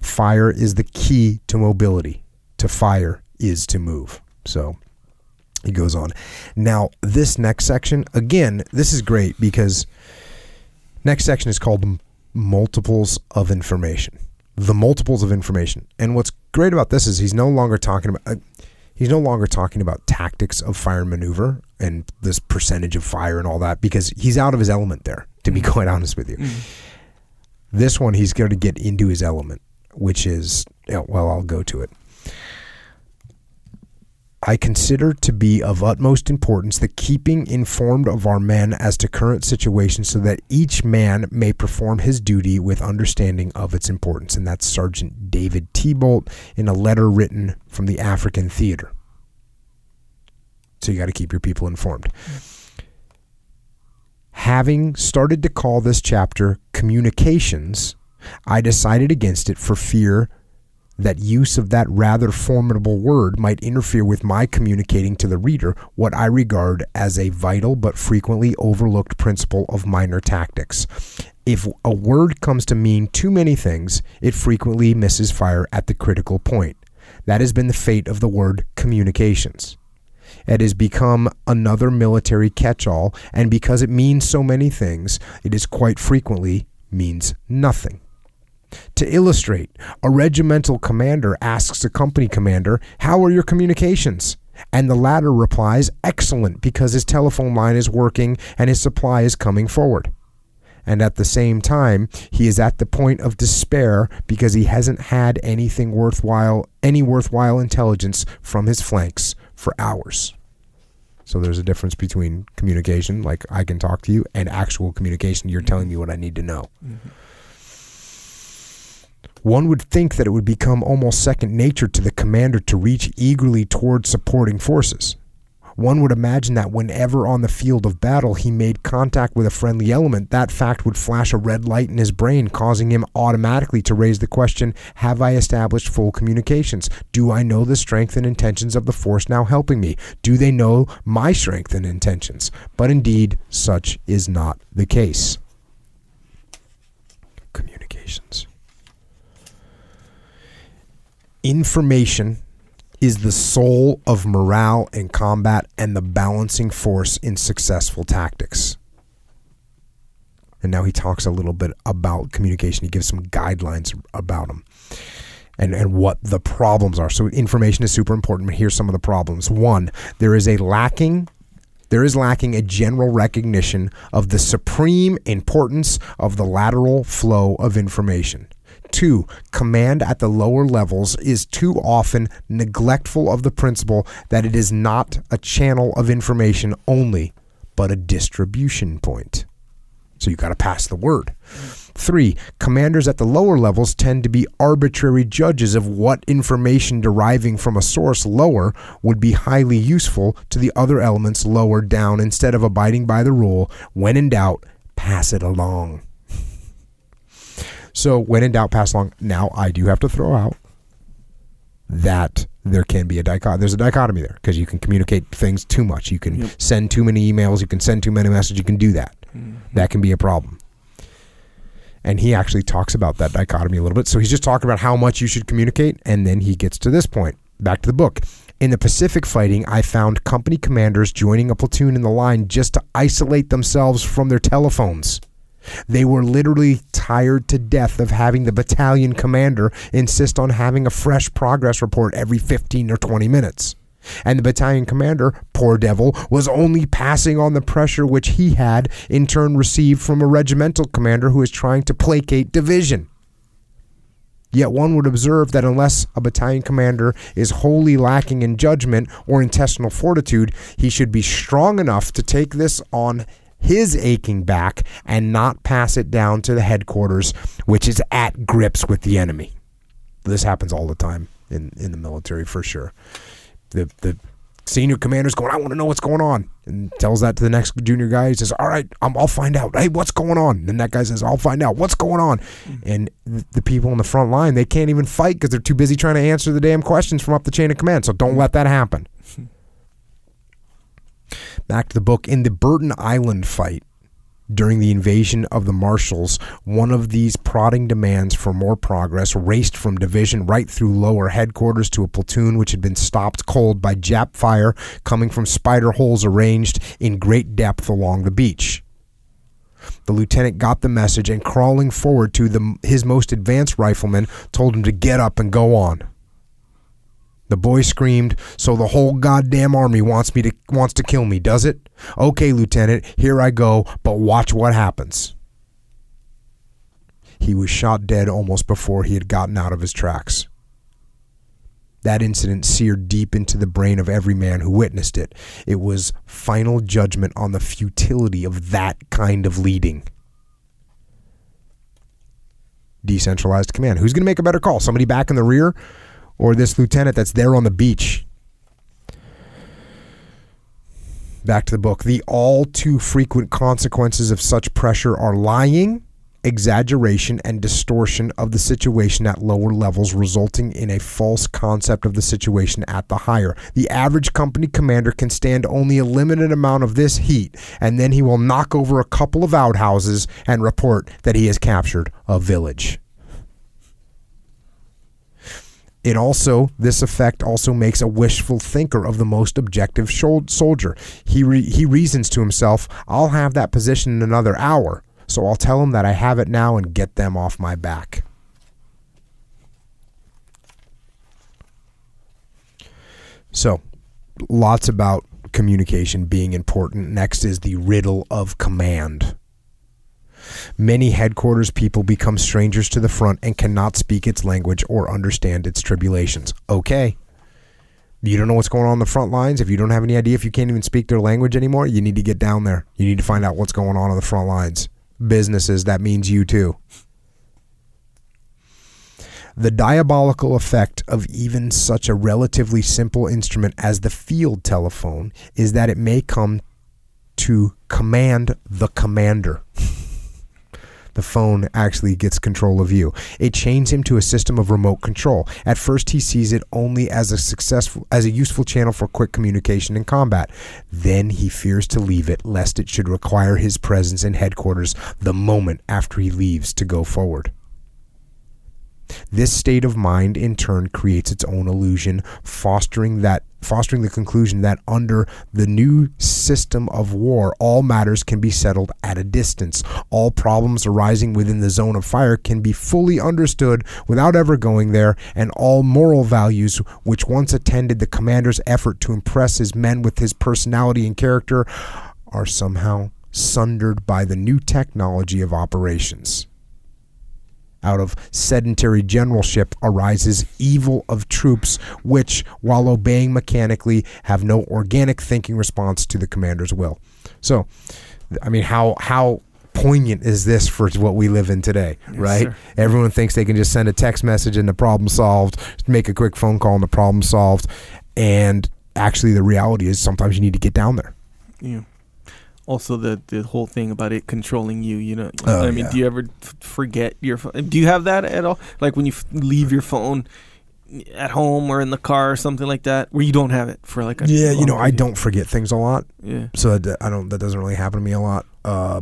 Fire is the key to mobility. To fire is to move. So he goes on. Now, this next section, again, this is great because next section is called multiples of information. The multiples of information. And what's great about this is he's no longer talking about uh, he's no longer talking about tactics of fire and maneuver and this percentage of fire and all that because he's out of his element there, to be quite honest with you. This one he's going to get into his element, which is yeah, well, I'll go to it. I consider to be of utmost importance the keeping informed of our men as to current situations so that each man may perform his duty with understanding of its importance. And that's Sergeant David T-Bolt in a letter written from the African theater. So you got to keep your people informed. Having started to call this chapter Communications, I decided against it for fear that use of that rather formidable word might interfere with my communicating to the reader what I regard as a vital but frequently overlooked principle of minor tactics. If a word comes to mean too many things, it frequently misses fire at the critical point. That has been the fate of the word communications. It has become another military catch all, and because it means so many things, it is quite frequently means nothing. To illustrate, a regimental commander asks a company commander, How are your communications? And the latter replies, Excellent, because his telephone line is working and his supply is coming forward. And at the same time, he is at the point of despair because he hasn't had anything worthwhile, any worthwhile intelligence from his flanks for hours. So there's a difference between communication, like I can talk to you, and actual communication. You're telling me what I need to know. Mm-hmm. One would think that it would become almost second nature to the commander to reach eagerly toward supporting forces. One would imagine that whenever on the field of battle he made contact with a friendly element, that fact would flash a red light in his brain, causing him automatically to raise the question Have I established full communications? Do I know the strength and intentions of the force now helping me? Do they know my strength and intentions? But indeed, such is not the case. Communications. Information is the soul of morale in combat and the balancing force in successful tactics. And now he talks a little bit about communication. He gives some guidelines about them and, and what the problems are. So information is super important. But here's some of the problems. One, there is a lacking there is lacking a general recognition of the supreme importance of the lateral flow of information. Two, command at the lower levels is too often neglectful of the principle that it is not a channel of information only, but a distribution point. So you got to pass the word. Three, commanders at the lower levels tend to be arbitrary judges of what information deriving from a source lower would be highly useful to the other elements lower down instead of abiding by the rule when in doubt, pass it along. So when in doubt, pass along. Now I do have to throw out that there can be a dichotomy. There's a dichotomy there because you can communicate things too much. You can Yep. send too many emails. You can send too many messages. You can do that. Mm-hmm. That can be a problem. And he actually talks about that dichotomy a little bit. So he's just talking about how much you should communicate, and then he gets to this point. Back to the book. In the Pacific fighting, I found company commanders joining a platoon in the line just to isolate themselves from their telephones. They were literally tired to death of having the battalion commander insist on having a fresh progress report every 15 or 20 minutes. And the battalion commander, poor devil, was only passing on the pressure which he had in turn received from a regimental commander who was trying to placate division. Yet one would observe that unless a battalion commander is wholly lacking in judgment or intestinal fortitude, he should be strong enough to take this on his aching back and not pass it down to the headquarters, which is at grips with the enemy. This happens all the time in, in the military for sure. The the senior commander's going, I want to know what's going on. And tells that to the next junior guy. He says, All right, I'll find out. Hey, what's going on? And that guy says, I'll find out. What's going on? And th- the people on the front line, they can't even fight because they're too busy trying to answer the damn questions from up the chain of command. So don't let that happen. Back to the book. In the Burton Island fight, during the invasion of the Marshalls, one of these prodding demands for more progress raced from division right through lower headquarters to a platoon which had been stopped cold by Jap fire coming from spider holes arranged in great depth along the beach. The lieutenant got the message and crawling forward to the, his most advanced rifleman told him to get up and go on. The boy screamed, "So the whole goddamn army wants me to wants to kill me, does it? Okay, lieutenant, here I go, but watch what happens." He was shot dead almost before he had gotten out of his tracks. That incident seared deep into the brain of every man who witnessed it. It was final judgment on the futility of that kind of leading. Decentralized command. Who's going to make a better call? Somebody back in the rear? Or this lieutenant that's there on the beach. Back to the book. The all too frequent consequences of such pressure are lying, exaggeration, and distortion of the situation at lower levels, resulting in a false concept of the situation at the higher. The average company commander can stand only a limited amount of this heat, and then he will knock over a couple of outhouses and report that he has captured a village. It also, this effect also makes a wishful thinker of the most objective soldier. He, re, he reasons to himself, I'll have that position in another hour, so I'll tell him that I have it now and get them off my back. So, lots about communication being important. Next is the riddle of command. Many headquarters people become strangers to the front and cannot speak its language or understand its tribulations. Okay. You don't know what's going on in the front lines. If you don't have any idea if you can't even speak their language anymore, you need to get down there. You need to find out what's going on on the front lines. Businesses, that means you too. The diabolical effect of even such a relatively simple instrument as the field telephone is that it may come to command the commander. the phone actually gets control of you. It chains him to a system of remote control. At first he sees it only as a successful as a useful channel for quick communication in combat. Then he fears to leave it lest it should require his presence in headquarters the moment after he leaves to go forward. This state of mind in turn creates its own illusion, fostering that fostering the conclusion that under the new system of war, all matters can be settled at a distance. All problems arising within the zone of fire can be fully understood without ever going there, and all moral values which once attended the commander's effort to impress his men with his personality and character are somehow sundered by the new technology of operations. Out of sedentary generalship arises evil of troops, which, while obeying mechanically, have no organic thinking response to the commander's will. So, I mean, how how poignant is this for what we live in today, yes, right? Sir. Everyone thinks they can just send a text message and the problem solved, make a quick phone call and the problem solved, and actually the reality is sometimes you need to get down there. Yeah also the the whole thing about it controlling you. You know, oh, I mean, yeah. do you ever f- forget your phone? Do you have that at all? Like when you f- leave your phone at home or in the car or something like that, where you don't have it for like a yeah. You know, period. I don't forget things a lot. Yeah. So that, I don't. That doesn't really happen to me a lot. Uh,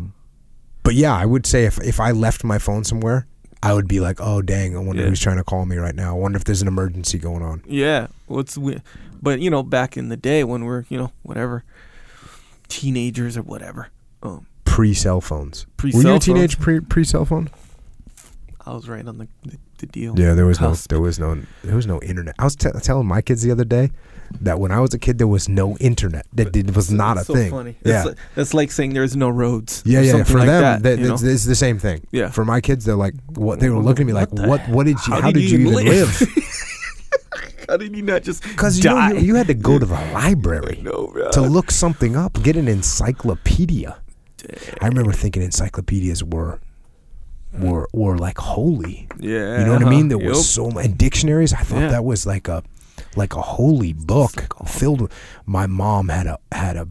but yeah, I would say if if I left my phone somewhere. I would be like, "Oh dang! I wonder yeah. who's trying to call me right now. I wonder if there's an emergency going on." Yeah, what's well, but you know, back in the day when we're you know whatever, teenagers or whatever. Um, pre cell phones. Pre Were you a teenage pre pre cell phone? I was right on the, the, the deal. Yeah, there was Cusp. no there was no there was no internet. I was t- telling my kids the other day that when I was a kid there was no internet. That it was not a It's so thing. Funny. Yeah. It's like, like saying there's no roads. yeah, or yeah. For like them, that, that, you it's, it's the same thing. Yeah. For my kids, they're like, what? They were looking at me like, What what? What did you? How, did, you even live? How did you not just Because you, know, you you had to go to the library no, bro. to look something up, get an encyclopedia. I remember thinking encyclopedias were were were like holy. Yeah. You know what I mean? There uh-huh. Yup. was so many dictionaries. I thought Yeah. that was like a like a holy book filled with. My mom had a had a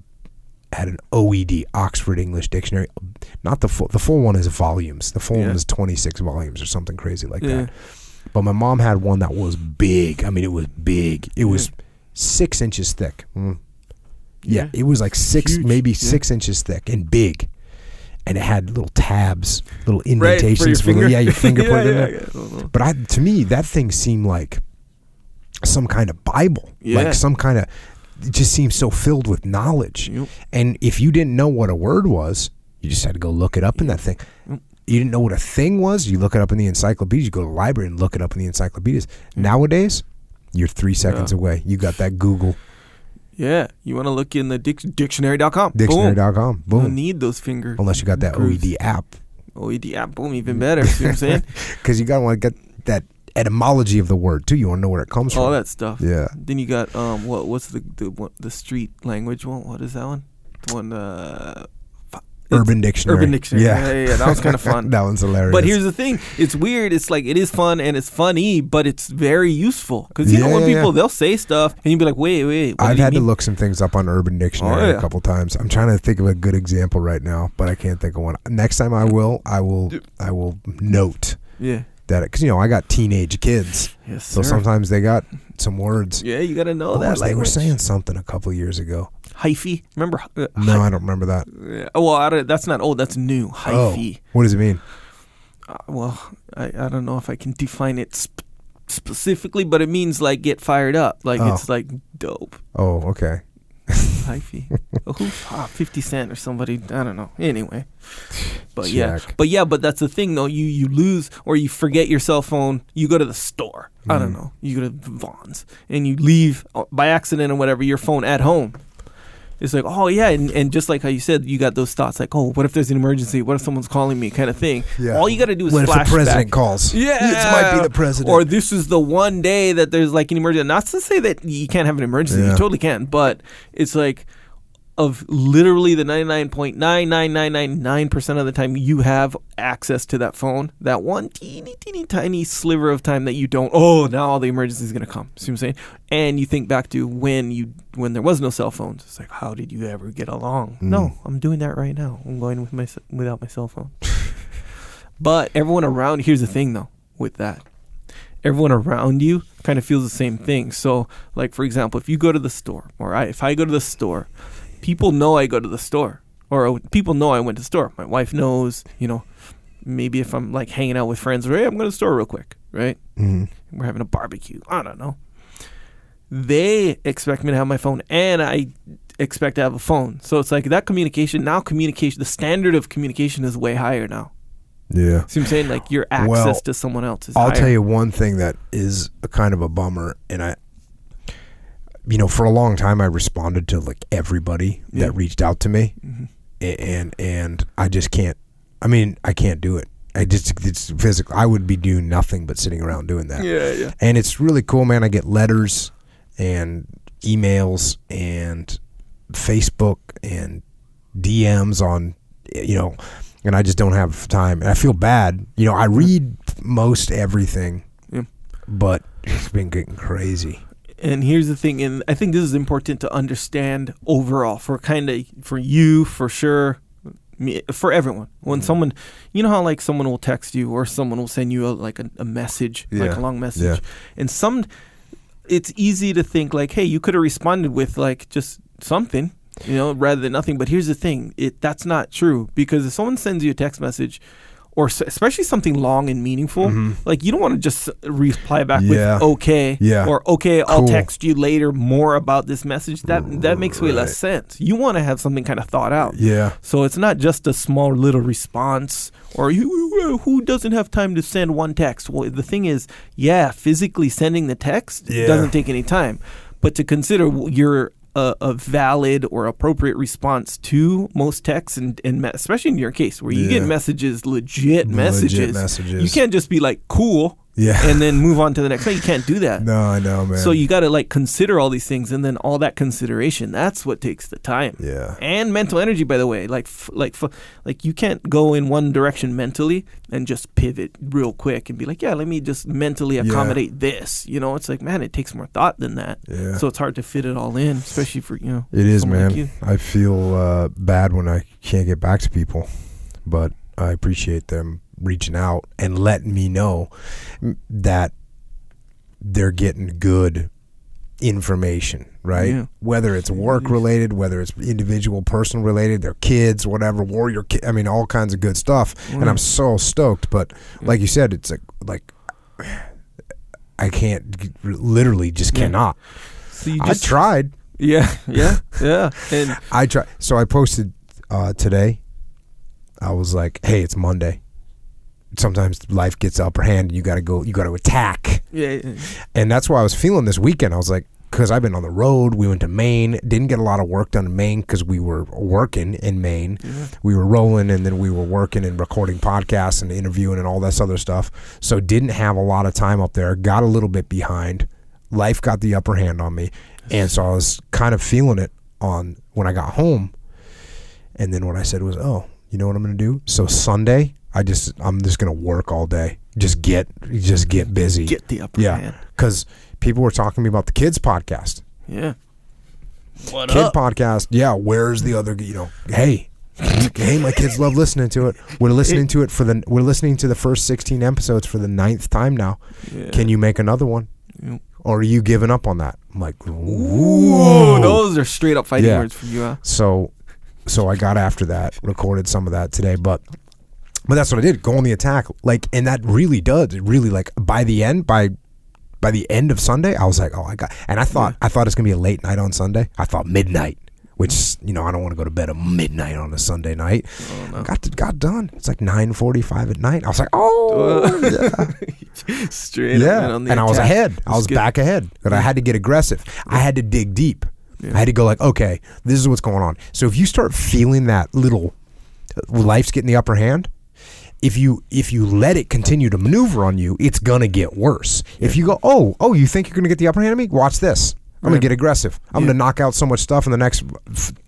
had an OED Oxford English Dictionary. Not the full. The full one is volumes. The full Yeah. one is twenty six volumes or something crazy like Yeah. that. But my mom had one that was big. I mean, it was big. It was six inches thick. Mm. Yeah, Yeah. it was like six, Huge. maybe Yeah. six inches thick and big. And it had little tabs, little Right, for your indentations for, the, finger? yeah, your finger Yeah, in there. yeah. I don't know. But I, to me, that thing seemed like some kind of Bible, Yeah. like some kind of. It just seems so filled with knowledge. Yup. And if you didn't know what a word was, you just had to go look it up in that thing. You didn't know what a thing was, you look it up in the encyclopedias. You go to the library and look it up in the encyclopedias. Nowadays, you're three seconds Yeah. away. You got that Google Yeah. You want to look in the dic- dictionary.com. Boom. dictionary.com. You don't Boom. need those fingers. Unless you got that grooves. OED app, OED app. Boom. Even better. See what I'm saying? because you got to want to get that etymology of the word too. You want to know where it comes All from. All that stuff. Yeah. Then you got um what what's the the what, the street language one? What is that one? The one uh Urban Dictionary. Urban Dictionary. Yeah. Yeah, yeah, yeah. That was kind of fun. that one's hilarious. But here's the thing: it's weird. It's like it is fun and it's funny, but it's very useful because you know when yeah, people yeah. they'll say stuff and you be like, wait, wait. What I've had to look some things up on Urban Dictionary Oh, yeah. a couple times. I'm trying to think of a good example right now, but I can't think of one. Next time I will, I will, I will note Yeah. that because you know I got teenage kids, Yes. so sir. sometimes they got some words. Yeah, you got to know that they were saying something a couple years ago. Hyphy. Remember? Uh, No, I don't remember that. oh, well, I that's not old. That's new. Hyphy. Oh, what does it mean? Uh, well, I, I don't know if I can define it sp- specifically, but it means like get fired up. Like Oh. it's like dope. Oh, okay. Hyphy. oh. Ah, 50 Cent or somebody. I don't know. Anyway. But yeah. But yeah, but that's the thing though. You you lose or you forget your cell phone. You go to the store. I don't Mm. know. You go to Vons and you leave uh, by accident or whatever your phone at home. It's like, oh yeah, and, and just like how you said, you got those thoughts like, oh, what if there's an emergency? What if someone's calling me? Kind of thing. Yeah. All you got to do is What if the president calls? Yeah, this might be the president. Or this is the one day that there's like an emergency. Not to say that you can't have an emergency, you totally can, but it's like of literally the 99.99999% of the time you have access to that phone, that one teeny, teeny, tiny sliver of time that you don't, oh, now all the emergency is going to come. See what I'm saying? And you think back to when you when there was no cell phones. It's like, how did you ever get along? Mm. No, I'm doing that right now. I'm going with my, without my cell phone. but everyone around, here's the thing though, with that everyone around you kind of feels the same thing. So, like for example, if you go to the store, or I, if I go to the store, people know I go to the store, or people know I went to the store. My wife knows, you know. Maybe if I'm like hanging out with friends, or hey, I'm going to the store real quick, right? Mhm. We're having a barbecue. I don't know. They expect me to have my phone, and I expect to have a phone. So it's like that communication. Now, communication, the standard of communication is way higher now. Yeah. See what I'm saying? Like your access Well, to someone else is I'll higher. tell you one thing that is a kind of a bummer, and I, you know, for a long time I responded to like everybody Yeah. that reached out to me, Mhm. And and I just can't. I mean, I can't do it. I just it's physical. I would be doing nothing but sitting around doing that. Yeah, yeah. And it's really cool, man. I get letters and emails and Facebook and DMs on, you know, and I just don't have time. And I feel bad. You know, I read most everything, Yeah. but it's been getting crazy. And here's the thing, and I think this is important to understand overall for kind of for you for sure, me, for everyone. When Mm-hmm. someone, you know how like someone will text you or someone will send you a, like a, a message, like a long message, Yeah. and some, it's easy to think like, hey, you could have responded with like just something, you know, rather than nothing. But here's the thing, it that's not true because if someone sends you a text message. Or s- especially something long and meaningful, like you don't want to just reply back Mm-hmm. Yeah. with "okay" Yeah. or "okay, I'll text you later more about this message." That that makes way less sense. You want to have something kind of thought out. Yeah. So it's not just a small little response or you, who doesn't have time to send one text. Well, the thing is, yeah, physically sending the text Yeah. doesn't take any time, but to consider your a, a valid or appropriate response to most texts and, and especially in your case where you get messages legit, Legit messages messages. you can't just be like cool Yeah. and then move on to the next thing you can't do that No, I know, man. so you got to like consider all these things, and then all that consideration. That's what takes the time. Yeah. And mental energy, by the way, like f- like f- like you can't go in one direction mentally and just pivot real quick and be like, yeah, let me just mentally accommodate this. You know, it's like man, it takes more thought than that. Yeah. So it's hard to fit it all in, especially for you know. It is, man. like. I feel uh, bad when I can't get back to people, but I appreciate them reaching out and letting me know that they're getting good information, right? Yeah. Whether it's work related, whether it's individual, personal related, their kids, whatever, warrior, ki- I mean, all kinds of good stuff. And I'm so stoked. But like you said, it's like like I can't literally just cannot. So you I tried. yeah yeah yeah and I tried. So I posted uh, today. I was like, "Hey, it's Monday. Sometimes life gets the upper hand. And you got to go. You got to attack." yeah, yeah And that's why I was feeling this weekend. I was like, because I've been on the road. We went to Maine. Didn't get a lot of work done in Maine because we were working in Maine. We were rolling, and then we were working and recording podcasts and interviewing and all this other stuff. So didn't have a lot of time up there. Got a little bit behind. Life got the upper hand on me, and so I was kind of feeling it on when I got home. And then what I said was, "Oh, you know what I'm going to do?" So Sunday, I just I'm just going to work all day. Just get just get busy. get the upper yeah, hand. because people were talking to me about the kids podcast. Yeah. What Kid up? podcast. Yeah, where's the other? You know, hey. hey, my kids love listening to it. We're listening to it for the. We're listening to the first sixteen episodes for the ninth time now. Yeah. Can you make another one, Yeah. or are you giving up on that? I'm like, Ooh, ooh. those are straight up fighting Yeah. words from you. Huh? So, so I got after that, recorded some of that today, but but that's what I did. Go on the attack, like, and that really does. It really like by the end, by by the end of Sunday, I was like, oh, I got. And I thought I thought it's gonna be a late night on Sunday. I thought midnight, which you know I don't want to go to bed at midnight on a Sunday night. Oh, got to, got done. It's like nine forty five at night. I was like, oh, yeah. straight Yeah, man, on the and I was ahead. I was back ahead, but I had to get aggressive. I had to dig deep. I had to go like, okay, this is what's going on. So if you start feeling that little life's getting the upper hand, if you if you let it continue to maneuver on you, it's gonna get worse. If you go, oh, oh, you think you're gonna get the upper hand on me? Watch this. I'm gonna get aggressive. I'm Yeah. gonna knock out so much stuff in the next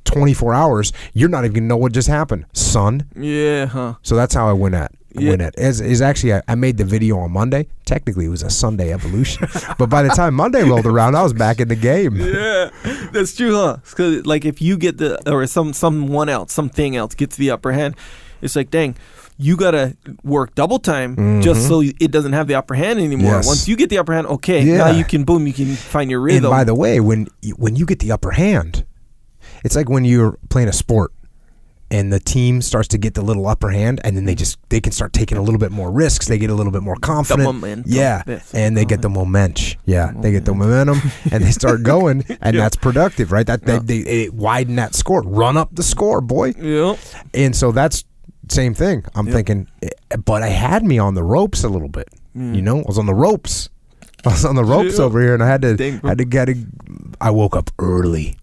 24 hours. You're not even gonna know what just happened, son. Yeah, huh? So that's how I went at Yeah. went at. Is is actually I, I made the video on Monday. Technically, it was a Sunday evolution, but by the time Monday rolled around, I was back in the game. Yeah, that's true, huh? Because like if you get the or some someone else, something else gets the upper hand, it's like dang. You gotta work double time just so it doesn't have the upper hand anymore. Mm-hmm. Yes. Once you get the upper hand, okay, Yeah. now you can boom, you can find your And rhythm. by the way, when you- when you get the upper hand, it's like when you're playing a sport and the team starts to get the little upper hand, and then they just they can start taking a little bit more risks. They get a little bit more confident. momentum. Yeah, and they get the momentum. Yeah, they get the momentum, and they start going, and that's productive, right? That they, they it widen that score, run up the score, boy. yeah And so that's same thing. I'm thinking, eh, but I had me on the ropes a little bit. You know, I was on the ropes. I was on the ropes over here, and I had to, Dang, had to get. A, I woke up early,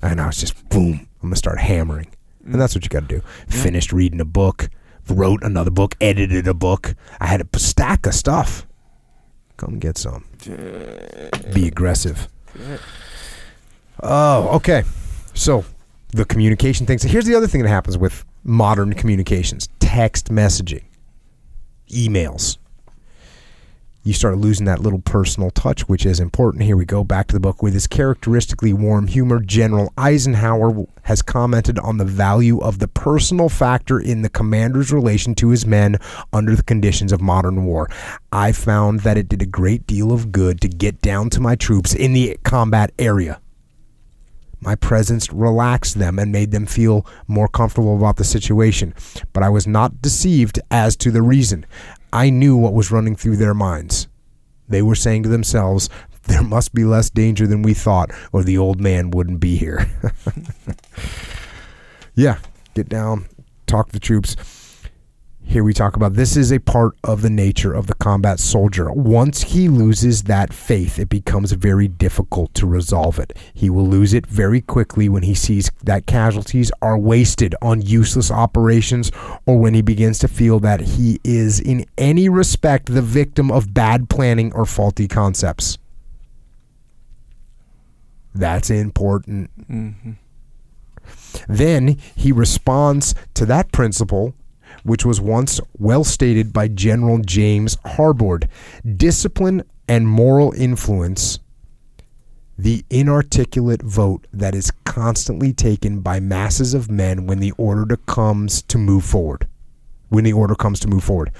and I was just boom. I'm gonna start hammering, and that's what you got to do. Finished reading a book, wrote another book, edited a book. I had a stack of stuff. Come get some. Be aggressive. Oh, okay. So the communication thing. So here's the other thing that happens with modern communications: text messaging, emails. You start losing that little personal touch, which is important. Here we go back to the book. With his characteristically warm humor, General Eisenhower has commented on the value of the personal factor in the commander's relation to his men under the conditions of modern war. I found that it did a great deal of good to get down to my troops in the combat area. My presence relaxed them and made them feel more comfortable about the situation, but I was not deceived as to the reason. I knew what was running through their minds. They were saying to themselves, there must be less danger than we thought, or the old man wouldn't be here. yeah, get down, talk to the troops. Here we talk about this is a part of the nature of the combat soldier. Once he loses that faith, it becomes very difficult to resolve it. He will lose it very quickly when he sees that casualties are wasted on useless operations or when he begins to feel that he is, in any respect, the victim of bad planning or faulty concepts. That's important. Mm-hmm. Then he responds to that principle, which was once well stated by General James Harbord discipline and moral influence, the inarticulate vote that is constantly taken by masses of men when the order to comes to move forward. When the order comes to move forward.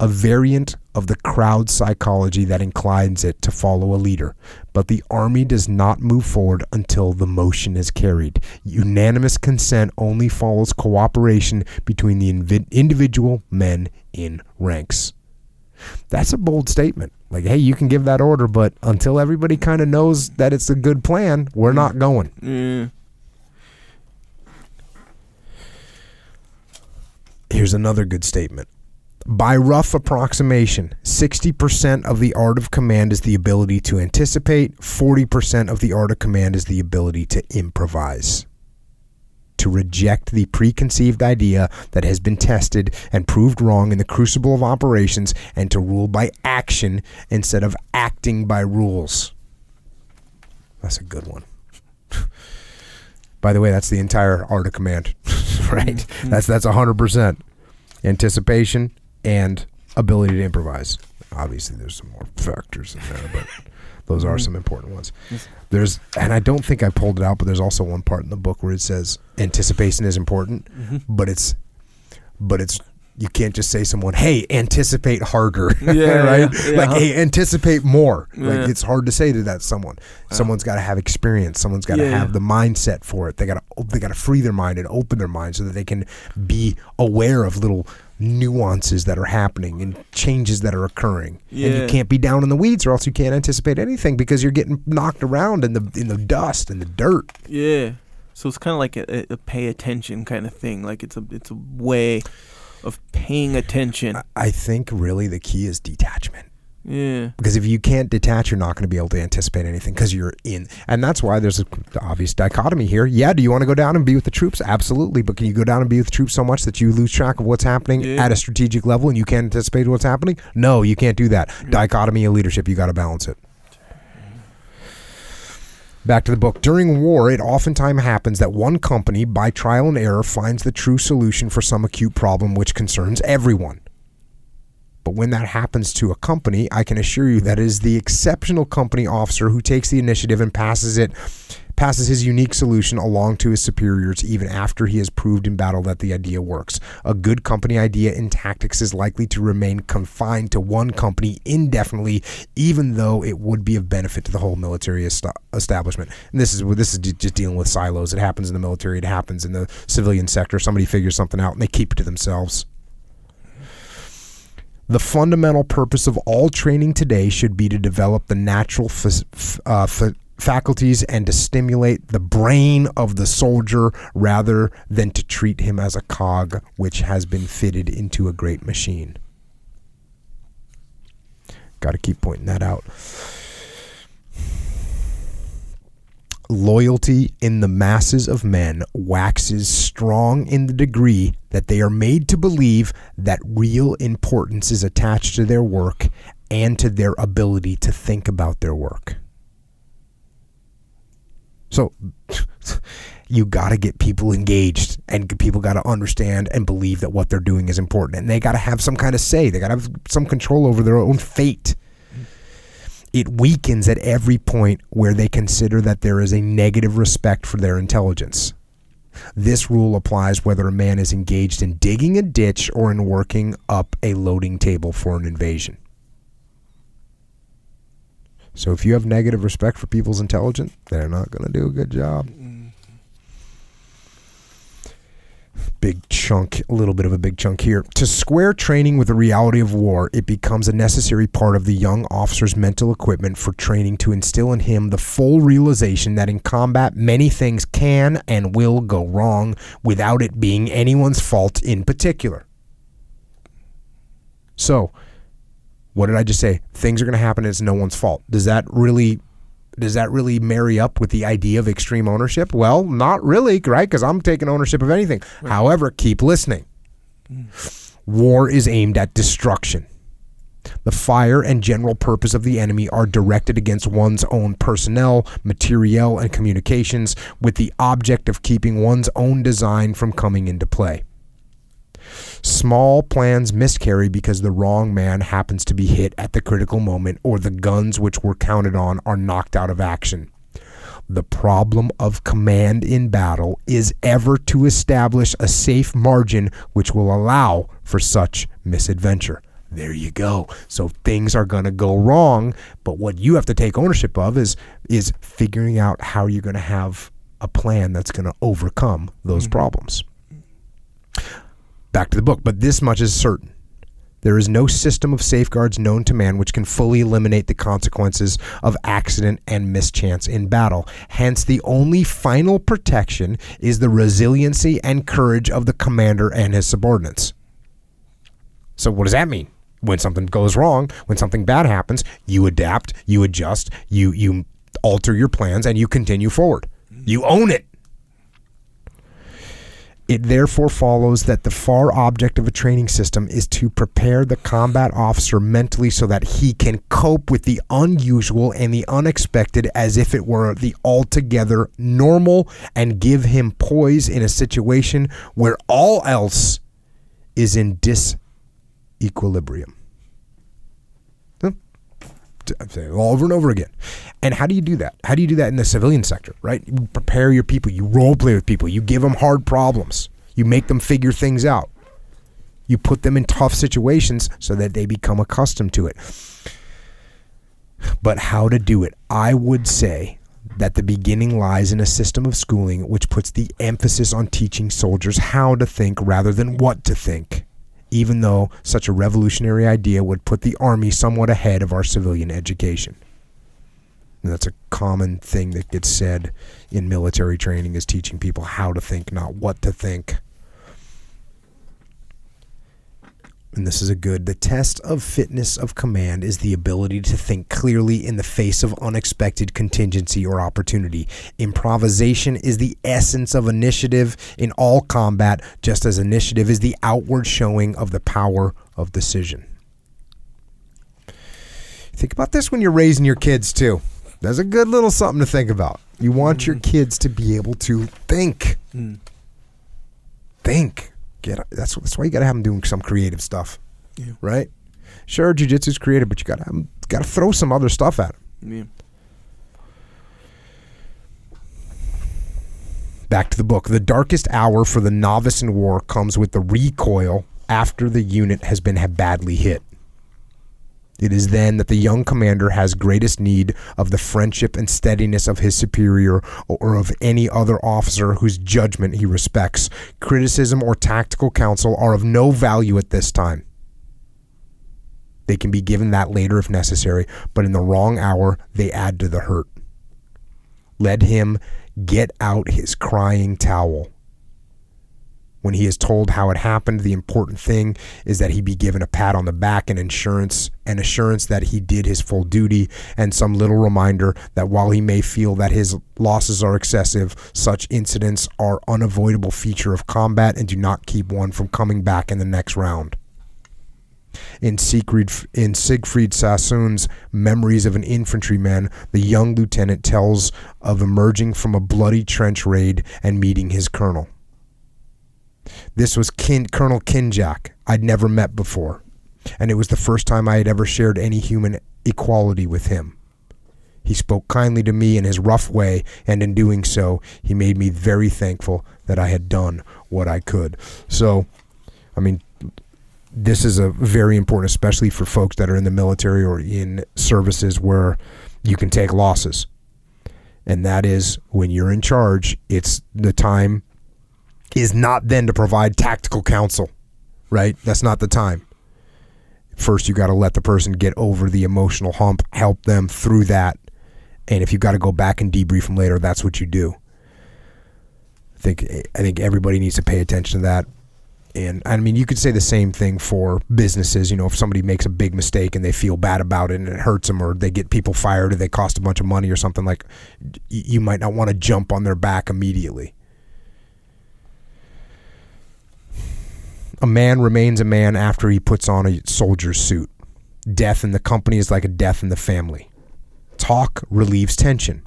A variant of the crowd psychology that inclines it to follow a leader. But the army does not move forward until the motion is carried. Unanimous consent only follows cooperation between the invi- individual men in ranks. That's a bold statement. Like, hey, you can give that order, but until everybody kind of knows that it's a good plan, we're not going. Yeah. Here's another good statement. By rough approximation, 60% of the art of command is the ability to anticipate, 40% of the art of command is the ability to improvise. To reject the preconceived idea that has been tested and proved wrong in the crucible of operations, and to rule by action instead of acting by rules. That's a good one. By the way, that's the entire art of command, right? Mm-hmm. That's that's hundred percent anticipation and ability to improvise. Obviously, there's some more factors in there, but those are some important ones. There's, and I don't think I pulled it out, but there's also one part in the book where it says anticipation is important, Mm-hmm. but it's, but it's. You can't just say someone, "Hey, anticipate harder," Yeah, right? yeah, yeah. Like, "Hey, anticipate more." Like, it's hard to say to that someone. Someone's got to have experience. Someone's got to have the mindset for it. They got to they got to free their mind and open their mind so that they can be aware of little nuances that are happening and changes that are occurring. And you can't be down in the weeds or else you can't anticipate anything because you're getting knocked around in the in the dust and the dirt. Yeah. So it's kind of like a, a, a pay attention kind of thing. Like it's a it's a way of paying attention. I think really the key is detachment. Yeah. Because if you can't detach, you're not going to be able to anticipate anything because you're in. And that's why there's a, the obvious dichotomy here. Yeah, do you want to go down and be with the troops? Absolutely. But can you go down and be with the troops so much that you lose track of what's happening Yeah. at a strategic level and you can't anticipate what's happening? No, you can't do that. Dichotomy of leadership, you got to balance it. Back to the book. During war, it oftentimes happens that one company, by trial and error, finds the true solution for some acute problem which concerns everyone. But when that happens to a company, I can assure you that is the exceptional company officer who takes the initiative and passes it passes his unique solution along to his superiors even after he has proved in battle that the idea works. A good company idea in tactics is likely to remain confined to one company indefinitely even though it would be of benefit to the whole military est- establishment. And this is this is just dealing with silos. It happens in the military, it happens in the civilian sector. Somebody figures something out and they keep it to themselves. The fundamental purpose of all training today should be to develop the natural f- uh, fa- faculties and to stimulate the brain of the soldier rather than to treat him as a cog which has been fitted into a great machine. Got to keep pointing that out. Loyalty in the masses of men waxes strong in the degree that they are made to believe that real importance is attached to their work and to their ability to think about their work. So you got to get people engaged and people got to understand and believe that what they're doing is important and they got to have some kind of say. They got to have some control over their own fate it weakens at every point where they consider that there is a negative respect for their intelligence. This rule applies whether a man is engaged in digging a ditch or in working up a loading table for an invasion. So if you have negative respect for people's intelligence, they're not going to do a good job. Mm. Big chunk, a little bit of a big chunk here. To square training with the reality of war, it becomes a necessary part of the young officer's mental equipment for training to instill in him the full realization that in combat many things can and will go wrong without it being anyone's fault in particular. So, what did I just say? Things are going to happen and it's no one's fault. Does that really does that really marry up with the idea of extreme ownership? Well, not really, right? Because I'm taking ownership of anything. Right. However, keep listening. Mm. War is aimed at destruction. The fire and general purpose of the enemy are directed against one's own personnel, materiel, and communications with the object of keeping one's own design from coming into play. Small plans miscarry because the wrong man happens to be hit at the critical moment or the guns which were counted on are knocked out of action. The problem of command in battle is ever to establish a safe margin which will allow for such misadventure. There you go. So things are going to go wrong, but what you have to take ownership of is is figuring out how you're going to have a plan that's going to overcome those mm-hmm. problems back to the book. But this much is certain. There is no system of safeguards known to man which can fully eliminate the consequences of accident and mischance in battle. Hence, the only final protection is the resiliency and courage of the commander and his subordinates. So, what does that mean? When something goes wrong, when something bad happens, you adapt, you adjust, you you alter your plans, and you continue forward. You own it. It therefore follows that the far object of a training system is to prepare the combat officer mentally so that he can cope with the unusual and the unexpected as if it were the altogether normal and give him poise in a situation where all else is in disequilibrium. Over and over again. And how do you do that? How do you do that in the civilian sector, right? You prepare your people, you role play with people, you give them hard problems, you make them figure things out. You put them in tough situations so that they become accustomed to it. But how to do it? I would say that the beginning lies in a system of schooling which puts the emphasis on teaching soldiers how to think rather than what to think even though such a revolutionary idea would put the Army somewhat ahead of our civilian education. And that's a common thing that gets said in military training is teaching people how to think, not what to think. And this is a good the test of fitness of command is the ability to think clearly in the face of unexpected contingency or opportunity. Improvisation is the essence of initiative in all combat just as initiative is the outward showing of the power of decision. Think about this when you're raising your kids too. That's a good little something to think about. You want mm. your kids to be able to think. Mm. think get that's that's why you got to have them doing some creative stuff, yeah. right? Sure, jujitsu's creative, but you got to got to throw some other stuff at them. Yeah. Back to the book. The darkest hour for the novice in war comes with the recoil after the unit has been badly hit. It is then that the young commander has greatest need of the friendship and steadiness of his superior or of any other officer whose judgment he respects. Criticism or tactical counsel are of no value at this time. They can be given that later if necessary, but in the wrong hour, they add to the hurt. Let him get out his crying towel when he is told how it happened, the important thing is that he be given a pat on the back and insurance and assurance that he did his full duty and some little reminder that while he may feel that his losses are excessive, such incidents are unavoidable feature of combat and do not keep one from coming back in the next round. In Siegfried, in Siegfried Sassoon's Memories of an Infantryman, the young lieutenant tells of emerging from a bloody trench raid and meeting his colonel. This was Kin- Colonel Kinjack, I'd never met before, and it was the first time I had ever shared any human equality with him. He spoke kindly to me in his rough way, and in doing so, he made me very thankful that I had done what I could. So, I mean, this is a very important, especially for folks that are in the military or in services where you can take losses. And that is when you're in charge, it's the time is not then to provide tactical counsel, right? That's not the time. First, you got to let the person get over the emotional hump, help them through that. And if you got to go back and debrief them later, that's what you do. I think I think everybody needs to pay attention to that. And I mean, you could say the same thing for businesses. You know, if somebody makes a big mistake and they feel bad about it and it hurts them, or they get people fired, or they cost a bunch of money, or something like, you might not want to jump on their back immediately. A man remains a man after he puts on a soldier's suit. Death in the company is like a death in the family. Talk relieves tension.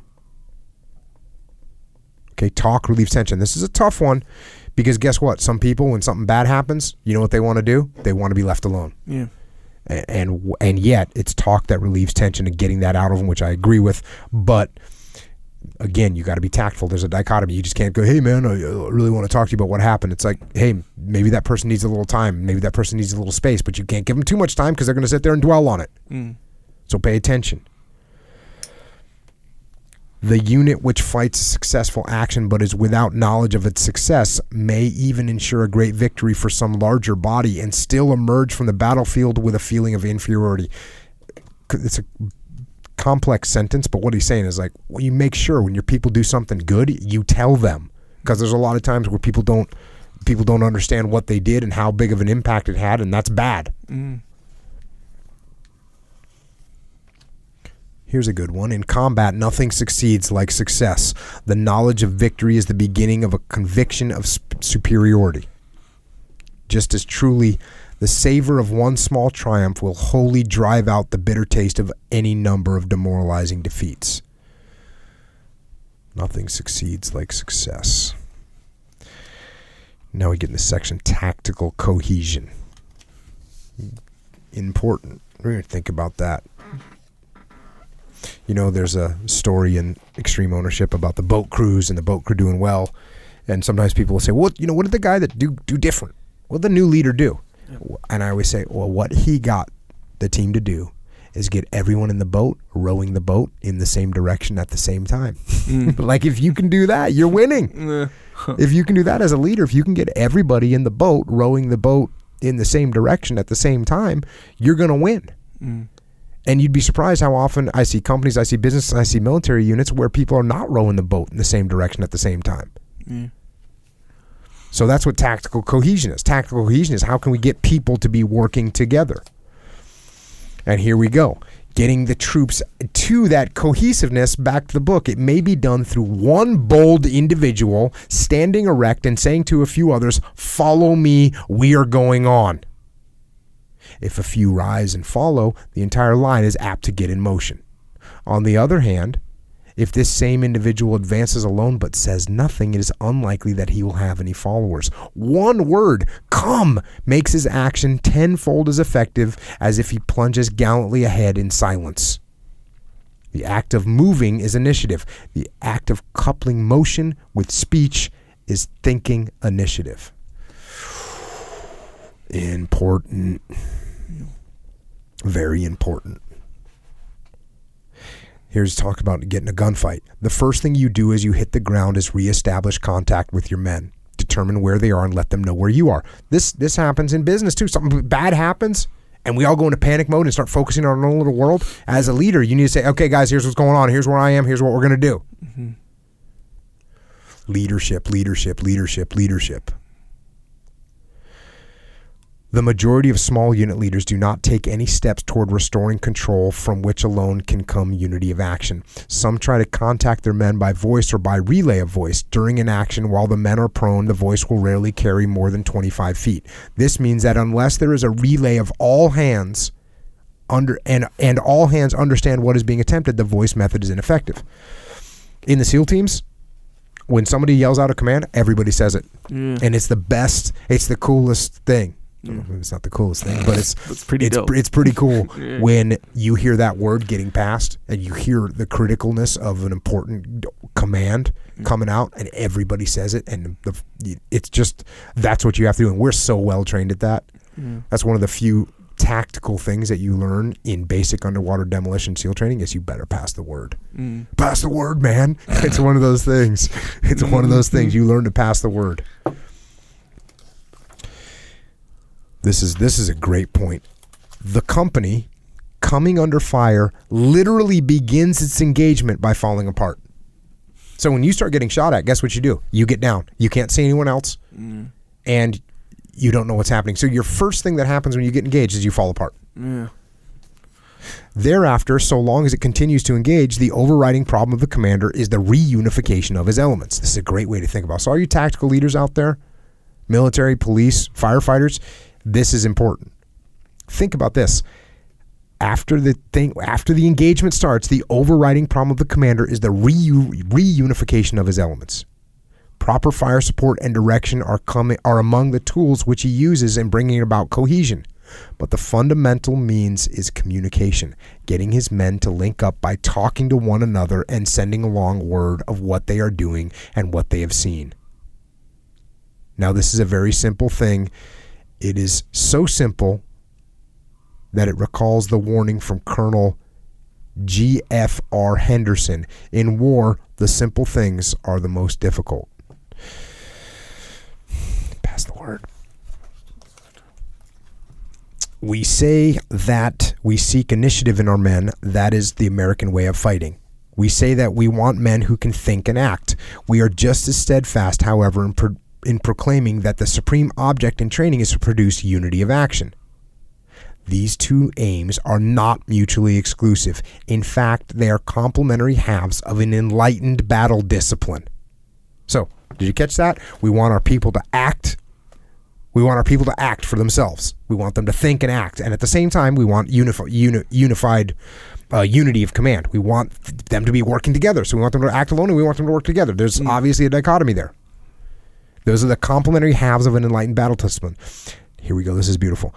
Okay, talk relieves tension. This is a tough one because guess what? Some people, when something bad happens, you know what they want to do? They want to be left alone. Yeah. A- And and yet, it's talk that relieves tension and getting that out of them, which I agree with. But again, you got to be tactful. There's a dichotomy. You just can't go, "Hey, man, I really want to talk to you about what happened." It's like, "Hey, maybe that person needs a little time. Maybe that person needs a little space, but you can't give them too much time because they're going to sit there and dwell on it." Mm. So pay attention. The unit which fights successful action but is without knowledge of its success may even ensure a great victory for some larger body and still emerge from the battlefield with a feeling of inferiority. It's a complex sentence, but what he's saying is like, well, you make sure when your people do something good, you tell them because there's a lot of times where people don't people don't understand what they did and how big of an impact it had, and that's bad. Mm. Here's a good one. In combat, nothing succeeds like success. The knowledge of victory is the beginning of a conviction of superiority. Just as truly, the savor of one small triumph will wholly drive out the bitter taste of any number of demoralizing defeats. Nothing succeeds like success. Now we get in the section tactical cohesion. Important. We're going to think about that. You know, there's a story in Extreme Ownership about the boat crews and the boat crew doing well. And sometimes people will say, "Well, you know, what did the guy that do do different? What did the new leader do?" And I always say, "Well, what he got the team to do is get everyone in the boat rowing the boat in the same direction at the same time. like if you can do that, you're winning. If you can do that as a leader, if you can get everybody in the boat rowing the boat in the same direction at the same time, you're going to win." mm. And you'd be surprised how often I see companies, I see businesses, I see military units where people are not rowing the boat in the same direction at the same time. Yeah. So that's what tactical cohesion is. Tactical cohesion is how can we get people to be working together? And here we go. Getting the troops to that cohesiveness back to the book. It may be done through one bold individual standing erect and saying to a few others, Follow me, we are going on. If a few rise and follow, the entire line is apt to get in motion. On the other hand, if this same individual advances alone but says nothing, it is unlikely that he will have any followers. One word, come, makes his action tenfold as effective as if he plunges gallantly ahead in silence. The act of moving is initiative. The act of coupling motion with speech is thinking initiative. Important. Very important. Here's talk about getting a gunfight. The first thing you do as you hit the ground is reestablish contact with your men. Determine where they are and let them know where you are. This this happens in business too. Something bad happens and we all go into panic mode and start focusing on our own little world. As a leader, you need to say, "Okay, guys, here's what's going on. Here's where I am. Here's what we're going to do." Mm-hmm. Leadership, leadership, leadership, leadership. The majority of small unit leaders do not take any steps toward restoring control from which alone can come unity of action. Some try to contact their men by voice or by relay of voice. During an action, while the men are prone, the voice will rarely carry more than 25 feet. This means that unless there is a relay of all hands under and and all hands understand what is being attempted, the voice method is ineffective. In the SEAL teams, when somebody yells out a command, everybody says it. And it's the best, it's the coolest thing. It's not the coolest thing, but it's It's pretty it's, dope. it's pretty cool Yeah. when you hear that word getting passed and you hear the criticalness of an important command Mm. coming out and everybody says it and the, it's just that's what you have to do and we're so well trained at that Yeah. that's one of the few tactical things that you learn in basic underwater demolition seal training is you better pass the word Mm. pass the word man it's one of those things it's one of those things you learn to pass the word This is this is a great point. The company coming under fire literally begins its engagement by falling apart. So when you start getting shot at, guess what you do? You get down. You can't see anyone else, mm. and you don't know what's happening. So your first thing that happens when you get engaged is you fall apart. Yeah. Thereafter, so long as it continues to engage, the overriding problem of the commander is the reunification of his elements. This is a great way to think about. it. So, all you tactical leaders out there, military, police, firefighters, this is important. Think about this. After the thing, after the engagement starts, the overriding problem of the commander is the reu- reunification of his elements. Proper fire support and direction are coming are among the tools which he uses in bringing about cohesion. But the fundamental means is communication, getting his men to link up by talking to one another and sending along word of what they are doing and what they have seen. Now, this is a very simple thing. It is so simple that it recalls the warning from Colonel G.F.R. Henderson In war, the simple things are the most difficult. Pass the word. We say that we seek initiative in our men. That is the American way of fighting. We say that we want men who can think and act. We are just as steadfast, however, in, in proclaiming that the supreme object in training is to produce unity of action. These two aims are not mutually exclusive. In fact, they are complementary halves of an enlightened battle discipline. So, did you catch that? We want our people to act. We want our people to act for themselves. We want them to think and act. And at the same time, we want unifi- uni- unified uh, unity of command. We want th- them to be working together. So we want them to act alone and we want them to work together. There's obviously a dichotomy there. Those are the complementary halves of an enlightened battle discipline. Here we go. This is beautiful.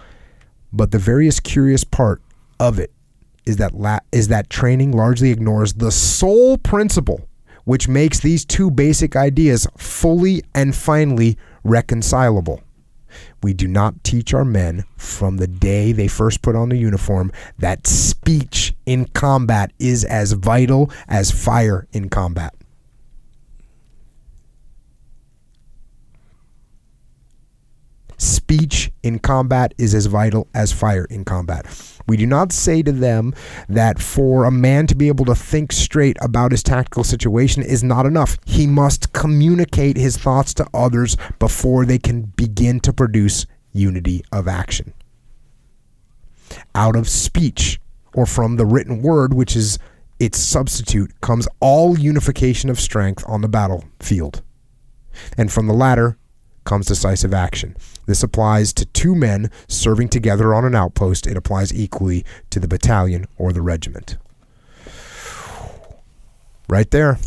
But the various curious part of it is that la- is that training largely ignores the sole principle which makes these two basic ideas fully and finally reconcilable. We do not teach our men from the day they first put on the uniform that speech in combat is as vital as fire in combat. Speech in combat is as vital as fire in combat. We do not say to them that for a man to be able to think straight about his tactical situation is not enough. He must communicate his thoughts to others before they can begin to produce unity of action. Out of speech or from the written word, which is its substitute, comes all unification of strength on the battlefield. And from the latter comes decisive action. This applies to two men serving together on an outpost. It applies equally to the battalion or the regiment. Right there.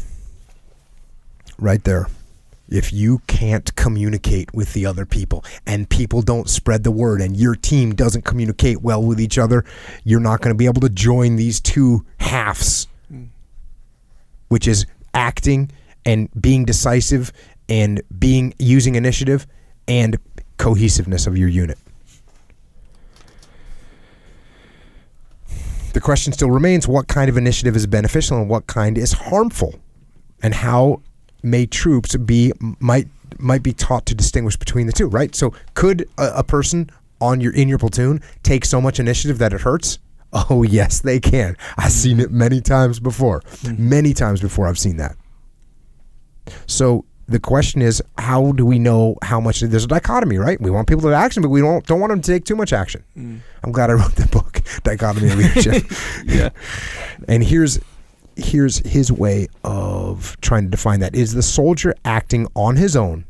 Right there. If you can't communicate with the other people and people don't spread the word and your team doesn't communicate well with each other, you're not going to be able to join these two halves, which is acting and being decisive and being using initiative and cohesiveness of your unit. The question still remains what kind of initiative is beneficial and what kind is harmful? And how may troops be might might be taught to distinguish between the two, right? So could a, a person on your in your platoon take so much initiative that it hurts? Oh yes, they can. I've seen it many times before. Mm-hmm. Many times before I've seen that. So the question is, how do we know how much? There's a dichotomy, right? We want people to action, but we don't don't want them to take too much action. Mm. I'm glad I wrote the book, Dichotomy of Leadership. Yeah. and here's here's his way of trying to define that: is the soldier acting on his own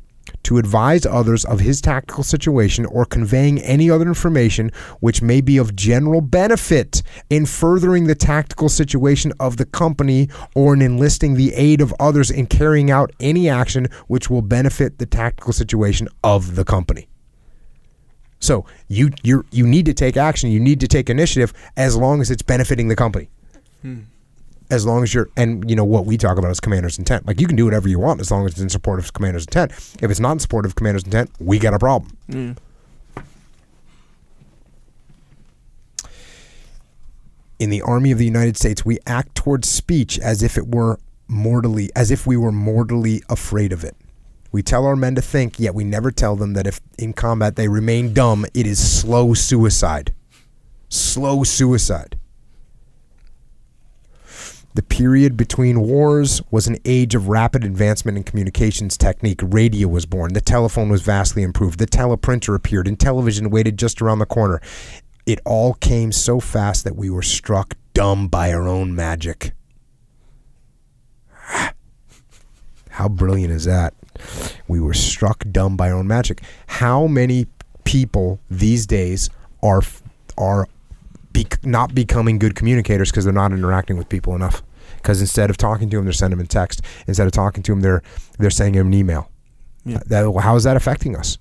to advise others of his tactical situation or conveying any other information which may be of general benefit in furthering the tactical situation of the company or in enlisting the aid of others in carrying out any action which will benefit the tactical situation of the company. So you you you need to take action, you need to take initiative as long as it's benefiting the company hmm. As long as you're and you know what we talk about is commander's intent. Like you can do whatever you want as long as it's in support of commander's intent. If it's not in support of commander's intent we got a problem. Mm. In the army of the united states we act towards speech as if it were mortally as if we were mortally afraid of it. We tell our men to think, yet we never tell them that if in combat they remain dumb, it is slow suicide. Slow suicide. The period between wars was an age of rapid advancement in communications technique. Radio was born. The telephone was vastly improved. The teleprinter appeared, and television waited just around the corner. It all came so fast that we were struck dumb by our own magic. How brilliant is that? We were struck dumb by our own magic. How many people these days are are be, not becoming good communicators because they're not interacting with people enough? Because instead of talking to them, they're sending them a text. Instead of talking to them, they're they're sending them an email. Yeah. That, how is that affecting us?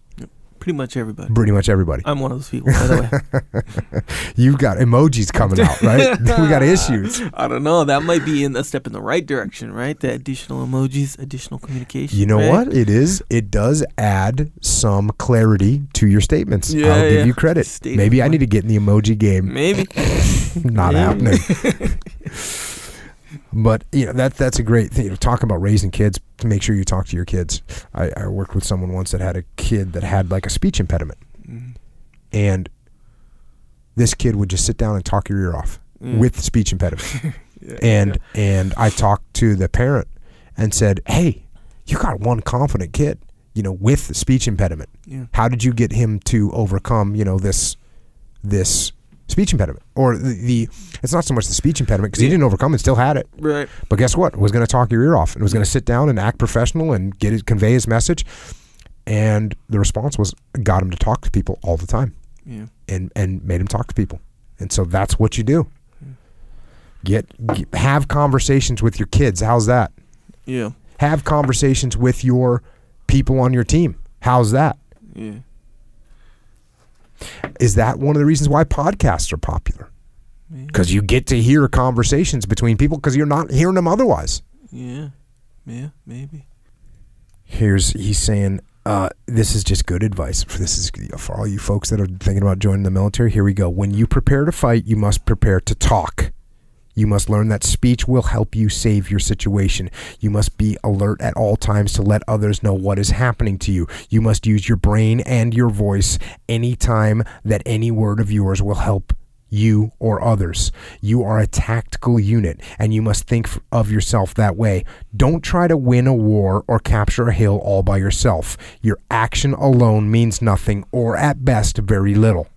Pretty much everybody. Pretty much everybody. I'm one of those people, by the way. You've got emojis coming out, right? we got issues. I don't know. That might be in a step in the right direction, right? The additional emojis, additional communication. You know right? what? It is. It does add some clarity to your statements. Yeah, I'll give you credit. Maybe I need to get in the emoji game. Maybe. Not Maybe. happening. But you know that that's a great thing. You know, talking about raising kids to make sure you talk to your kids. I, I worked with someone once that had a kid that had like a speech impediment, Mhm. and this kid would just sit down and talk your ear off Mm. with speech impediment. Yeah, and and I talked to the parent and said, "Hey, you got one confident kid, you know, with the speech impediment. Yeah. How did you get him to overcome, you know, this this speech impediment or the, the it's not so much the speech impediment because he didn't overcome it, still had it. Right. But guess what? Was going to talk your ear off and was going to sit down and act professional and get it, convey his message. And the response was got him to talk to people all the time Yeah. and and made him talk to people. And so that's what you do. Get, get have conversations with your kids. How's that? Yeah. Have conversations with your people on your team. How's that? Yeah. Is that one of the reasons why podcasts are popular? Because you get to hear conversations between people because you're not hearing them otherwise. Yeah. Yeah. Maybe. Here's he's saying, uh, this is just good advice for this is for all you folks that are thinking about joining the military. Here we go. When you prepare to fight, you must prepare to talk. You must learn that speech will help you save your situation. You must be alert at all times to let others know what is happening to you. You must use your brain and your voice anytime that any word of yours will help you or others. You are a tactical unit and you must think of yourself that way. Don't try to win a war or capture a hill all by yourself. Your action alone means nothing or at best very little.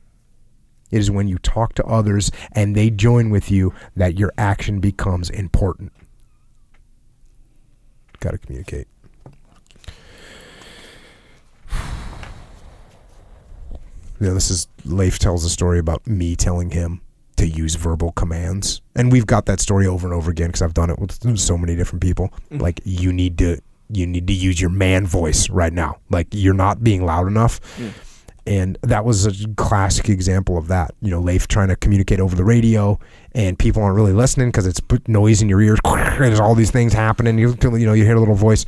It is when you talk to others and they join with you that your action becomes important. Got to communicate. You know, this is Leif tells a story about me telling him to use verbal commands, and we've got that story over and over again because I've done it with so many different people. Mm-hmm. Like you need to you need to use your man voice right now. Like you're not being loud enough. Yeah. And that was a classic example of that. You know, Leif trying to communicate over the radio, and people aren't really listening because it's put noise in your ears. There's all these things happening. You you know, you hear a little voice.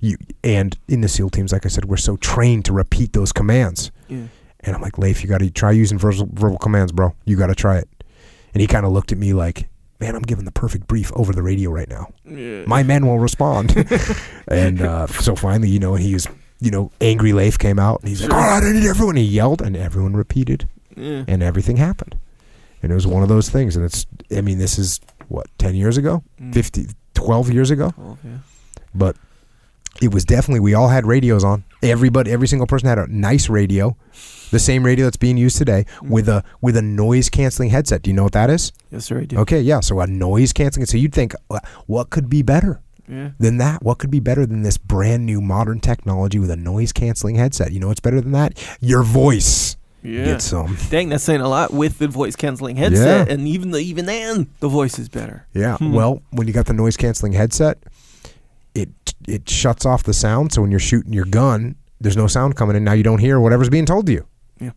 You and in the SEAL teams, like I said, we're so trained to repeat those commands. Yeah. And I'm like, Leif, you got to try using verbal, verbal commands, bro. You got to try it. And he kind of looked at me like, man, I'm giving the perfect brief over the radio right now. Yeah. My men will respond. and uh, so finally, you know, he was, you know, angry Leif came out and he's like, right, I need everyone. He yelled and everyone repeated Yeah. and everything happened. And it was one of those things. And it's, I mean, this is what, 10 years ago? Mm. 50, 12 years ago? Oh, yeah. but it was definitely we all had radios on everybody every single person had a nice radio the same radio that's being used today with a with a noise canceling headset do you know what that is Yes, sir. I do. okay yeah so a noise canceling so you'd think uh, what could be better Yeah. than that what could be better than this brand new modern technology with a noise canceling headset you know what's better than that your voice Yeah. get some Dang, that's saying a lot with the voice canceling headset, Yeah. and even the even then, the voice is better. Yeah. Hmm. Well, when you got the noise canceling headset, it it shuts off the sound. So when you're shooting your gun, there's no sound coming in. Now you don't hear whatever's being told to you. Yeah.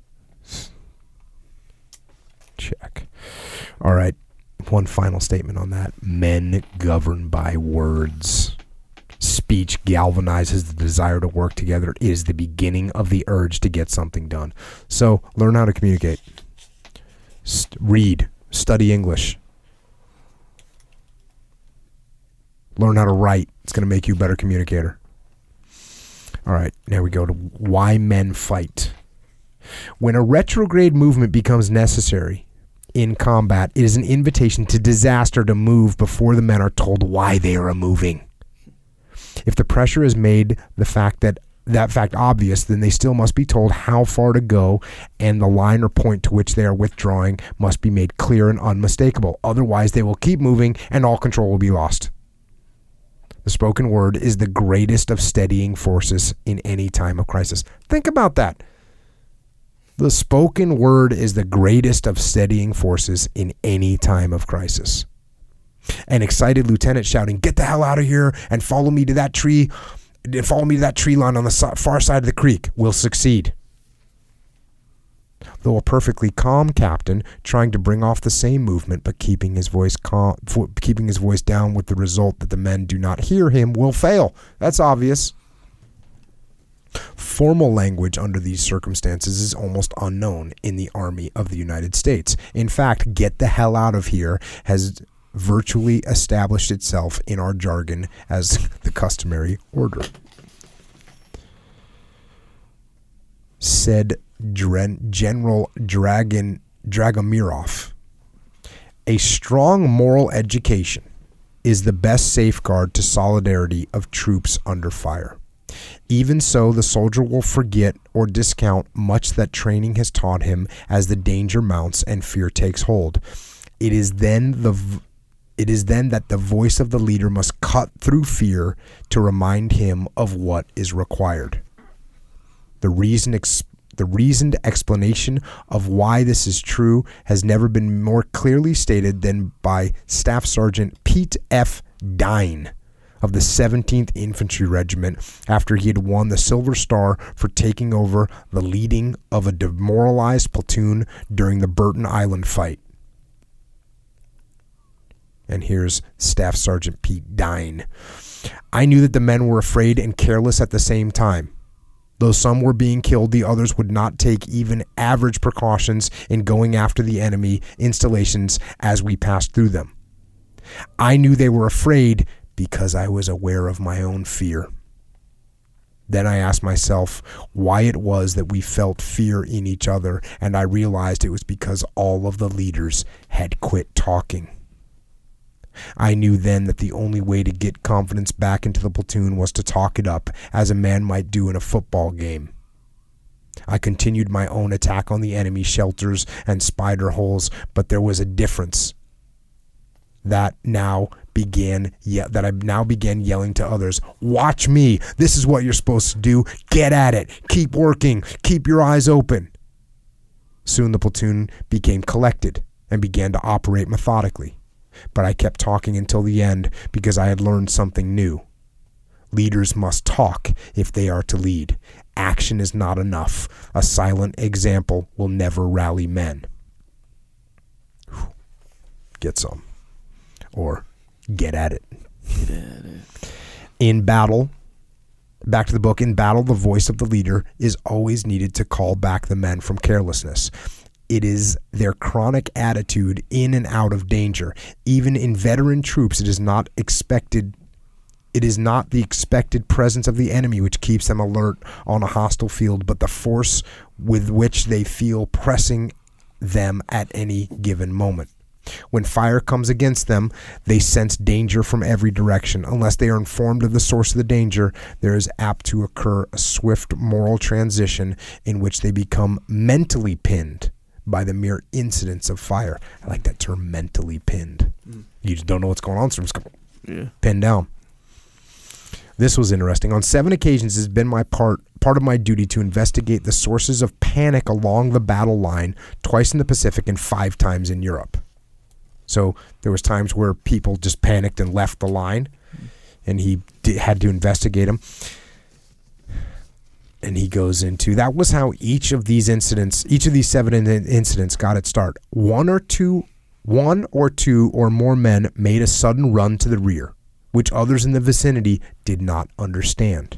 Check. All right. One final statement on that. Men govern by words. Speech galvanizes the desire to work together. It is the beginning of the urge to get something done. So learn how to communicate. St- read. Study English. Learn how to write. It's going to make you a better communicator. All right, now we go to why men fight. When a retrograde movement becomes necessary in combat, it is an invitation to disaster to move before the men are told why they are moving. If the pressure has made the fact that that fact obvious, then they still must be told how far to go, and the line or point to which they are withdrawing must be made clear and unmistakable. Otherwise, they will keep moving and all control will be lost. The spoken word is the greatest of steadying forces in any time of crisis. Think about that. The spoken word is the greatest of steadying forces in any time of crisis. An excited lieutenant shouting, Get the hell out of here and follow me to that tree, follow me to that tree line on the far side of the creek will succeed though a perfectly calm captain trying to bring off the same movement but keeping his voice calm, keeping his voice down with the result that the men do not hear him will fail. That's obvious. Formal language under these circumstances is almost unknown in the Army of the United States. In fact, get the hell out of here has virtually established itself in our jargon as the customary order. Said Dren- General Dragon Dragomirov. A strong moral education is the best safeguard to solidarity of troops under fire. Even so, the soldier will forget or discount much that training has taught him as the danger mounts and fear takes hold. It is then the it is then that the voice of the leader must cut through fear to remind him of what is required. The reason ex- the reasoned explanation of why this is true has never been more clearly stated than by Staff Sergeant Pete F. Dine of the 17th Infantry Regiment after he had won the Silver Star for taking over the leading of a demoralized platoon during the Burton Island fight. And here's Staff Sergeant Pete Dine. I knew that the men were afraid and careless at the same time. Though some were being killed, the others would not take even average precautions in going after the enemy installations as we passed through them. I knew they were afraid because I was aware of my own fear. Then I asked myself why it was that we felt fear in each other, and I realized it was because all of the leaders had quit talking. I knew then that the only way to get confidence back into the platoon was to talk it up, as a man might do in a football game. I continued my own attack on the enemy shelters and spider holes, but there was a difference. That now began that I now began yelling to others, "Watch me. This is what you're supposed to do. Get at it. Keep working. Keep your eyes open." Soon the platoon became collected and began to operate methodically but I kept talking until the end because I had learned something new. Leaders must talk if they are to lead. Action is not enough. A silent example will never rally men. Get some. Or get at it. Get at it. In battle, back to the book, in battle, the voice of the leader is always needed to call back the men from carelessness. It is their chronic attitude in and out of danger. Even in veteran troops, it is not expected. It is not the expected presence of the enemy which keeps them alert on a hostile field, but the force with which they feel pressing them at any given moment. When fire comes against them, they sense danger from every direction. Unless they are informed of the source of the danger, there is apt to occur a swift moral transition in which they become mentally pinned by the mere incidence of fire. I like that term mentally pinned. Mm. You just don't know what's going on, so I'm just yeah. pinned down. This was interesting. On seven occasions, it's been my part part of my duty to investigate the sources of panic along the battle line, twice in the Pacific and five times in Europe. So there was times where people just panicked and left the line, and he did, had to investigate them and he goes into that was how each of these incidents, each of these seven incidents got its start. One or two, one or two or more men made a sudden run to the rear, which others in the vicinity did not understand.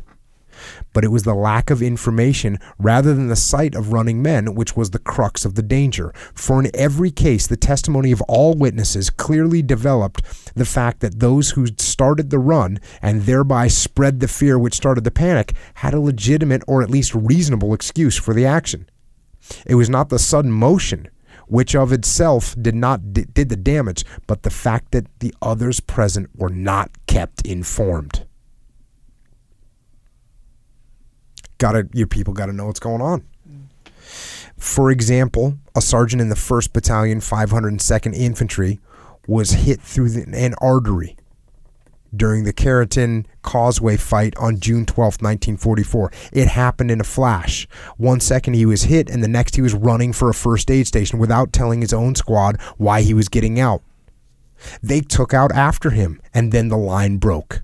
But it was the lack of information rather than the sight of running men which was the crux of the danger. For in every case, the testimony of all witnesses clearly developed the fact that those who started the run and thereby spread the fear which started the panic had a legitimate or at least reasonable excuse for the action. It was not the sudden motion which of itself did not did the damage, but the fact that the others present were not kept informed. Gotta your people gotta know what's going on. For example, a sergeant in the 1st Battalion, 502nd Infantry, was hit through the, an artery during the Carentan Causeway fight on June 12, 1944. It happened in a flash. One second he was hit, and the next he was running for a first aid station without telling his own squad why he was getting out. They took out after him, and then the line broke.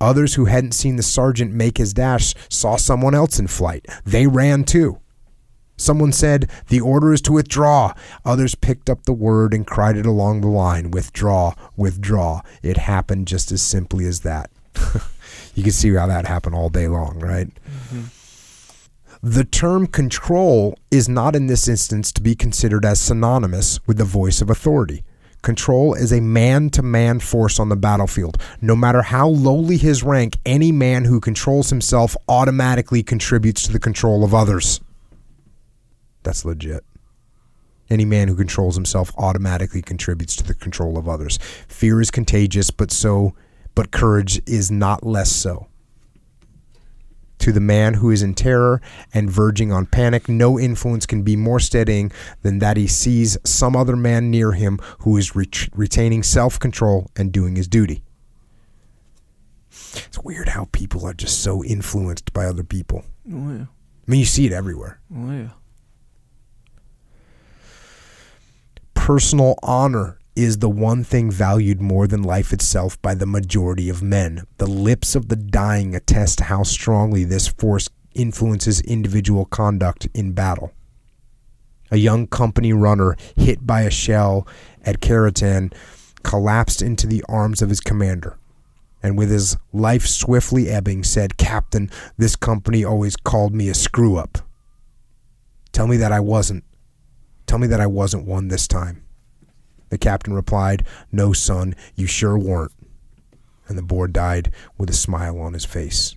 Others who hadn't seen the sergeant make his dash saw someone else in flight. They ran too. Someone said, The order is to withdraw. Others picked up the word and cried it along the line withdraw, withdraw. It happened just as simply as that. you can see how that happened all day long, right? Mm-hmm. The term control is not in this instance to be considered as synonymous with the voice of authority. Control is a man to man force on the battlefield. No matter how lowly his rank, any man who controls himself automatically contributes to the control of others. That's legit. Any man who controls himself automatically contributes to the control of others. Fear is contagious, but so but courage is not less so. To the man who is in terror and verging on panic, no influence can be more steadying than that he sees some other man near him who is ret- retaining self control and doing his duty. It's weird how people are just so influenced by other people. Oh, yeah. I mean, you see it everywhere. Oh, yeah. personal honor is the one thing valued more than life itself by the majority of men. The lips of the dying attest how strongly this force influences individual conduct in battle. A young company runner hit by a shell at Carentan collapsed into the arms of his commander and with his life swiftly ebbing said, Captain, this company always called me a screw up. Tell me that I wasn't. Tell me that I wasn't one this time. The captain replied, No, son, you sure weren't. And the boy died with a smile on his face.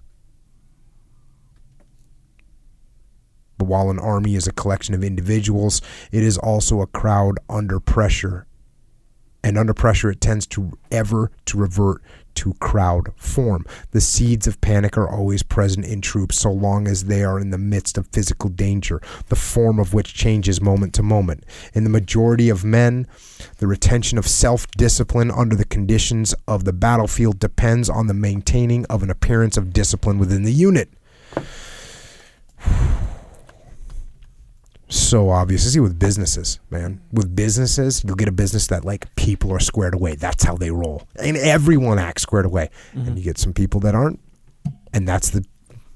But while an army is a collection of individuals, it is also a crowd under pressure. And under pressure, it tends to ever to revert to crowd form. The seeds of panic are always present in troops so long as they are in the midst of physical danger, the form of which changes moment to moment. In the majority of men, the retention of self discipline under the conditions of the battlefield depends on the maintaining of an appearance of discipline within the unit. So obvious. I see with businesses, man. With businesses, you'll get a business that like people are squared away. That's how they roll, and everyone acts squared away. Mm-hmm. And you get some people that aren't, and that's the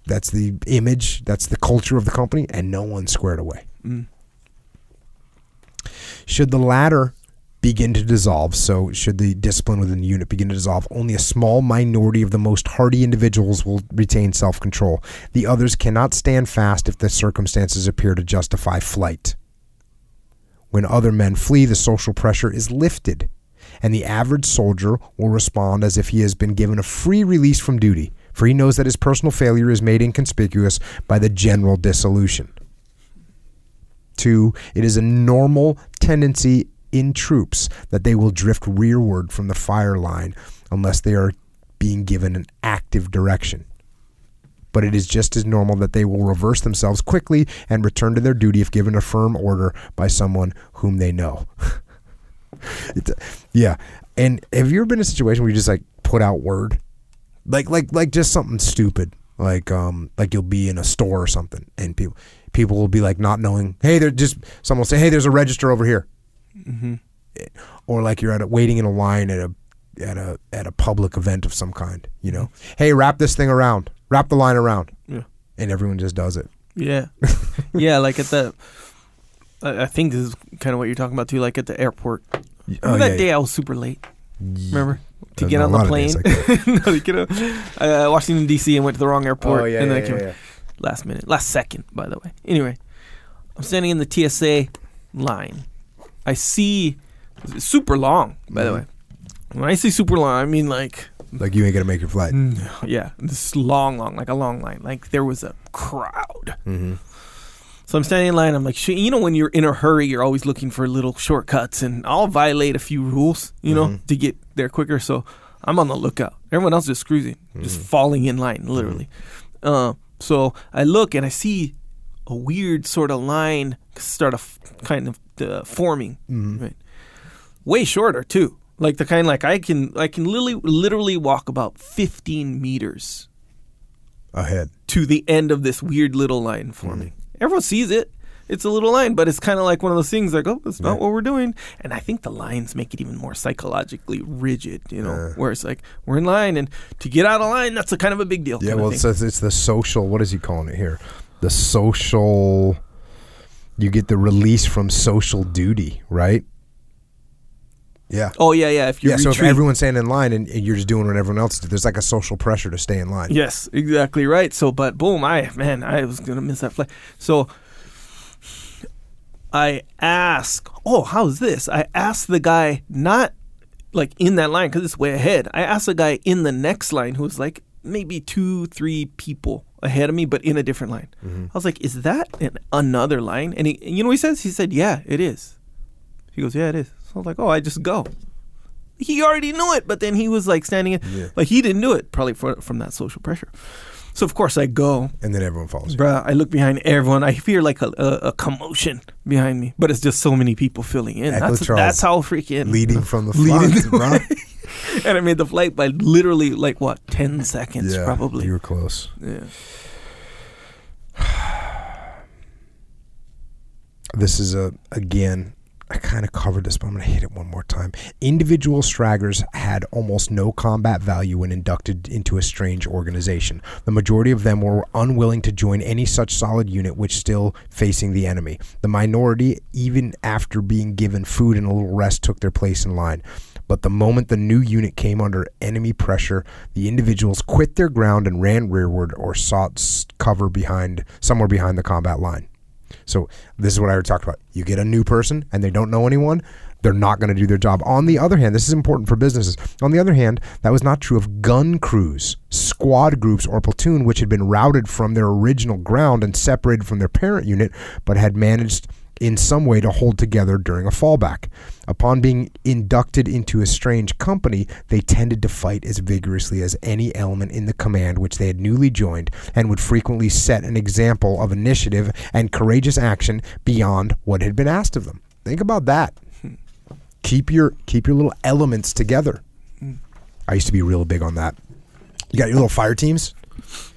that's the image, that's the culture of the company, and no one's squared away. Mm. Should the latter begin to dissolve. So, should the discipline within the unit begin to dissolve, only a small minority of the most hardy individuals will retain self control. The others cannot stand fast if the circumstances appear to justify flight. When other men flee, the social pressure is lifted, and the average soldier will respond as if he has been given a free release from duty, for he knows that his personal failure is made inconspicuous by the general dissolution. Two, it is a normal tendency in troops that they will drift rearward from the fire line unless they are being given an active direction. But it is just as normal that they will reverse themselves quickly and return to their duty if given a firm order by someone whom they know. yeah. And have you ever been in a situation where you just like put out word? Like like like just something stupid. Like um like you'll be in a store or something and people people will be like not knowing, hey, they're just someone will say, Hey, there's a register over here mm-hmm. or like you're at a, waiting in a line at a at a at a public event of some kind. You know, hey, wrap this thing around, wrap the line around, yeah, and everyone just does it. Yeah, yeah, like at the. I think this is kind of what you're talking about too. Like at the airport. Remember oh, that yeah, day yeah. I was super late. Remember to There's get on the plane. no, to get on, uh, Washington D.C. and went to the wrong airport. Oh yeah, and then yeah, I came yeah. last minute, last second, by the way. Anyway, I'm standing in the TSA line. I see super long, by the Mhm. way. When I say super long, I mean like Like you ain't gonna make your flight. yeah, this long, long, like a long line. Like there was a crowd. Mm-hmm. So I'm standing in line. I'm like, you know, when you're in a hurry, you're always looking for little shortcuts, and I'll violate a few rules, you know, Mhm. to get there quicker. So I'm on the lookout. Everyone else is cruising, just Mhm. falling in line, literally. Uh, so I look and I see a weird sort of line start of kind of uh, forming, Mm-hmm. right? Way shorter too, like the kind like I can I can literally literally walk about 15 meters Ahead. to the end of this weird little line forming. Everyone sees it. It's a little line, but it's kind of like one of those things like, oh, that's not Yeah. what we're doing. And I think the lines make it even more psychologically rigid, you know, Yeah. where it's like, we're in line, and to get out of line, that's a kind of a big deal. Yeah, well, thing. it says it's the social. What is he calling it here? The social. You get the release from social duty, right? Yeah. oh, yeah, yeah. If you Yeah. So if everyone's standing in line and, and you're just doing what everyone else does, there's like a social pressure to stay in line. Yes, exactly right. So, but boom, I man, I was gonna miss that flight. So, I ask, oh, how's this? I ask the guy not like in that line because it's way ahead. I ask the guy in the next line who's like maybe two, three people ahead of me, but in a different line. Mm-hmm. I was like, is that an, another line? And he, you know, what he says, he said, yeah, it is. He goes, yeah, it is. So I was like, oh, I just go. He already knew it, but then he was like standing, in, Yeah. like he didn't do it, probably for, from that social pressure. So of course I go, And then everyone follows. bruh. I look behind everyone. I hear like a, a, a commotion behind me, but it's just so many people filling in. That's, that's how freaking Leading from the Leading front, the bro. and I made the flight by literally like what ten seconds, Yeah, probably. You were close. yeah. This is a again. I kind of covered this, but I'm going to hit it one more time. Individual stragglers had almost no combat value when inducted into a strange organization. The majority of them were unwilling to join any such solid unit which still facing the enemy. The minority, even after being given food and a little rest, took their place in line. But the moment the new unit came under enemy pressure, the individuals quit their ground and ran rearward or sought cover behind somewhere behind the combat line. So this is what I talked about. You get a new person and they don't know anyone, they're not going to do their job. On the other hand, this is important for businesses. On the other hand, that was not true of gun crews, squad groups, or platoon, which had been routed from their original ground and separated from their parent unit, but had managed in some way to hold together during a fallback. Upon being inducted into a strange company, they tended to fight as vigorously as any element in the command which they had newly joined and would frequently set an example of initiative and courageous action beyond what had been asked of them. Think about that. Hmm. Keep your keep your little elements together. Hmm. I used to be real big on that. You got your little fire teams?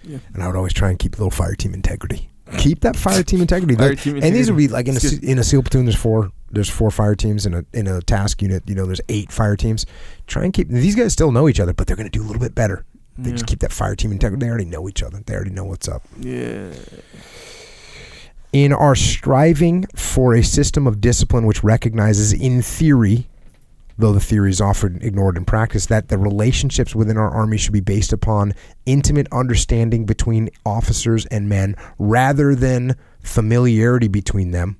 Yeah. And I would always try and keep little fire team integrity. Keep that fire team integrity. Fire team and these would be like in a, in a SEAL platoon. There's four. There's four fire teams in a in a task unit. You know, there's eight fire teams. Try and keep these guys still know each other, but they're going to do a little bit better. They just keep that fire team integrity. They already know each other. They already know what's up. Yeah. In our striving for a system of discipline which recognizes, in theory, though the theory is often ignored in practice, that the relationships within our army should be based upon intimate understanding between officers and men rather than familiarity between them,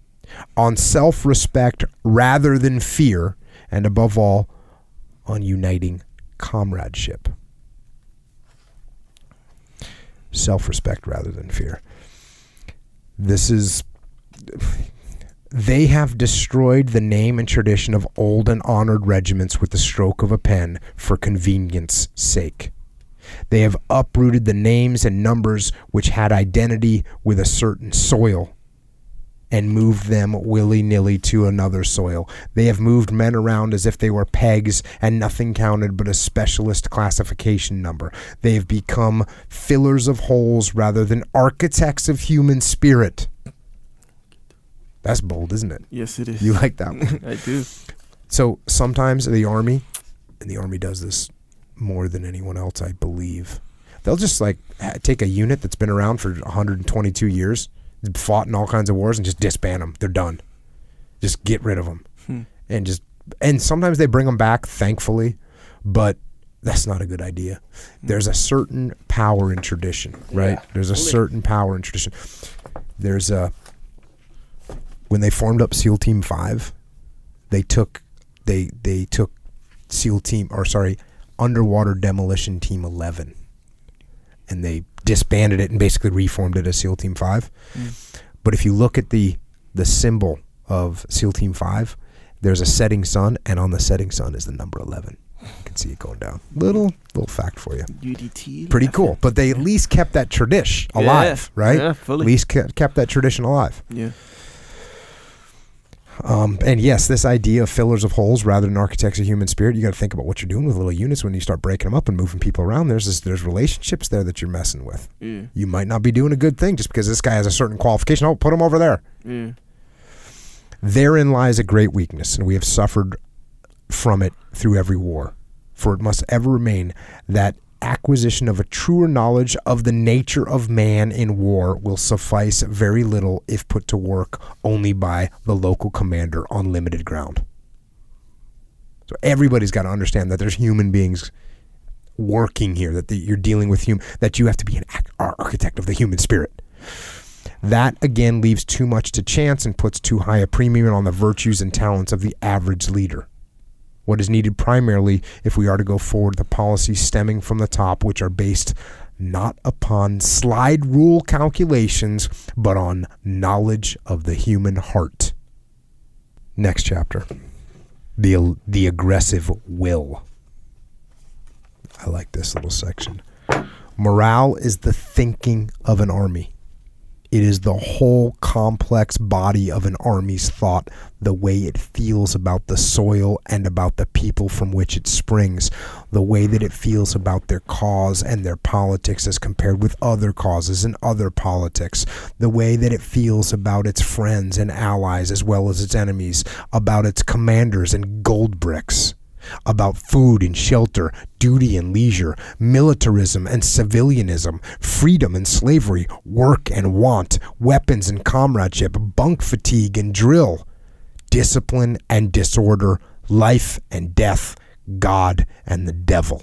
on self respect rather than fear, and above all, on uniting comradeship. Self respect rather than fear. This is they have destroyed the name and tradition of old and honored regiments with the stroke of a pen for convenience sake. They have uprooted the names and numbers which had identity with a certain soil and moved them willy nilly to another soil. They have moved men around as if they were pegs and nothing counted but a specialist classification number. They have become fillers of holes rather than architects of human spirit. That's bold, isn't it? Yes, it is. You like that one. I do. So sometimes the army, and the army does this more than anyone else, I believe. They'll just like ha- take a unit that's been around for 122 years, fought in all kinds of wars, and just disband them. They're done. Just get rid of them, Hmm. and just and sometimes they bring them back, thankfully. but that's not a good idea. There's a certain power in tradition, right? Yeah, There's a certain power in tradition. There's a when they formed up SEAL Team Five, they took they they took SEAL Team or sorry Underwater Demolition Team Eleven, and they disbanded it and basically reformed it as SEAL Team Five. Mm. But if you look at the the symbol of SEAL Team Five, there's a setting sun, and on the setting sun is the number eleven. You can see it going down. Little little fact for you. UDT. Pretty cool. But they at least kept that tradition Yeah, alive, right? yeah, fully. At least ke- kept that tradition alive. Yeah. Um, and yes, this idea of fillers of holes rather than architects of human spirit, you got to think about what you're doing with little units when you start breaking them up and moving people around. There's this, there's relationships there that you're messing with. You might not be doing a good thing just because this guy has a certain qualification. Oh, put him over there. Therein lies a great weakness, and we have suffered from it through every war. For it must ever remain that acquisition of a truer knowledge of the nature of man in war will suffice very little if put to work only by the local commander on limited ground. So everybody's got to understand that there's human beings working here, that the, you're dealing with human, that you have to be an architect of the human spirit. That again leaves too much to chance and puts too high a premium on the virtues and talents of the average leader. What is needed primarily, if we are to go forward, the policies stemming from the top, which are based not upon slide rule calculations, but on knowledge of the human heart. Next chapter the, the aggressive will. I like this little section. Morale is the thinking of an army. It is the whole complex body of an army's thought, the way it feels about the soil and about the people from which it springs, the way that it feels about their cause and their politics as compared with other causes and other politics, the way that it feels about its friends and allies as well as its enemies, about its commanders and gold bricks about food and shelter, duty and leisure, militarism and civilianism, freedom and slavery, work and want, weapons and comradeship, bunk fatigue and drill, discipline and disorder, life and death, God and the devil.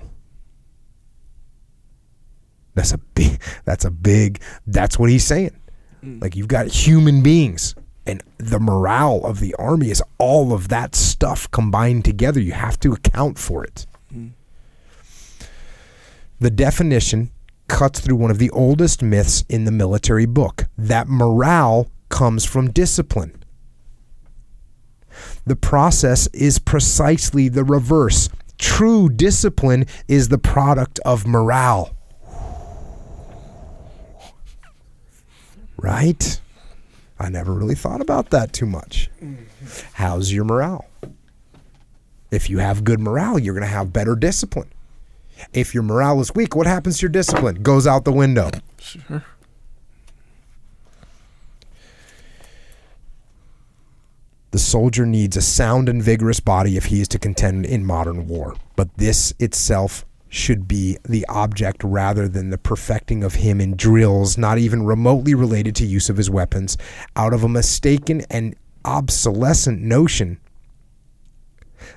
That's a big that's a big that's what he's saying. Mm. Like you've got human beings and the morale of the army is all of that stuff combined together. You have to account for it. Hmm. The definition cuts through one of the oldest myths in the military book that morale comes from discipline. The process is precisely the reverse. True discipline is the product of morale. Right? I never really thought about that too much. Mm-hmm. How's your morale? If you have good morale, you're going to have better discipline. If your morale is weak, what happens to your discipline? Goes out the window. Sure. The soldier needs a sound and vigorous body if he is to contend in modern war. But this itself should be the object rather than the perfecting of him in drills not even remotely related to use of his weapons, out of a mistaken and obsolescent notion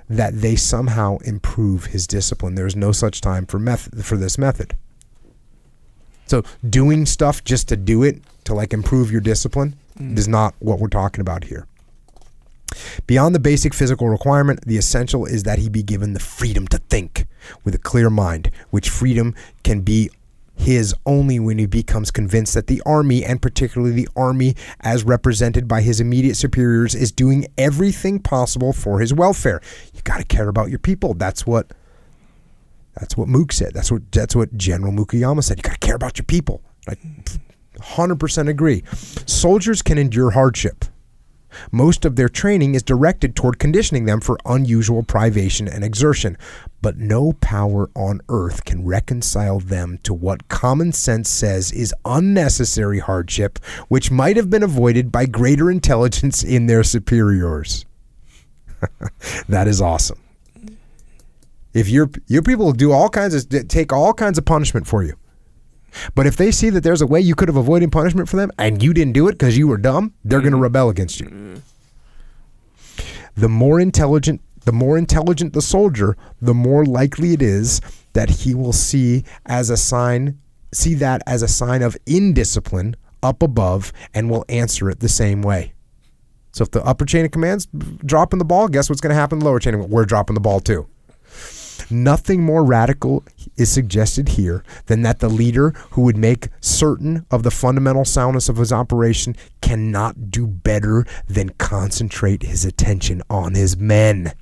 that they somehow improve his discipline. There is no such time for method for this method. So doing stuff just to do it to like improve your discipline mm. is not what we're talking about here. Beyond the basic physical requirement, the essential is that he be given the freedom to think with a clear mind, which freedom can be his only when he becomes convinced that the army, and particularly the army as represented by his immediate superiors, is doing everything possible for his welfare. You got to care about your people. That's what that's what Mook said. That's what that's what General Mukoyama said. You got to care about your people. I 100% agree. Soldiers can endure hardship. Most of their training is directed toward conditioning them for unusual privation and exertion, but no power on earth can reconcile them to what common sense says is unnecessary hardship, which might have been avoided by greater intelligence in their superiors. that is awesome. If your your people do all kinds of take all kinds of punishment for you, but if they see that there's a way you could have avoided punishment for them and you didn't do it because you were dumb, they're going to mm-hmm. rebel against you. Mm-hmm. The more intelligent The more intelligent the soldier, the more likely it is that he will see as a sign see that as a sign of indiscipline up above and will answer it the same way. So if the upper chain of commands dropping the ball, guess what's going to happen? The lower chain of we're dropping the ball too. Nothing more radical is suggested here than that the leader who would make certain of the fundamental soundness of his operation cannot do better than concentrate his attention on his men.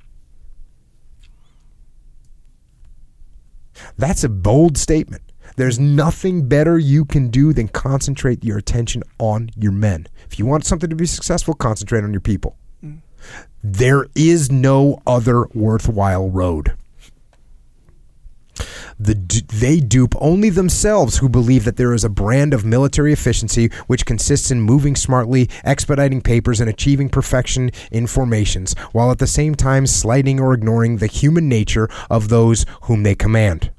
That's a bold statement. There's nothing better you can do than concentrate your attention on your men. If you want something to be successful, concentrate on your people. Mm. There is no other worthwhile road. The, they dupe only themselves who believe that there is a brand of military efficiency which consists in moving smartly, expediting papers, and achieving perfection in formations, while at the same time slighting or ignoring the human nature of those whom they command.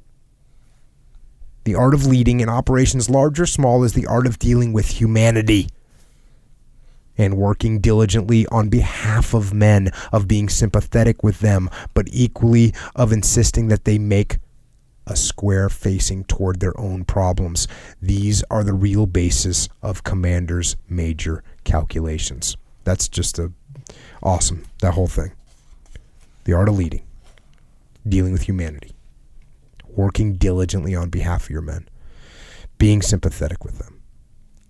The art of leading in operations large or small is the art of dealing with humanity and working diligently on behalf of men, of being sympathetic with them, but equally of insisting that they make a square facing toward their own problems. These are the real basis of commanders' major calculations. That's just a awesome, that whole thing. The art of leading, dealing with humanity, working diligently on behalf of your men, being sympathetic with them.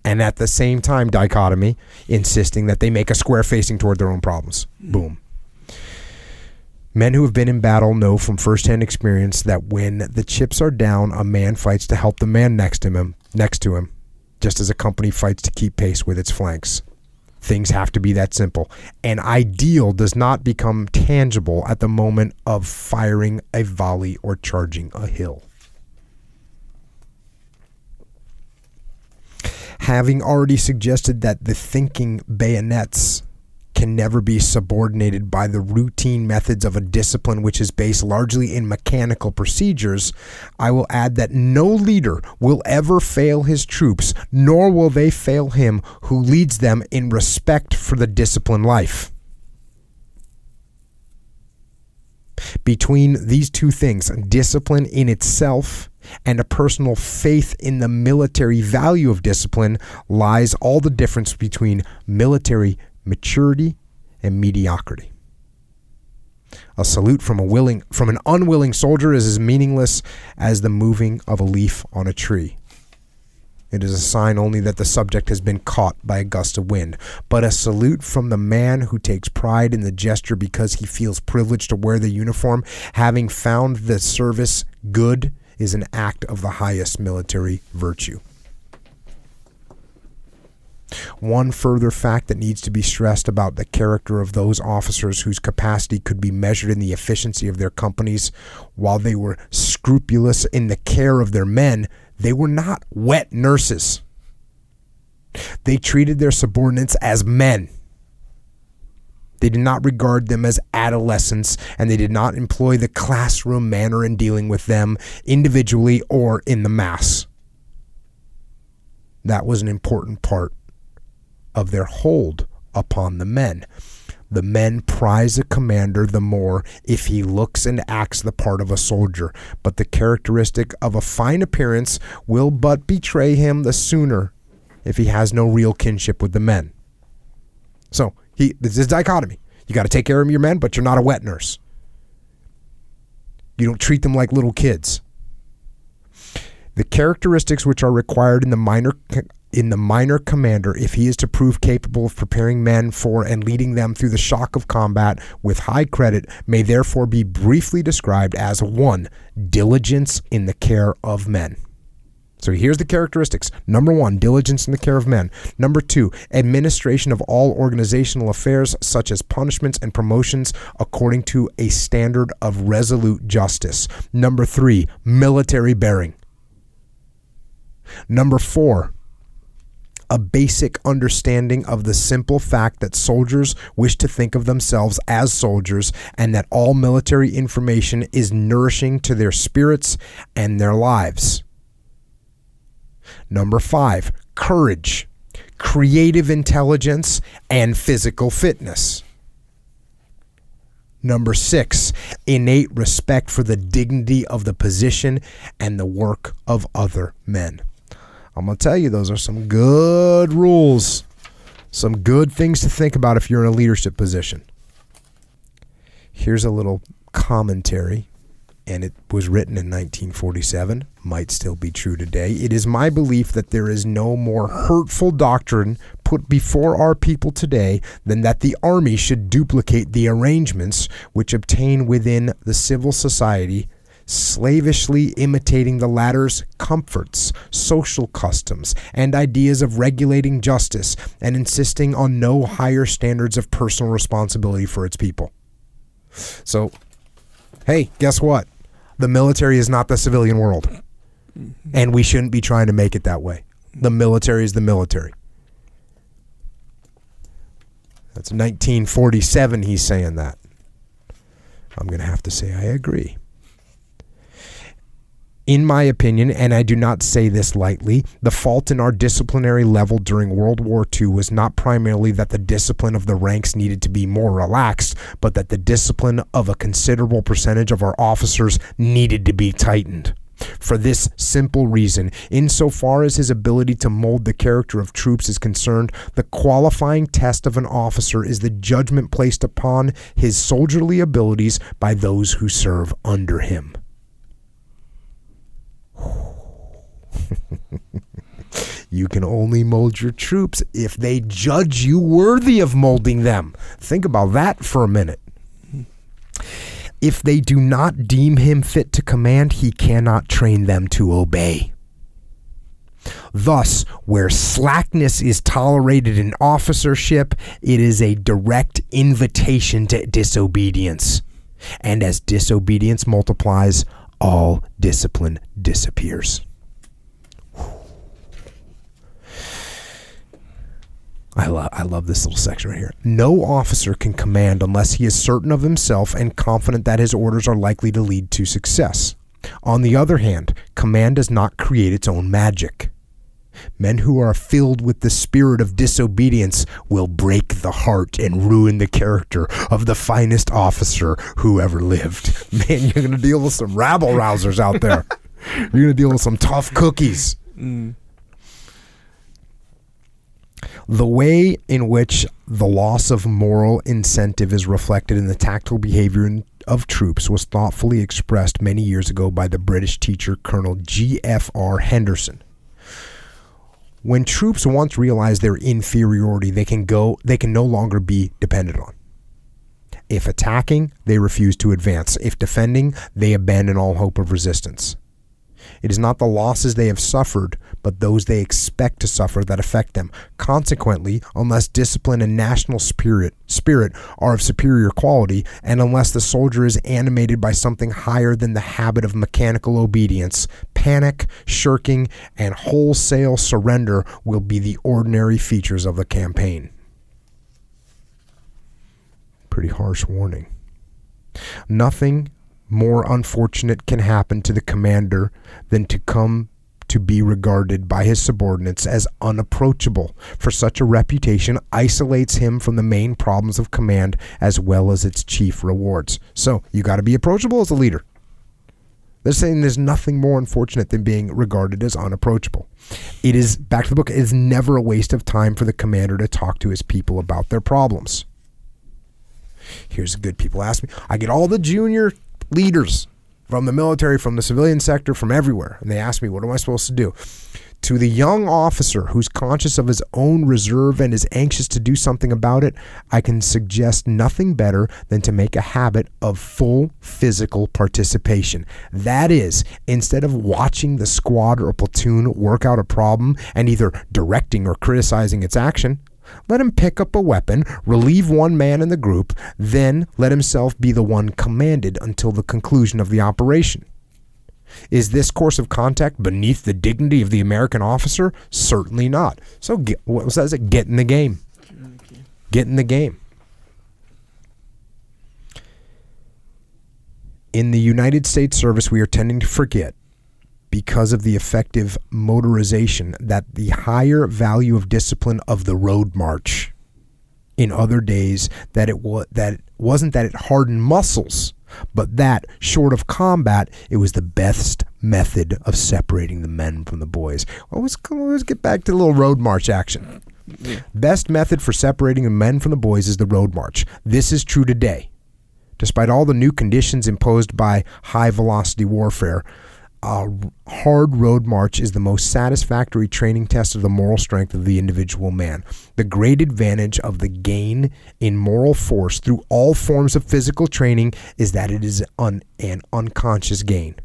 And at the same time, dichotomy, insisting that they make a square facing toward their own problems. Mm. Boom. Men who have been in battle know from firsthand experience that when the chips are down, a man fights to help the man next to him, next to him, just as a company fights to keep pace with its flanks. Things have to be that simple. An ideal does not become tangible at the moment of firing a volley or charging a hill. Having already suggested that the thinking bayonets can never be subordinated by the routine methods of a discipline which is based largely in mechanical procedures, I will add that no leader will ever fail his troops, nor will they fail him who leads them in respect for the disciplined life. Between these two things, discipline in itself and a personal faith in the military value of discipline, lies all the difference between military maturity, and mediocrity. A salute from a willing from an unwilling soldier is as meaningless as the moving of a leaf on a tree. It is a sign only that the subject has been caught by a gust of wind. But a salute from the man who takes pride in the gesture because he feels privileged to wear the uniform, having found the service good, is an act of the highest military virtue. One further fact that needs to be stressed about the character of those officers whose capacity could be measured in the efficiency of their companies while they were scrupulous in the care of their men, they were not wet nurses. They treated their subordinates as men. They did not regard them as adolescents, and they did not employ the classroom manner in dealing with them individually or in the mass. That was an important part of their hold upon the men. The men prize a commander the more if he looks and acts the part of a soldier, but the characteristic of a fine appearance will but betray him the sooner if he has no real kinship with the men. So he this is dichotomy. You got to take care of your men, but you're not a wet nurse. You don't treat them like little kids. The characteristics which are required in the minor in the minor commander if he is to prove capable of preparing men for and leading them through the shock of combat with high credit may therefore be briefly described as one diligence in the care of men so here's the characteristics. Number one, diligence in the care of men. Number two, administration of all organizational affairs, such as punishments and promotions, according to a standard of resolute justice. Number three, military bearing. Number four, a basic understanding of the simple fact that soldiers wish to think of themselves as soldiers and that all military information is nourishing to their spirits and their lives. Number five, courage, creative intelligence, and physical fitness. Number six, innate respect for the dignity of the position and the work of other men. I'm going to tell you, those are some good rules, some good things to think about if you're in a leadership position. Here's a little commentary and it was written in 1947, might still be true today. It is my belief that there is no more hurtful doctrine put before our people today than that the Army should duplicate the arrangements which obtain within the civil society, slavishly imitating the latter's comforts, social customs, and ideas of regulating justice, and insisting on no higher standards of personal responsibility for its people. So, hey, guess what? The military is not the civilian world. Mm-hmm. And we shouldn't be trying to make it that way. The military is the military. That's 1947 he's saying that. I'm going to have to say I agree. In my opinion, and I do not say this lightly, the fault in our disciplinary level during World War II was not primarily that the discipline of the ranks needed to be more relaxed, but that the discipline of a considerable percentage of our officers needed to be tightened. For this simple reason, insofar as his ability to mold the character of troops is concerned, the qualifying test of an officer is the judgment placed upon his soldierly abilities by those who serve under him. you can only mold your troops if they judge you worthy of molding them. Think about that for a minute. If they do not deem him fit to command, he cannot train them to obey. Thus, where slackness is tolerated in officership, it is a direct invitation to disobedience. And as disobedience multiplies, all discipline disappears. I love I love this little section right here. No officer can command unless he is certain of himself and confident that his orders are likely to lead to success. On the other hand, command does not create its own magic. Men who are filled with the spirit of disobedience will break the heart and ruin the character of the finest officer who ever lived. Man, you're going to deal with some rabble rousers out there. You're going to deal with some tough cookies. Mm. The way in which the loss of moral incentive is reflected in the tactical behavior of troops was thoughtfully expressed many years ago by the British teacher Colonel G.F.R. Henderson. When troops once realize their inferiority, they can go they can no longer be depended on. If attacking, they refuse to advance. If defending, they abandon all hope of resistance. It is not the losses they have suffered, but those they expect to suffer that affect them. Consequently, unless discipline and national spirit spirit are of superior quality, and unless the soldier is animated by something higher than the habit of mechanical obedience, panic, shirking, and wholesale surrender will be the ordinary features of the campaign. Pretty harsh warning. Nothing more unfortunate can happen to the commander than to come to be regarded by his subordinates as unapproachable, for such a reputation isolates him from the main problems of command as well as its chief rewards. So, you got to be approachable as a leader. They're saying there's nothing more unfortunate than being regarded as unapproachable. It is, back to the book, it is never a waste of time for the commander to talk to his people about their problems. Here's a good people ask me. I get all the junior leaders from the military, from the civilian sector, from everywhere. And they ask me, what am I supposed to do? To the young officer who's conscious of his own reserve and is anxious to do something about it, I can suggest nothing better than to make a habit of full physical participation. That is, instead of watching the squad or platoon work out a problem and either directing or criticizing its action, let him pick up a weapon, relieve one man in the group, then let himself be the one commanded until the conclusion of the operation. Is this course of contact beneath the dignity of the American officer? Certainly not. So, get, what says it? Get in the game. Get in the game. In the United States service, we are tending to forget because of the effective motorization that the higher value of discipline of the road march in other days that it was that it wasn't that it hardened muscles, but that short of combat, it was the best method of separating the men from the boys. Well, let's, let's get back to the little road march action. Best method for separating the men from the boys is the road march. This is true today. Despite all the new conditions imposed by high velocity warfare, a hard road march is the most satisfactory training test of the moral strength of the individual man. The great advantage of the gain in moral force through all forms of physical training is that it is un- an unconscious gain.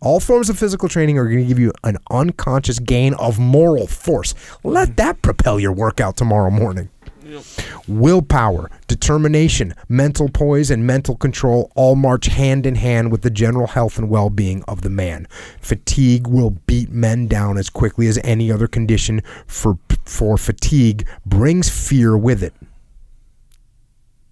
All forms of physical training are going to give you an unconscious gain of moral force. Let that propel your workout tomorrow morning. Willpower, determination, mental poise, and mental control all march hand in hand with the general health and well being of the man. Fatigue will beat men down as quickly as any other condition, for, for fatigue brings fear with it.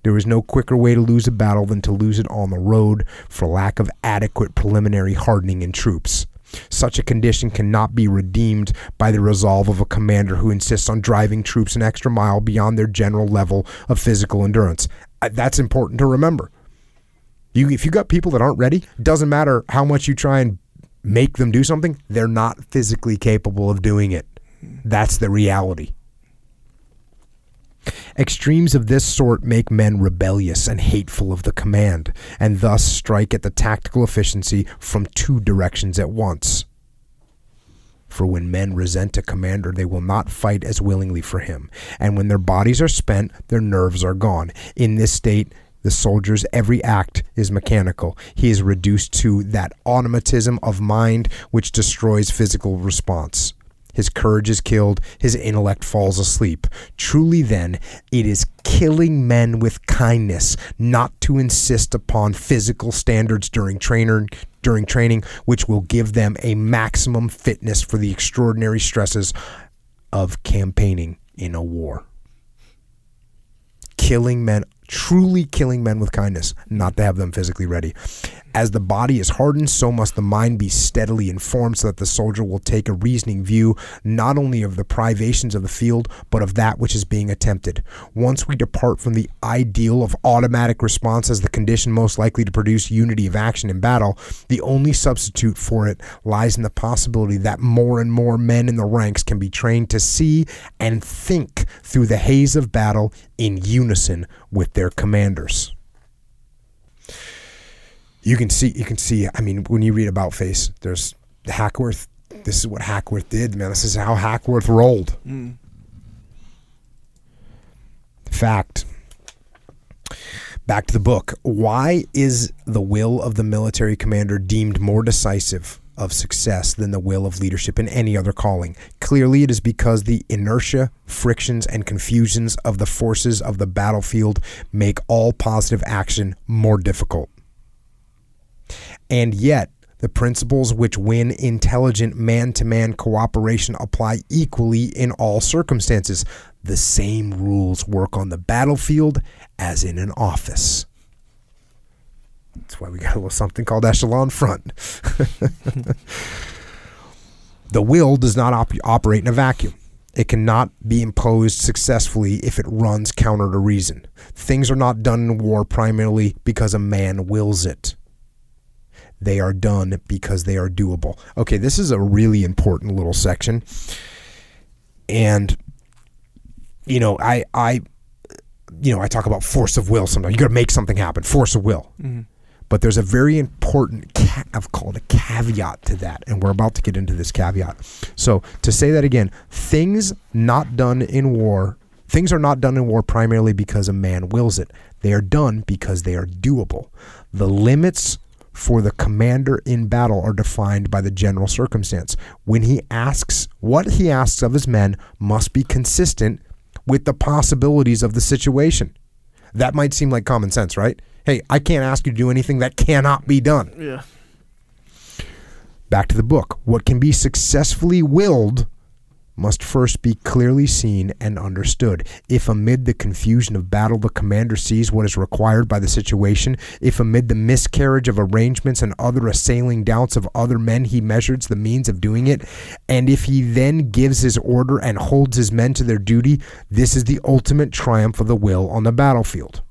There is no quicker way to lose a battle than to lose it on the road for lack of adequate preliminary hardening in troops. Such a condition cannot be redeemed by the resolve of a commander who insists on driving troops an extra mile beyond their general level of physical endurance. Uh, That's important to remember. You, if you've got people that aren't ready, doesn't matter how much you try and make them do something, they're not physically capable of doing it. That's the reality. Extremes of this sort make men rebellious and hateful of the command, and thus strike at the tactical efficiency from two directions at once. For when men resent a commander, they will not fight as willingly for him, and when their bodies are spent, their nerves are gone. In this state, the soldier's every act is mechanical. He is reduced to that automatism of mind which destroys physical response. His courage is killed, his intellect falls asleep. Truly, then, it is killing men with kindness, not to insist upon physical standards during trainer during training, which will give them a maximum fitness for the extraordinary stresses of campaigning in a war. Killing men, truly killing men with kindness, not to have them physically ready. As the body is hardened, so must the mind be steadily informed so that the soldier will take a reasoning view not only of the privations of the field, but of that which is being attempted. Once we depart from the ideal of automatic response as the condition most likely to produce unity of action in battle, the only substitute for it lies in the possibility that more and more men in the ranks can be trained to see and think through the haze of battle in unison with their commanders you can see you can see i mean when you read about face there's hackworth this is what hackworth did man. This is how hackworth rolled. Mm. Fact. Back to the book. Why is the will of the military commander deemed more decisive of success than the will of leadership in any other calling? Clearly it is because the inertia frictions and confusions of the forces of the battlefield make all positive action more difficult and yet, the principles which win intelligent man to man cooperation apply equally in all circumstances. The same rules work on the battlefield as in an office. That's why we got a little something called echelon front. the will does not op- operate in a vacuum. It cannot be imposed successfully if it runs counter to reason. Things are not done in war primarily because a man wills it they are done because they are doable. Okay, this is a really important little section. And you know, I I you know, I talk about force of will sometimes. You got to make something happen, force of will. Mm-hmm. But there's a very important ca- I've called a caveat to that, and we're about to get into this caveat. So, to say that again, things not done in war, things are not done in war primarily because a man wills it. They are done because they are doable. The limits for the commander in battle are defined by the general circumstance. When he asks, what he asks of his men must be consistent with the possibilities of the situation. That might seem like common sense, right? Hey, I can't ask you to do anything that cannot be done. Yeah. Back to the book. What can be successfully willed must first be clearly seen and understood. If amid the confusion of battle the commander sees what is required by the situation, if amid the miscarriage of arrangements and other assailing doubts of other men he measures the means of doing it, and if he then gives his order and holds his men to their duty, this is the ultimate triumph of the will on the battlefield.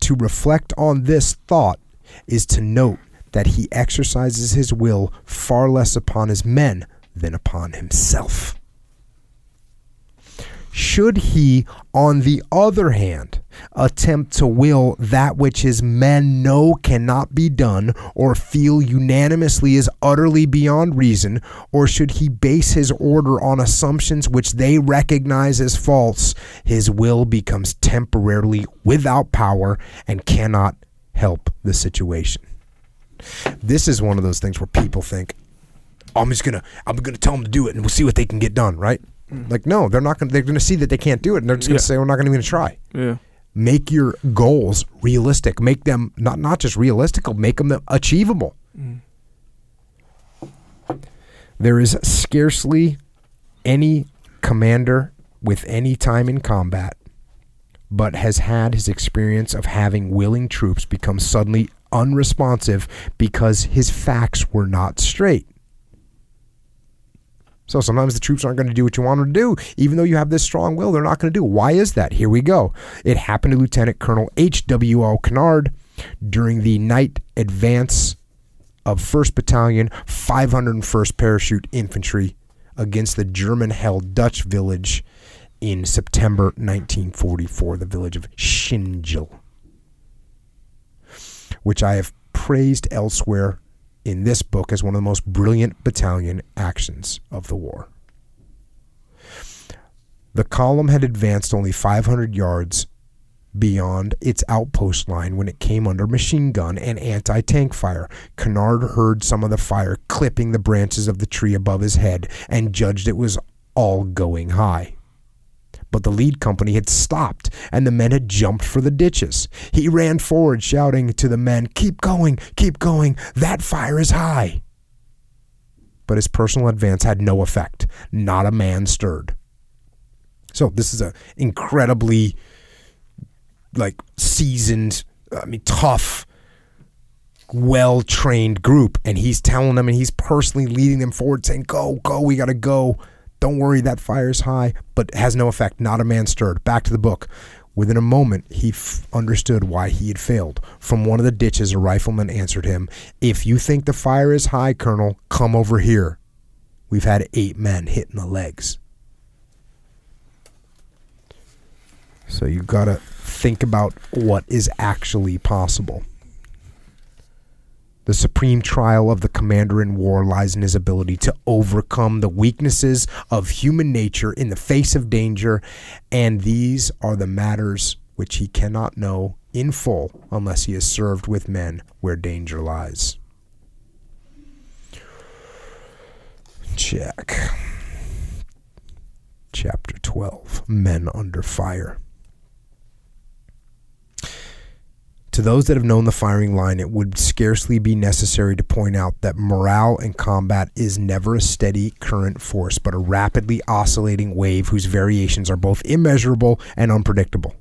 To reflect on this thought is to note that he exercises his will far less upon his men than upon himself. Should he, on the other hand, attempt to will that which his men know cannot be done, or feel unanimously is utterly beyond reason, or should he base his order on assumptions which they recognize as false, his will becomes temporarily without power and cannot help the situation. This is one of those things where people think, I'm just gonna I'm gonna tell them to do it and we'll see what they can get done, right? Mm. Like no, they're not gonna they're gonna see that they can't do it and they're just gonna Yeah. say we're not gonna even try. Yeah. Make your goals realistic. Make them not not just realistic, make them achievable. Mm. There is scarcely any commander with any time in combat but has had his experience of having willing troops become suddenly unresponsive because his facts were not straight. So sometimes the troops aren't going to do what you want them to do. Even though you have this strong will, they're not going to do. Why is that? Here we go. It happened to Lieutenant Colonel H.W.O. Kinnard during the night advance of 1st Battalion, 501st Parachute Infantry against the German held Dutch village in September 1944, the village of Schingel, which I have praised elsewhere in this book as one of the most brilliant battalion actions of the war. The column had advanced only 500 yards beyond its outpost line when it came under machine gun and anti tank fire. Kinnard heard some of the fire clipping the branches of the tree above his head and judged it was all going high. But the lead company had stopped and the men had jumped for the ditches. He ran forward, shouting to the men, Keep going, keep going, that fire is high. But his personal advance had no effect. Not a man stirred. So this is an incredibly like seasoned, I mean tough, well trained group, and he's telling them and he's personally leading them forward, saying, "Go, go, we gotta go. Don't worry, that fire's high," but has no effect. Not a man stirred. Back to the book. Within a moment, he f- understood why he had failed. From one of the ditches, a rifleman answered him, If you think the fire is high, Colonel, come over here. We've had eight men hit in the legs. So you've got to think about what is actually possible. The supreme trial of the commander in war lies in his ability to overcome the weaknesses of human nature in the face of danger, and these are the matters which he cannot know in full unless he has served with men where danger lies. Check. Chapter 12 Men Under Fire. To those that have known the firing line, it would scarcely be necessary to point out that morale in combat is never a steady current force, but a rapidly oscillating wave whose variations are both immeasurable and unpredictable.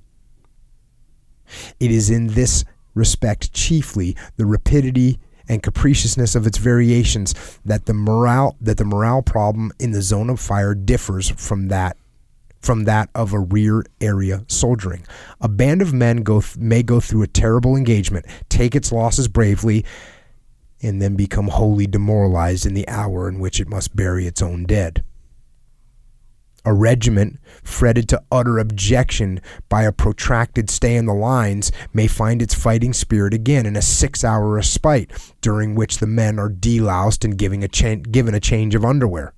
It is in this respect chiefly the rapidity and capriciousness of its variations that the morale that the morale problem in the zone of fire differs from that from that of a rear area soldiering. A band of men go th- may go through a terrible engagement, take its losses bravely, and then become wholly demoralized in the hour in which it must bury its own dead. A regiment, fretted to utter abjection by a protracted stay in the lines, may find its fighting spirit again in a six hour respite, during which the men are deloused and giving a cha- given a change of underwear.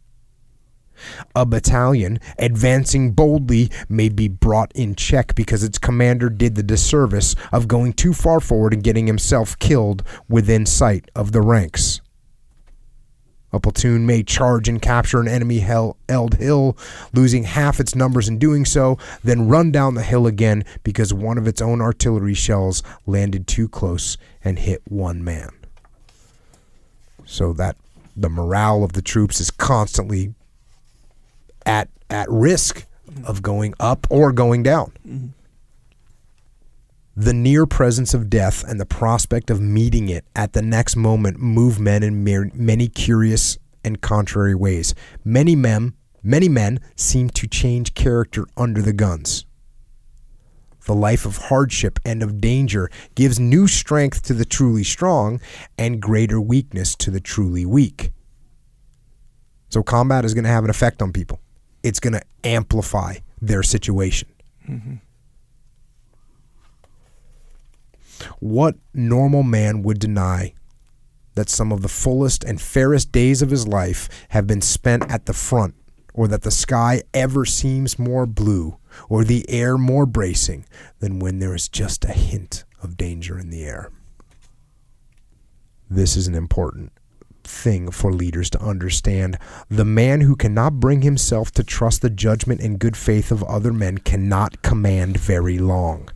A battalion, advancing boldly, may be brought in check because its commander did the disservice of going too far forward and getting himself killed within sight of the ranks. A platoon may charge and capture an enemy held hill, losing half its numbers in doing so, then run down the hill again because one of its own artillery shells landed too close and hit one man. So that the morale of the troops is constantly at at risk of going up or going down. The near presence of death and the prospect of meeting it at the next moment move men in many curious and contrary ways. Many men, many men seem to change character under the guns. The life of hardship and of danger gives new strength to the truly strong and greater weakness to the truly weak. So combat is going to have an effect on people. It's going to amplify their situation. What normal man would deny that some of the fullest and fairest days of his life have been spent at the front, or that the sky ever seems more blue, or the air more bracing than when there is just a hint of danger in the air? This is an important thing for leaders to understand. The man who cannot bring himself to trust the judgment and good faith of other men cannot command very long.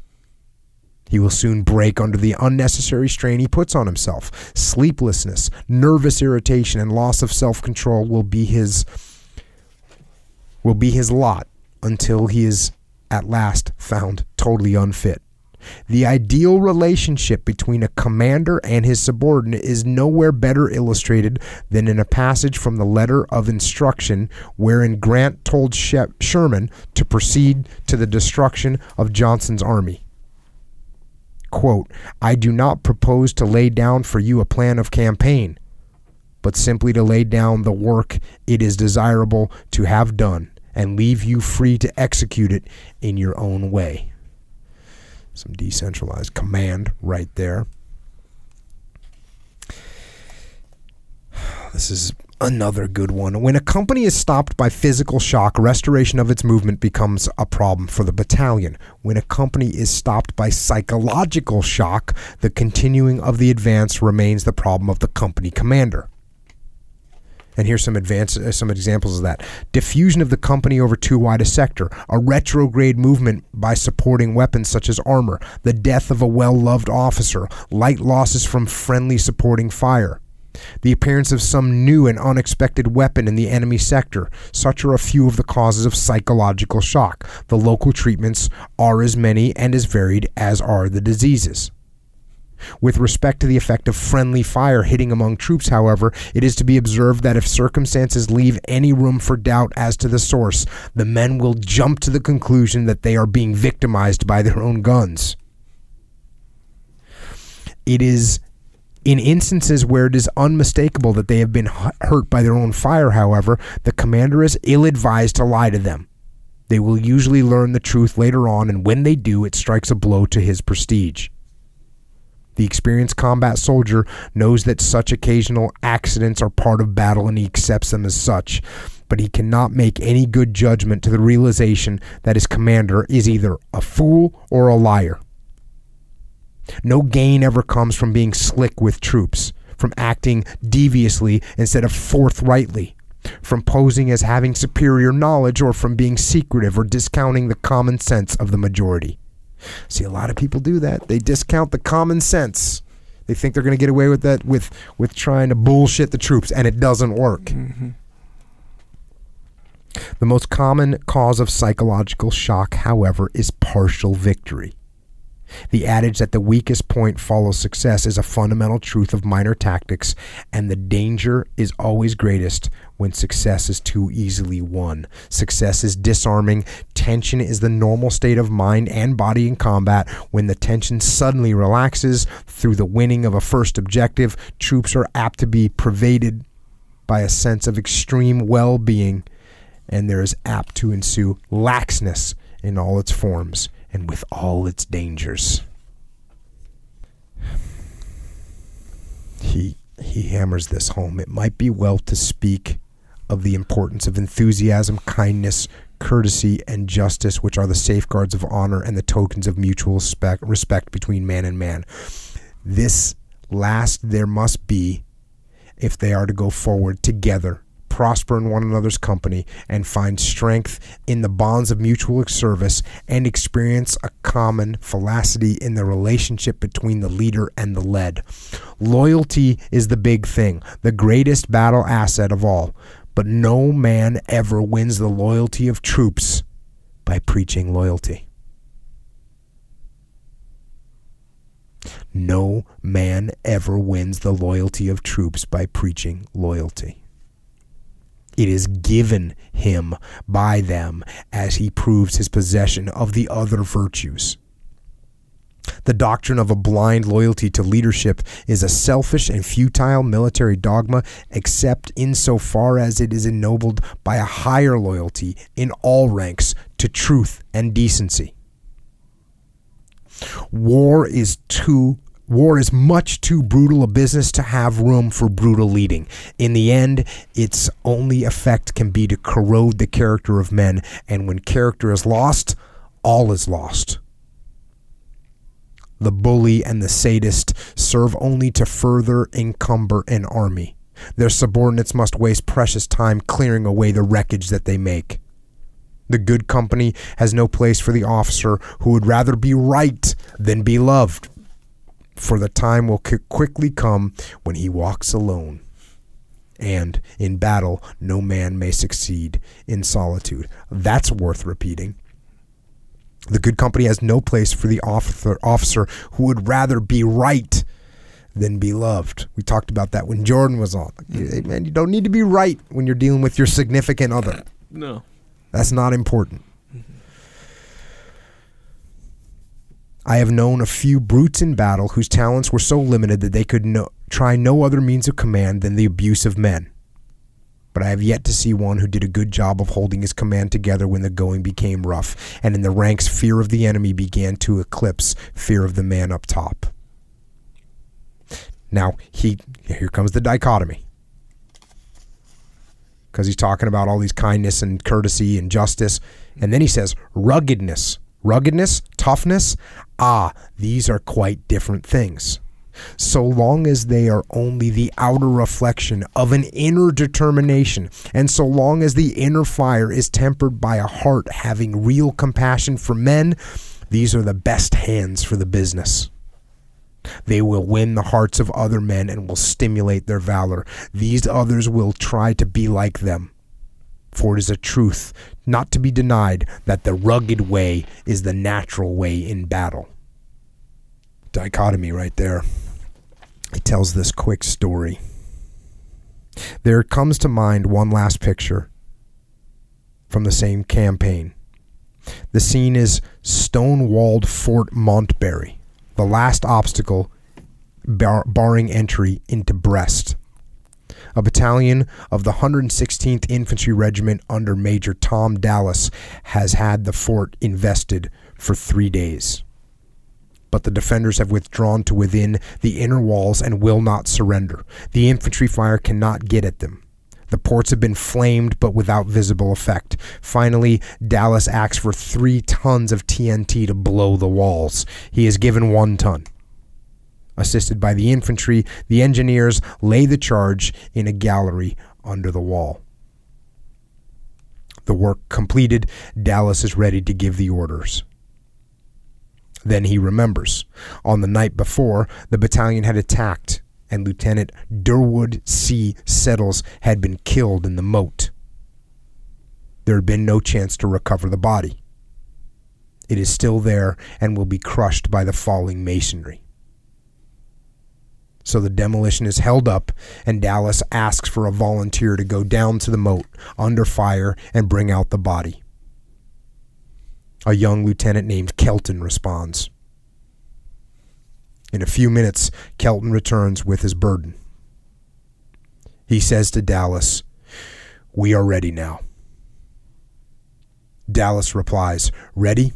He will soon break under the unnecessary strain he puts on himself. Sleeplessness, nervous irritation, and loss of self-control will be his will be his lot until he is at last found totally unfit. The ideal relationship between a commander and his subordinate is nowhere better illustrated than in a passage from the letter of instruction wherein Grant told She- Sherman to proceed to the destruction of Johnston's army. Quote, I do not propose to lay down for you a plan of campaign, but simply to lay down the work it is desirable to have done and leave you free to execute it in your own way. Some decentralized command right there. This is another good one. When a company is stopped by physical shock, restoration of its movement becomes a problem for the battalion. When a company is stopped by psychological shock, the continuing of the advance remains the problem of the company commander. And here's some advance, uh, some examples of that: diffusion of the company over too wide a sector, a retrograde movement by supporting weapons such as armor, the death of a well-loved officer, light losses from friendly supporting fire, the appearance of some new and unexpected weapon in the enemy sector. Such are a few of the causes of psychological shock. The local treatments are as many and as varied as are the diseases. With respect to the effect of friendly fire hitting among troops, however, it is to be observed that if circumstances leave any room for doubt as to the source, the men will jump to the conclusion that they are being victimized by their own guns. It is in instances where it is unmistakable that they have been hurt by their own fire, however, the commander is ill advised to lie to them. They will usually learn the truth later on, and when they do, it strikes a blow to his prestige. The experienced combat soldier knows that such occasional accidents are part of battle and he accepts them as such, but he cannot make any good judgment to the realization that his commander is either a fool or a liar. No gain ever comes from being slick with troops, from acting deviously instead of forthrightly, from posing as having superior knowledge, or from being secretive or discounting the common sense of the majority. See, a lot of people do that. They discount the common sense. They think they're going to get away with that with with trying to bullshit the troops, and it doesn't work. Mm-hmm. The most common cause of psychological shock, however, is partial victory. The adage that the weakest point follows success is a fundamental truth of minor tactics, and the danger is always greatest when success is too easily won. Success is disarming. Tension is the normal state of mind and body in combat. When the tension suddenly relaxes through the winning of a first objective, troops are apt to be pervaded by a sense of extreme well being, and there is apt to ensue laxness in all its forms and with all its dangers. He he hammers this home. It might be well to speak of the importance of enthusiasm, kindness, courtesy, and justice, which are the safeguards of honor and the tokens of mutual respect, respect between man and man. This last there must be if they are to go forward together, prosper in one another's company, and find strength in the bonds of mutual service, and experience a common felicity in the relationship between the leader and the led. Loyalty is the big thing, the greatest battle asset of all. But no man ever wins the loyalty of troops by preaching loyalty. No man ever wins the loyalty of troops by preaching loyalty. It is given him by them as he proves his possession of the other virtues. The doctrine of a blind loyalty to leadership is a selfish and futile military dogma, except insofar as it is ennobled by a higher loyalty in all ranks to truth and decency. War is too War is much too brutal a business to have room for brutal leading. In the end, its only effect can be to corrode the character of men, and when character is lost, all is lost. The bully and the sadist serve only to further encumber an army. Their subordinates must waste precious time clearing away the wreckage that they make. The good company has no place for the officer who would rather be right than be loved for the time will quickly come when he walks alone. And in battle, no man may succeed in solitude. That's worth repeating. The good company has no place for the officer, officer who would rather be right than be loved. We talked about that when Jordan was on. Hey, man, you don't need to be right when you're dealing with your significant other. No. That's not important. I have known a few brutes in battle whose talents were so limited that they could no, try no other means of command than the abuse of men. But I have yet to see one who did a good job of holding his command together when the going became rough, and in the ranks fear of the enemy began to eclipse fear of the man up top. Now, he here comes the dichotomy. Because he's talking about all these kindness and courtesy and justice. And then he says ruggedness Ruggedness, toughness, ah, these are quite different things. So long as they are only the outer reflection of an inner determination, and so long as the inner fire is tempered by a heart having real compassion for men, these are the best hands for the business. They will win the hearts of other men and will stimulate their valor. These others will try to be like them. For it is a truth not to be denied that the rugged way is the natural way in battle. Dichotomy right there. He tells this quick story. There comes to mind one last picture from the same campaign. The scene is stone walled Fort Montbarey, the last obstacle bar- barring entry into Brest a battalion of the 116th Infantry Regiment under Major Tom Dallas has had the fort invested for three days. But the defenders have withdrawn to within the inner walls and will not surrender. The infantry fire cannot get at them. The ports have been flamed, but without visible effect. Finally, Dallas asks for three tons of TNT to blow the walls. He is given one ton. Assisted by the infantry, the engineers lay the charge in a gallery under the wall. The work completed, Dallas is ready to give the orders. Then he remembers. On the night before, the battalion had attacked, and Lieutenant Durwood C. Settles had been killed in the moat. There had been no chance to recover the body. It is still there and will be crushed by the falling masonry. So the demolition is held up, and Dallas asks for a volunteer to go down to the moat under fire and bring out the body. A young lieutenant named Kelton responds. In a few minutes, Kelton returns with his burden. He says to Dallas, We are ready now. Dallas replies, Ready?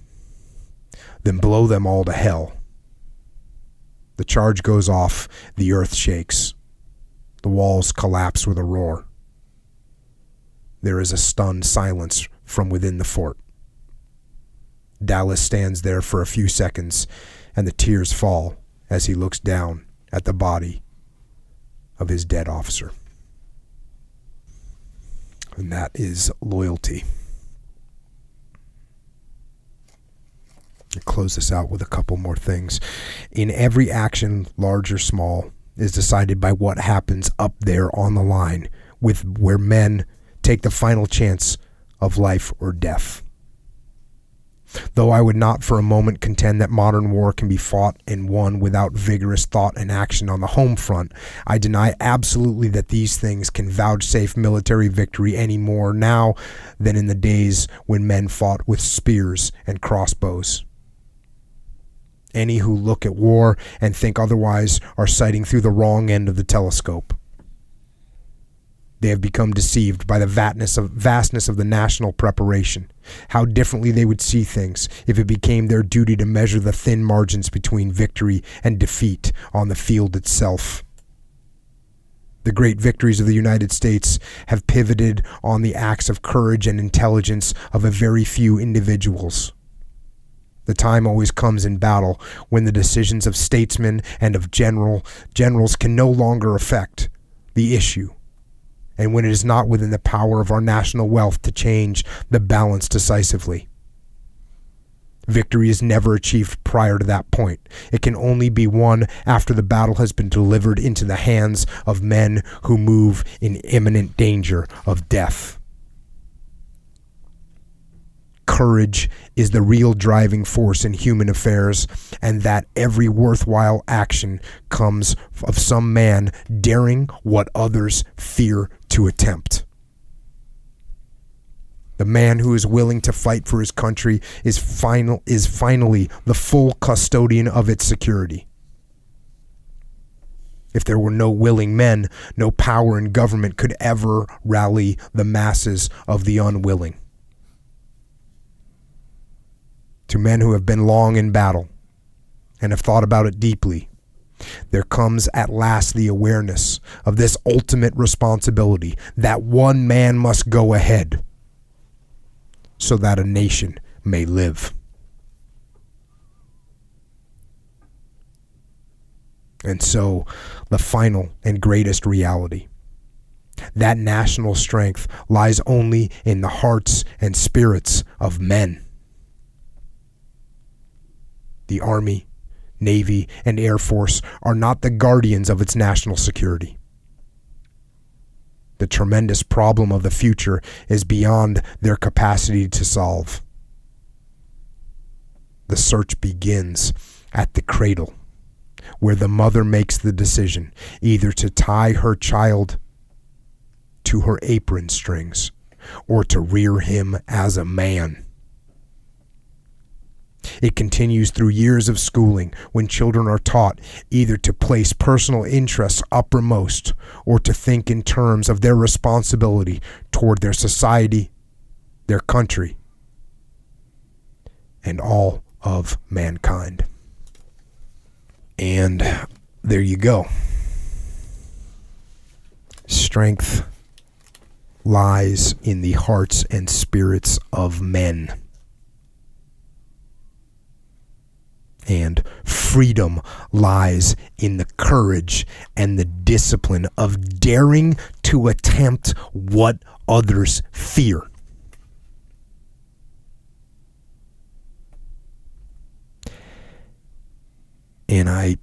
Then blow them all to hell. The charge goes off, the earth shakes. The walls collapse with a roar. There is a stunned silence from within the fort. Dallas stands there for a few seconds, and the tears fall as he looks down at the body of his dead officer. And that is loyalty. Close this out with a couple more things. In every action, large or small, is decided by what happens up there on the line with where men take the final chance of life or death. Though I would not for a moment contend that modern war can be fought and won without vigorous thought and action on the home front, I deny absolutely that these things can vouchsafe military victory any more now than in the days when men fought with spears and crossbows. Any who look at war and think otherwise are sighting through the wrong end of the telescope. They have become deceived by the vastness of, vastness of the national preparation, how differently they would see things if it became their duty to measure the thin margins between victory and defeat on the field itself. The great victories of the United States have pivoted on the acts of courage and intelligence of a very few individuals. The time always comes in battle when the decisions of statesmen and of general generals can no longer affect the issue and when it is not within the power of our national wealth to change the balance decisively. Victory is never achieved prior to that point. It can only be won after the battle has been delivered into the hands of men who move in imminent danger of death. Courage is the real driving force in human affairs, and that every worthwhile action comes of some man daring what others fear to attempt. The man who is willing to fight for his country is final is finally the full custodian of its security. If there were no willing men, no power in government could ever rally the masses of the unwilling to men who have been long in battle and have thought about it deeply, there comes at last the awareness of this ultimate responsibility that one man must go ahead so that a nation may live. And so, the final and greatest reality that national strength lies only in the hearts and spirits of men the Army, Navy, and Air Force are not the guardians of its national security. The tremendous problem of the future is beyond their capacity to solve. The search begins at the cradle, where the mother makes the decision either to tie her child to her apron strings or to rear him as a man. It continues through years of schooling when children are taught either to place personal interests uppermost or to think in terms of their responsibility toward their society, their country, and all of mankind. And there you go. Strength lies in the hearts and spirits of men. And freedom lies in the courage and the discipline of daring to attempt what others fear. And I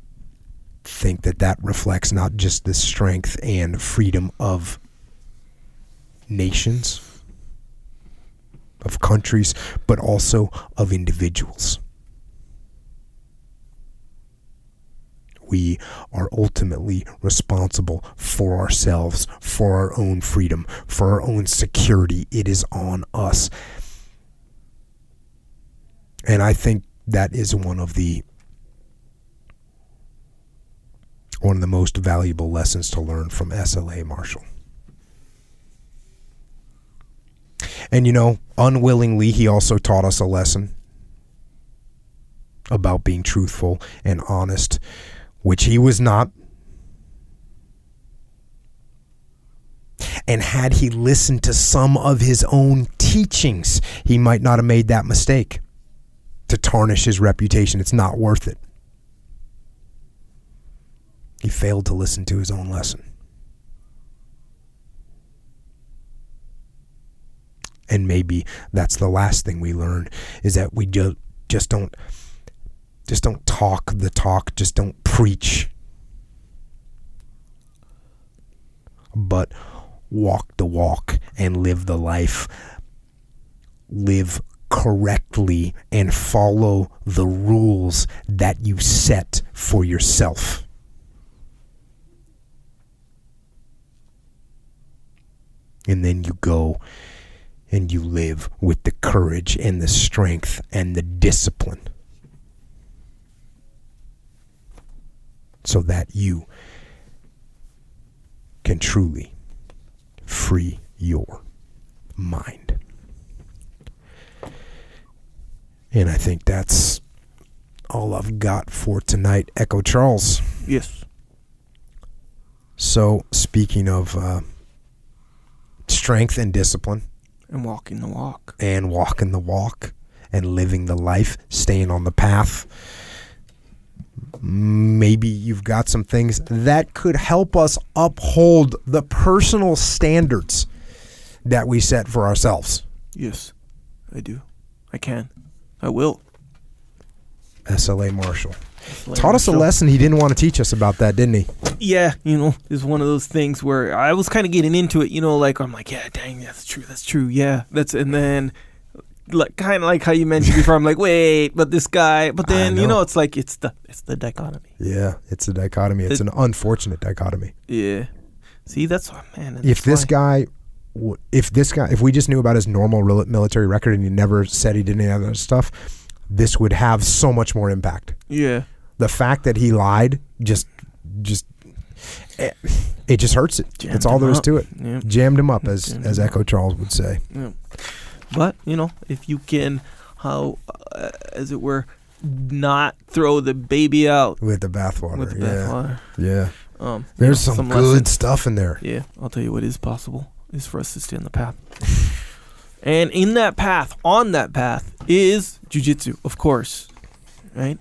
think that that reflects not just the strength and freedom of nations, of countries, but also of individuals. We are ultimately responsible for ourselves, for our own freedom, for our own security. It is on us. And I think that is one of the one of the most valuable lessons to learn from SLA Marshall. And you know, unwillingly he also taught us a lesson about being truthful and honest which he was not. And had he listened to some of his own teachings, he might not have made that mistake to tarnish his reputation. It's not worth it. He failed to listen to his own lesson. And maybe that's the last thing we learn is that we just don't just don't talk the talk, just don't preach. But walk the walk and live the life. Live correctly and follow the rules that you set for yourself. And then you go and you live with the courage and the strength and the discipline so that you can truly free your mind. And I think that's all I've got for tonight, Echo Charles. Yes. So, speaking of uh, strength and discipline, And walking the walk. and walking the walk and living the life, staying on the path. Maybe you've got some things that could help us uphold the personal standards that we set for ourselves. Yes, I do. I can. I will. SLA Marshall taught us a lesson he didn't want to teach us about that, didn't he? Yeah, you know, it's one of those things where I was kind of getting into it. You know, like I'm like, yeah, dang, that's true, that's true, yeah, that's, and then. Like kind of like how you mentioned before, I'm like, wait, but this guy, but then you know. know, it's like it's the it's the dichotomy. Yeah, it's a dichotomy. It's an unfortunate dichotomy. Yeah. See, that's oh, man. if this why- guy if this guy if we just knew about his normal military record and he never said he did any other stuff this would have so much more impact yeah, the fact that he lied just just it, it just hurts it Jammed that's all there is up. to it yeah, jammed him up as Jammed as echo charles would say yeah. But you know, if you can, how, uh, as it were, not throw the baby out with the bathwater with the yeah bathwater. yeah Um, you there's know, some, lessons. good stuff in there Yeah, I'll tell you what is possible is for us to stay on the path. and in that path, on that path, is jujitsu, of course. Right?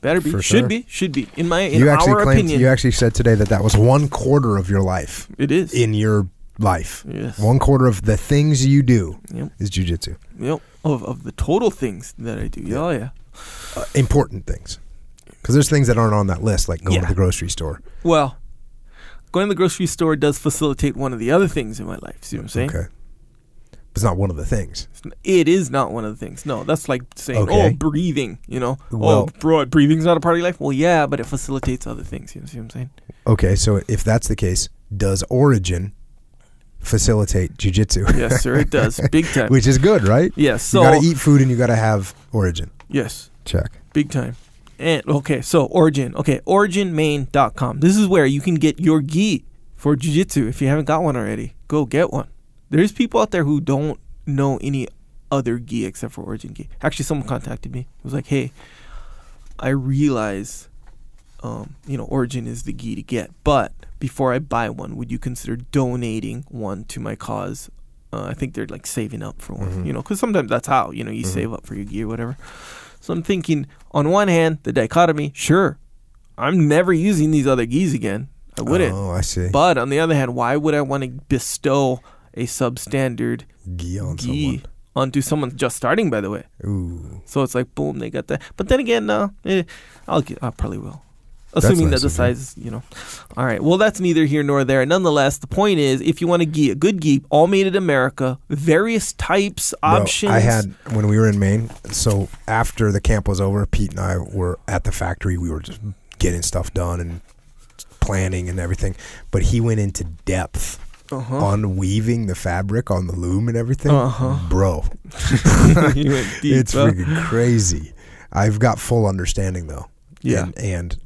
Better be. For should sure. be. Should be. In my in you actually our claimed opinion. you actually said today that that was one quarter of your life it is. in your life yes. one quarter of the things you do Yep. is jujitsu Yep. Of of the total things that I do. Yeah. Oh yeah. uh, important things. Because there's things that aren't on that list, like going Yeah. to the grocery store. Well, going to the grocery store does facilitate one of the other things in my life. See what I'm saying? Okay. It's not one of the things. It is not one of the things. No, that's like saying, Okay. oh, breathing. You know, Well- oh, bro, breathing's not a part of your life. Well, yeah, but it facilitates other things. You know see what I'm saying? Okay, so if that's the case, does Origin facilitate jujitsu? Yes, sir, it does, big time. Which is good, right? yes, so you gotta eat food and you gotta have Origin. yes, Check. big time. And okay, so Origin. Okay, originmaine.com. This is where you can get your gi for jiu-jitsu if you haven't got one already. Go get one. There's people out there who don't know any other gi except for Origin gi. Actually, someone contacted me. It was like, "Hey, I realize um, you know, Origin is the gi to get, but before I buy one, would you consider donating one to my cause? Uh, I think they're like saving up for one, Mhm. you know, because sometimes that's how, you know, you Mhm. save up for your gi or whatever. So I'm thinking, on one hand, the dichotomy, sure, I'm never using these other gis again. I wouldn't. Oh, I see. But on the other hand, why would I want to bestow a substandard Gi on gi onto someone just starting, by the way? Ooh. So it's like, boom, they got that. But then again, no, eh, I'll get, I probably will. Assuming nice that the size, you know. All right. Well, that's neither here nor there. Nonetheless, the point is, if you want a gi, a good gi, all made in America, various types, Bro, options. I had when we were in Maine. So after the camp was over, Pete and I were at the factory. We were just getting stuff done and planning and everything. But he went into depth uh-huh. on weaving the fabric on the loom and everything. Uh-huh. Bro, deep, it's huh? freaking crazy. I've got full understanding though. Yeah. and, and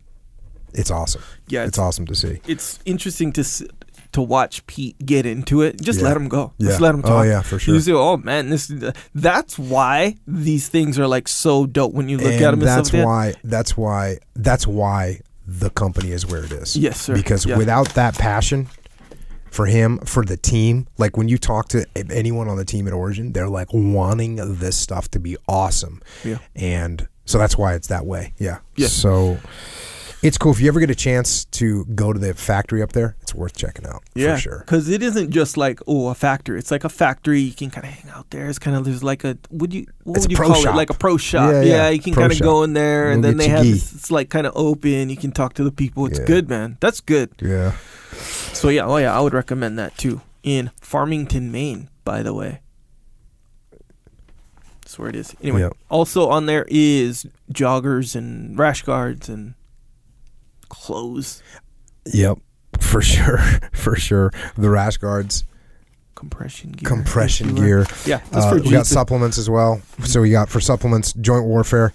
it's awesome. yeah. It's It's, awesome to see. it's interesting to to watch Pete get into it. Just Yeah. let him go. Yeah. Just let him talk. Oh yeah, for sure. You say, "Oh man, this." That's why these things are like so dope when you look and at them. that's why. That's why. That's why the company is where it is. Yes, sir. Because Yeah. without that passion for him, for the team, like when you talk to anyone on the team at Origin, they're like wanting this stuff to be awesome. Yeah. And so that's why it's that way. Yeah. Yeah. So it's cool. If you ever get a chance to go to the factory up there, it's worth checking out Yeah, for sure. Because it isn't just like oh a factory. It's like a factory. You can kind of hang out there. It's kind of there's like a would you what It's would you pro call shop. it like a pro shop. Yeah, Yeah, yeah, you can kind of go in there and then they have this, it's like kind of open. You can talk to the people. It's Yeah. good, man. That's good. Yeah. So yeah, oh yeah, I would recommend that too. In Farmington, Maine, by the way. That's where it is. Anyway, Yep. also on there is joggers and rash guards and clothes, Yep, for sure, for sure. The rash guards, compression gear. compression gear. Yeah, that's Uh, for we got supplements as well. So we got for supplements, joint warfare,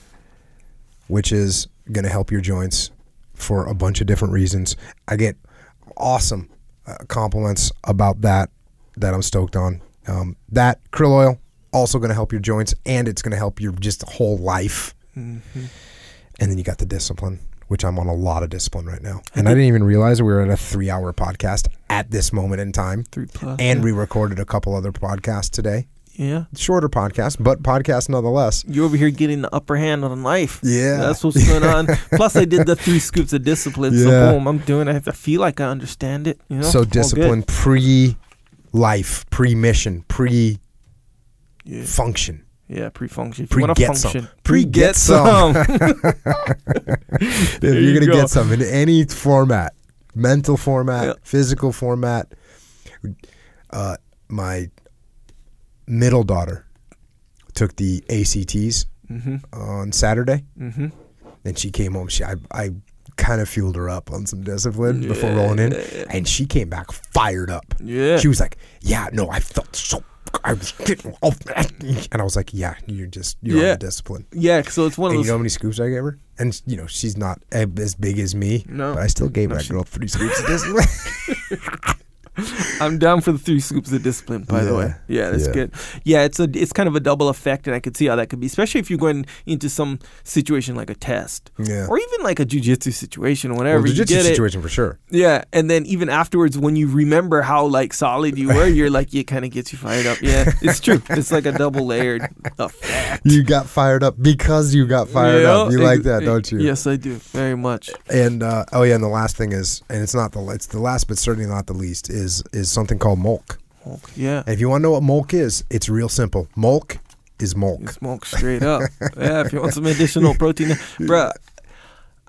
which is going to help your joints for a bunch of different reasons. I get awesome uh, compliments about that that I'm stoked on. Um, that krill oil also going to help your joints, and it's going to help your just whole life. Mhm. And then you got the discipline, which I'm on a lot of discipline right now. And I didn't even realize we were at a three hour podcast at this moment in time. Three plus. And yeah. we recorded a couple other podcasts today. yeah. Shorter podcast, but podcast nonetheless. You're over here getting the upper hand on life. Yeah. That's what's going on. Plus, I did the three scoops of discipline. Yeah. So, boom, I'm doing it. I feel like I understand it. You know? So discipline pre life, pre mission, pre function. Yeah, pre-function. If you Pre-get some. function, Pre-get pre-get some. some. If you're you gonna go. get some in any format, mental format, Yeah. physical format. Uh, my middle daughter took the ACTs mm-hmm. on Saturday, Mm-hmm. and she came home. She I, I kind of fueled her up on some discipline before rolling in, and she came back fired up. Yeah. She was like, "Yeah, no, I felt so." I was getting off, and I was like, "Yeah, you're just you're on Yeah. the discipline." yeah. So it's one And of you know how many scoops I gave her? And you know she's not as big as me, No. but I still gave No, that she- girl three scoops of discipline. I'm down for the three scoops of discipline. By the way, yeah, that's Yeah. good. Yeah, it's a it's kind of a double effect, and I could see how that could be, especially if you're going into some situation like a test, yeah, or even like a jujitsu situation, or whatever. well, you jiu-jitsu get it. situation for sure. Yeah, and then even afterwards, when you remember how like solid you were, you're like, it kind of gets you fired up. Yeah, it's true. It's like a double layered effect. You got fired up because you got fired Yeah, up. You like that, don't you? Yes, I do very much. And uh, oh yeah, and the last thing is, and it's not the it's the last, but certainly not the least, is is something called mulk. Yeah, And if you want to know what mulk is, it's real simple. Mulk is you mulk. straight up. yeah, if you want some additional protein, bruh.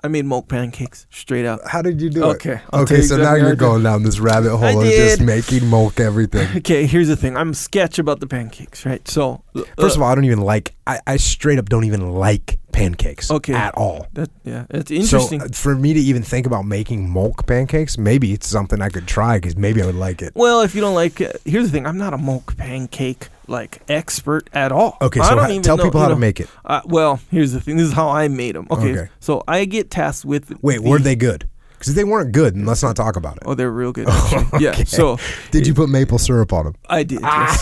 I made milk pancakes straight up. How did you do Okay, it? I'll tell okay, so exactly now you're going down this rabbit hole of just making mulk everything. Okay, here's the thing. I'm sketch about the pancakes, right? So uh, First of all, I don't even like. I, I straight up don't even like pancakes. Okay. At all. that yeah, it's interesting. So uh, for me to even think about making mulk pancakes, maybe it's something I could try because maybe I would like it. Well, if you don't like, uh, here's the thing: I'm not a milk pancake like expert at all. Okay, I so even tell know, people how to make it. Uh, well, here's the thing: this is how I made them. Okay, Okay. so I get tasked with. Wait, the- were they good? Because if they weren't good, then let's not talk about it. Oh, they're real good. Actually. Yeah. So Did you put maple syrup on them? I did. Yes.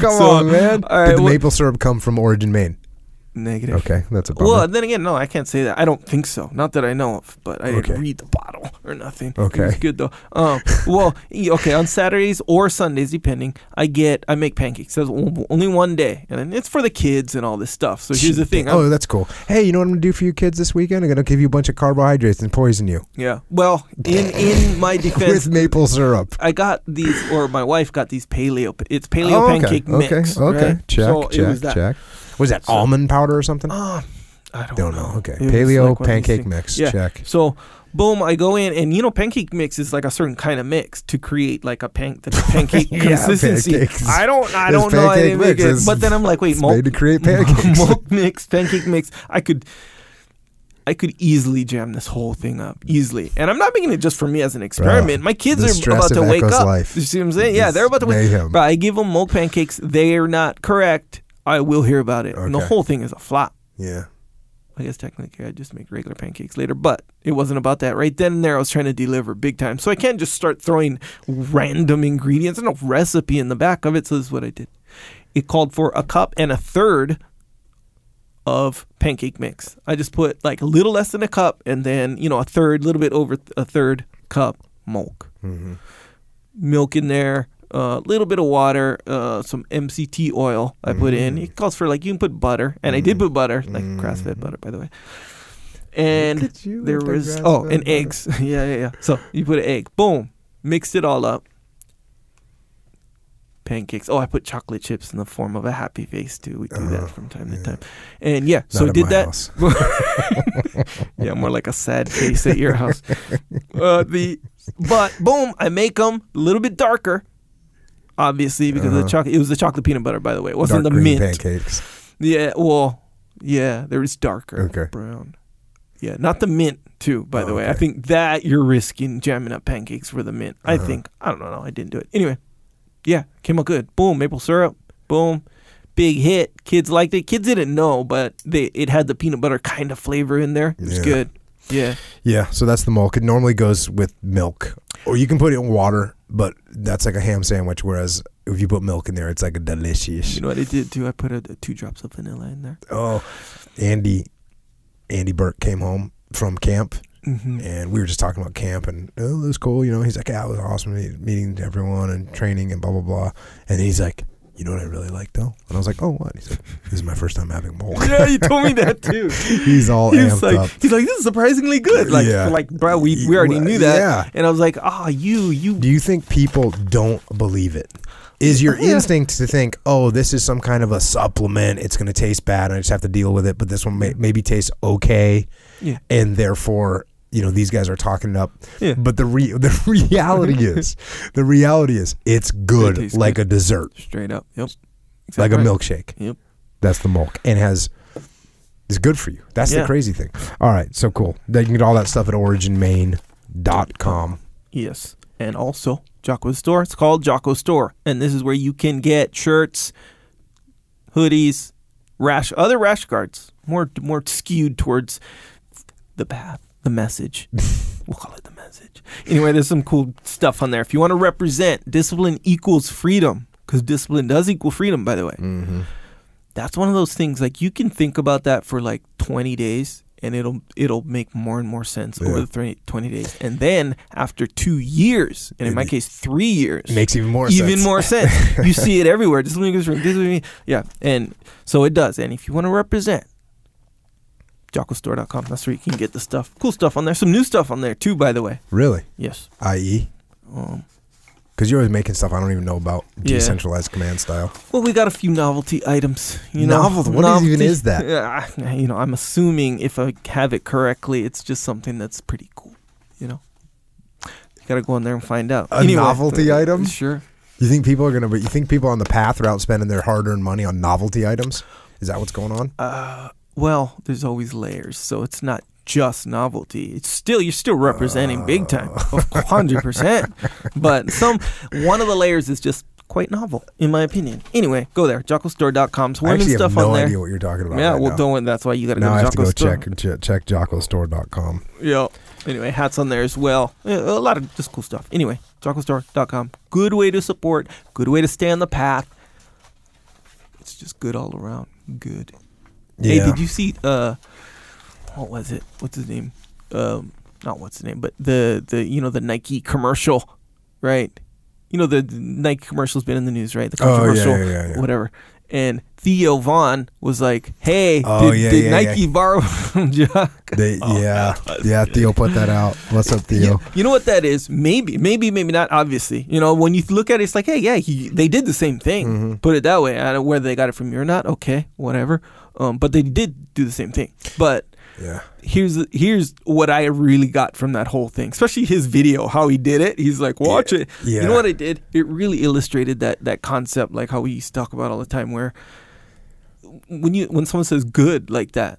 Come So, on, man. all right, Did the what- maple syrup come from Origin, Maine? Negative. Okay, that's a bummer. Well, then again, no, I can't say that. I don't think so. Not that I know of, but I didn't read the bottle or nothing. Okay. it was good though. Um, well, okay, on Saturdays or Sundays, depending, I get I make pancakes. That's only one day, and it's for the kids and all this stuff. So here's the thing. I'm- Oh, that's cool. Hey, you know what I'm gonna do for you kids this weekend? I'm gonna give you a bunch of carbohydrates and poison you yeah. Well, in in my defense, with maple syrup. I got these, or my wife got these paleo. It's paleo Oh, okay. pancake okay. mix. Okay. right? Check. So check. it was that. check. Was that So- almond powder or something? Uh, I don't, Don't know. Okay. It Paleo like one of these pancake mix. Yeah. Check. So, boom, I go in, and you know, pancake mix is like a certain kind of mix to create like a pan- the pancake Yeah, consistency. pancakes. I don't, I don't know. I didn't make mix. it. But then I'm like, wait, malt, made to create pancakes. malt mix, pancake mix. I could. I could easily jam this whole thing up easily, and I'm not making it just for me as an experiment. My kids are about to wake up. life You see what I'm saying? Yeah, they're about to wake. But I give them milk pancakes. They're not correct. I will hear about it, and the Okay. whole thing is a flop. Yeah. I guess technically I just make regular pancakes later, but it wasn't about that. Right then and there, I was trying to deliver big time. So I can't just start throwing random ingredients. There's no recipe in the back of it. So this is what I did. It called for a cup and a third of pancake mix. I just put like a little less than a cup and then, you know, a third, little bit over a third cup milk. hmm Milk in there, a little bit of water, uh, some MCT oil I put in. Mm. It calls for like you can put butter, and I did Mm. put butter, like grass fed Mhm. butter, by the way. And Look at you there was grass-fed oh, butter. and eggs. yeah, yeah, yeah. So you put an egg, boom, mixed it all up. Pancakes. Oh, I put chocolate chips in the form of a happy face too. We do Uh-huh, that from time yeah. to time. And yeah, so Not at did that. yeah, more like a sad face at your house. Uh, the but boom, I make them a little bit darker. Obviously, because of the chocolate. It was the chocolate peanut butter, by the way. It wasn't Uh-huh. Dark the mint. pancakes. Yeah, well, yeah, there was darker Okay. brown. Yeah, not the mint too. By the way, I think that you're risking jamming up pancakes for the mint. I Uh-huh. think I don't know. I didn't do it anyway. Yeah, came out good. Boom, maple syrup. Boom, big hit. Kids liked it. Kids didn't know, but they it had the peanut butter kind of flavor in there. It was Yeah. good. Yeah, Yeah, so that's the milk. It normally goes with milk, or you can put it in water, but that's like a ham sandwich. Whereas if you put milk in there, it's like a delicious. you know what I did too? I put a, a two drops of vanilla in there. Oh, Andy, Andy Burke came home from camp, Mm-hmm. and we were just talking about camp, and oh, it was cool. You know, he's like, yeah, it was awesome meeting everyone and training and blah blah blah. And he's like, you know what I really like though? And I was like, oh, what? He's like, this is my first time having milk. Yeah, you told me that too. he's all He amped like, up. he's like, this is surprisingly good. Like, Yeah. like, bro, we, we already knew that. Yeah. And I was like, ah, you, you. Do you think people don't believe it? Is your Yeah. instinct to think, oh, this is some kind of a supplement? It's going to taste bad, and I just have to deal with it. But this one may, maybe tastes okay, Yeah. and therefore, you know, these guys are talking it up. Yeah. But the re- the reality is, the reality is, it's good, tastes like good. a dessert, Straight up. Yep. like a right. milkshake. Yep. That's the milk, and has is good for you. That's the crazy thing. All right, so cool. They can get all that stuff at originmaine.com. Yes. And also, Jocko's store. It's called Jocko Store. And this is where you can get shirts, hoodies, rash, other rash guards, more, more skewed towards the path, the message. we'll call it the message. Anyway, there's some cool stuff on there. If you want to represent, discipline equals freedom, because discipline does equal freedom, by the way. Mm-hmm. that's one of those things like you can think about that for like 20 days and it'll it'll make more and more sense over the 30, 20 days and then after two years and in my case three years Makes even more even sense. more sense you see it everywhere what this is yeah and so it does and if you want to represent jockostore.com that's where you can get the stuff cool stuff on there some new stuff on there too by the way Really? yes I.e., um, because you're always making stuff I don't even know about Yeah. decentralized command style. Well, we got a few novelty items. You know, Novelty? What even is that? Yeah, you know, I'm assuming if I have it correctly, it's just something that's pretty cool. You know, you gotta go in there and find out. A novelty uh, item? Sure. You think people are gonna? But you think people on the path are out spending their hard-earned money on novelty items? Is that what's going on? Uh, well, there's always layers, so it's not just novelty. It's still you're still representing big time, oh. hundred percent. But some one of the layers is just quite novel, in my opinion. Anyway, go there, jockostore.com. I women's stuff no on there. idea what you're talking about. Yeah, right well, now. don't. That's why you got to go. Now I have to go Store. check check, check jockostore.com. Yeah. Anyway, hats on there as well. A lot of just cool stuff. Anyway, jockostore.com. Good way to support. Good way to stay on the path. It's just good all around. Good. Hey, did you see? Uh, what was it? What's his name? Um, not what's his name, but the the you know the Nike commercial, right? You know the, the Nike commercial's been in the news, right? The Oh, yeah, commercial, yeah, yeah, yeah. whatever. And Theo Von was like, "Hey, Oh, did, yeah, did yeah, Nike yeah. borrow from Jock?" They, Oh, yeah, yeah. Theo put that out. What's up, Theo? Yeah, you know what that is? Maybe, maybe, maybe not. Obviously, you know, when you look at it, it's like, hey, yeah, he, they did the same thing. Mm-hmm. Put it that way. I don't know whether they got it from you or not. Okay, whatever. Um, but they did do the same thing. But Yeah, here's here's what I really got from that whole thing, especially his video, how he did it. He's like, watch it. yeah. You know what I did? It really illustrated that that concept, like how we used to talk about all the time, where when you when someone says good like that,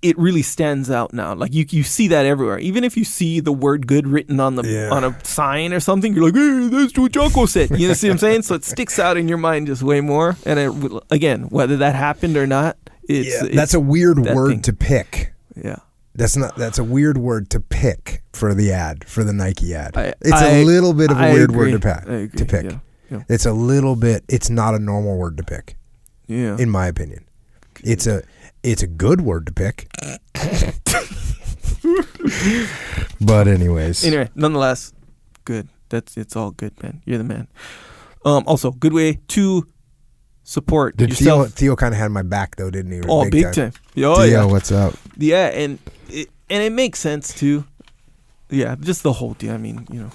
it really stands out now. Like you you see that everywhere. Even if you see the word good written on the Yeah. on a sign or something, you're like, hey, that's what Jocko said. You know, see what I'm saying? So it sticks out in your mind just way more. And it, again, whether that happened or not, it's, yeah. it's That's a weird that word thing. to pick. yeah. That's not. That's a weird word to pick for the ad for the Nike ad. I- it's I- a little bit of a I weird agree. word to pick. Agree, To pick. yeah, yeah. It's a little bit. It's not a normal word to pick, Yeah. in my opinion. It's a. It's a good word to pick. but anyways, Anyway, nonetheless, good. That's it's all good, man. You're the man. Um, also, good way to support did Theo yourself. Theo kind of had my back though, didn't he? oh, big, time. Oh Theo, yeah, what's up? yeah, and it, and it makes sense too. Yeah, just the whole deal. I mean, you know.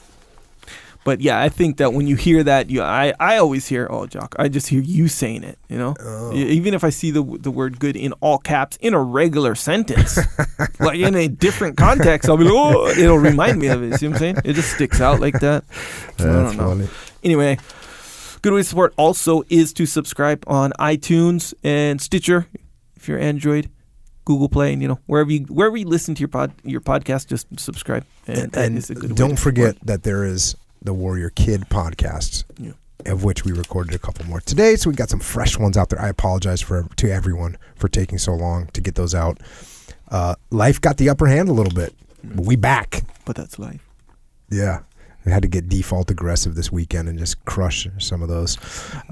But yeah, I think that when you hear that, you I, I always hear, oh, Jock, I just hear you saying it, you know? Oh. Even if I see the the word good in all caps in a regular sentence, like in a different context, I'll be like, oh, it'll remind me of it. See what I'm saying? It just sticks out like that. So I That's don't know. funny. Anyway, good way to support also is to subscribe on iTunes and Stitcher if you're Android, Google Play, and you know wherever you wherever you listen to your pod your podcast, just subscribe. And, And, and is a good don't to forget that there is the Warrior Kid podcasts. Yeah. of which we recorded a couple more today. So we got some fresh ones out there. I apologize for to everyone for taking so long to get those out. Uh, life got the upper hand a little bit. But we back. But that's life. Yeah. I had to get default aggressive this weekend and just crush some of those.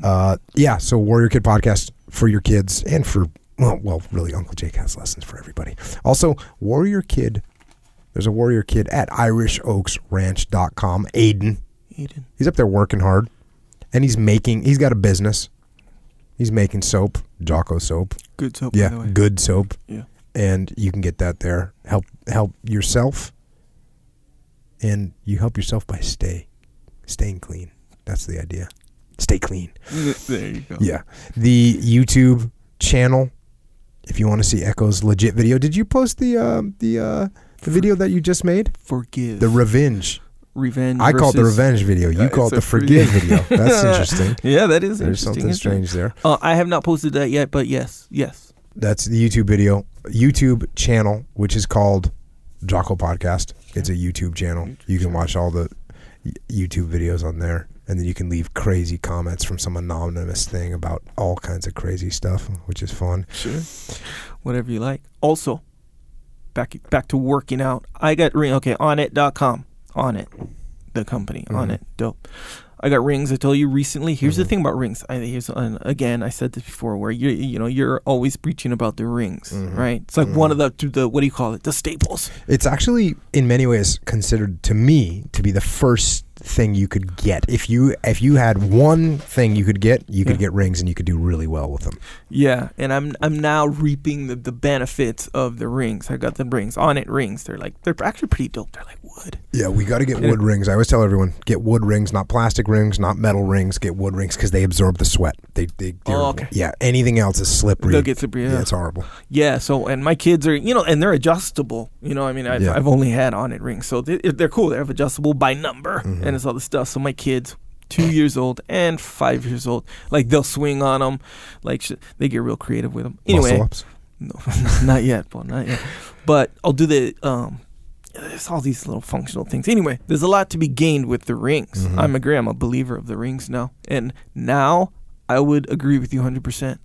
Uh, yeah, so Warrior Kid podcast for your kids and for well, well, really Uncle Jake has lessons for everybody. Also, Warrior Kid, there's a Warrior Kid at irishoaksranch.com. Aiden, Aiden. he's up there working hard and he's making he's got a business. He's making soap, Jocko soap. Good soap, by Yeah, the way. good soap. Yeah. And you can get that there. Help help yourself. And you help yourself by stay staying clean. That's the idea. Stay clean. There you go. Yeah. The YouTube channel, if you want to see Echo's legit video, did you post the um the uh the video that you just made? Forgive. The revenge. revenge. I call it the revenge video. You Yeah, call it the forgive forgive. video. That's interesting. Yeah, that is There's interesting. something isn't it? strange there. Uh, I have not posted that yet, but yes, yes. That's the YouTube video, YouTube channel, which is called Jocko Podcast. It's a YouTube channel. You can watch all the YouTube videos on there, and then you can leave crazy comments from some anonymous thing about all kinds of crazy stuff, which is fun. Sure. Whatever you like. Also, back back to working out. I got ring. Okay, onnit.com. On it, the company. On Mhm. it. Dope. I got rings. I told you recently. Here's the Mhm. thing about rings. I, here's and again. I said this before. Where you you know you're always preaching about the rings, Mhm. right? It's like one of the the what do you call it? The staples. It's actually, in many ways, considered to me to be the first thing you could get. If you if you had one thing you could get, you could Yeah. get rings, and you could do really well with them. Yeah, and I'm I'm now reaping the, the benefits of the rings. I got the rings Onnit rings. They're like they're actually pretty dope. They're like wood. Yeah, we got to get wood rings. I always tell everyone get wood rings, not plastic rings, not metal rings. Get wood rings because they absorb the sweat. They, they, they're- Oh, okay. yeah. Anything else is slippery. They'll get slippery. yeah. Yeah. it's horrible. Yeah, so and my kids are, you know, and they're adjustable. You know, I mean, I've, Yeah. I've only had Onnit rings, so they, they're cool. They're adjustable by number, Mhm. And it's all the stuff. So my kids, two years old and five years old, like they'll swing on them, like sh- they get real creative with them. Anyway, no, not yet, Paul, not yet. But I'll do the um. There's all these little functional things. Anyway, there's a lot to be gained with the rings. Mhm. I'm agree. I'm a believer of the rings now, and now I would agree with you 100 percent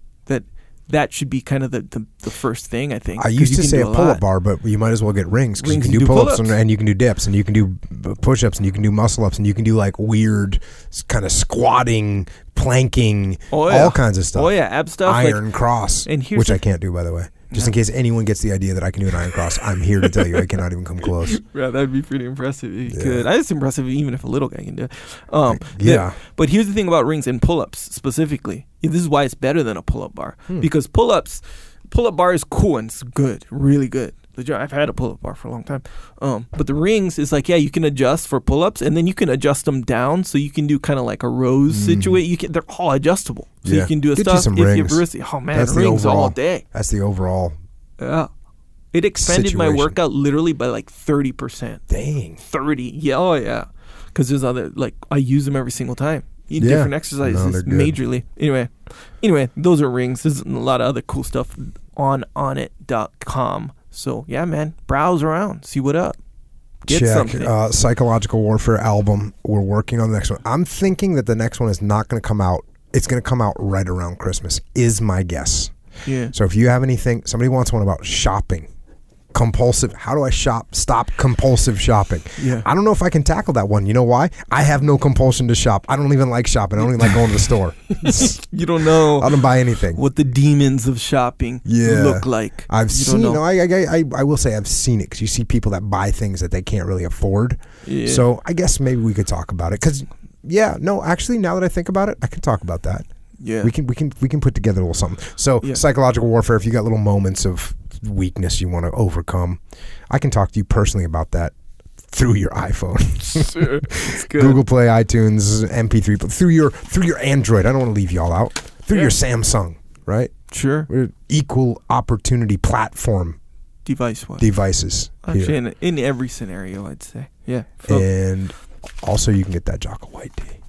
that should be kind of the, the, the first thing. I think. I used to say a pull up bar, but you might as well get rings because you can do do pull ups and, and you can do dips and you can do push ups and you can do muscle ups and you can do like weird kind of squatting, planking, Oh yeah. all kinds of oh, stuff. Oh yeah, ab stuff. like- Iron cross, and which I can't do by the way. Just in case anyone gets the idea that I can do an iron cross, I'm here to tell you I cannot even come close. yeah, that'd be pretty impressive if you Yeah. could. It's impressive even if a little guy can do it. Um, the- Yeah. But here's the thing about rings and pull-ups specifically. This is why it's better than a pull-up bar Hmm. because pull-ups, pull-up bar is cool and it's good, really good. Legit, I've had a pull-up bar for a long time. Um, but the rings is like, yeah, you can adjust for pull-ups and then you can adjust them down, so you can do kind of like a rose Mhm. situation. You can, they're all adjustable, so Yeah. you can do a Get you stuff some if you rings. wrist. Oh man, That's rings all day. That's the overall. Yeah, it expanded my workout literally by like thirty percent. Dang. 30 yeah oh yeah because there's other like i use them every single time Yeah. different exercises they're majorly anyway anyway those are rings there's a lot of other cool stuff on onnit.com so yeah man browse around see what up get Check something uh, psychological warfare album. We're working on the next one. I'm thinking that the next one is not going to come out. It's going to come out right around Christmas. Is my guess. yeah So if you have anything, somebody wants one about shopping, compulsive. How do I shop? Stop compulsive shopping. yeah I don't know if I can tackle that one. You know why? I have no compulsion to shop. I don't even like shopping. I don't even like going to the store. you don't know I don't buy anything. what the demons of shopping Yeah. look like I've you seen. No. I, I, I, I will say I've seen it because you see people that buy things that they can't really afford. yeah. So I guess maybe we could talk about it because, yeah, no, actually, now that I think about it, I can talk about that. yeah We can, we can, we can put together a little something. So Yeah. psychological warfare. If you got little moments of weakness you want to overcome, I can talk to you personally about that through your iPhone. Sure. Good. Google Play, iTunes, MP3, but through your through your Android. I don't want to leave y'all out. Through Yeah. your Samsung, right? Sure. We're equal opportunity platform Device wise. devices Actually, in, in every scenario, I'd say. Yeah. And also you can get that Jocko White tea.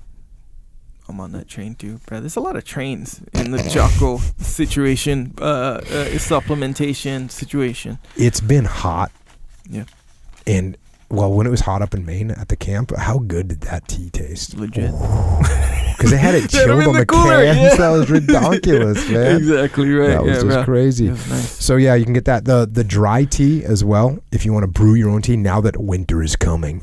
I'm on that train too, bro. There's a lot of trains in the Jocko situation, uh, uh, supplementation situation. It's been hot. Yeah. And well, when it was hot up in Maine at the camp, how good did that tea taste? Legit. Because they had it They had 'em chilled on the the, cooler, cans. yeah. That was ridiculous, man. exactly right. That was yeah, just bro. crazy. Was nice. So yeah, you can get that the the dry tea as well if you want to brew your own tea. Now that winter is coming,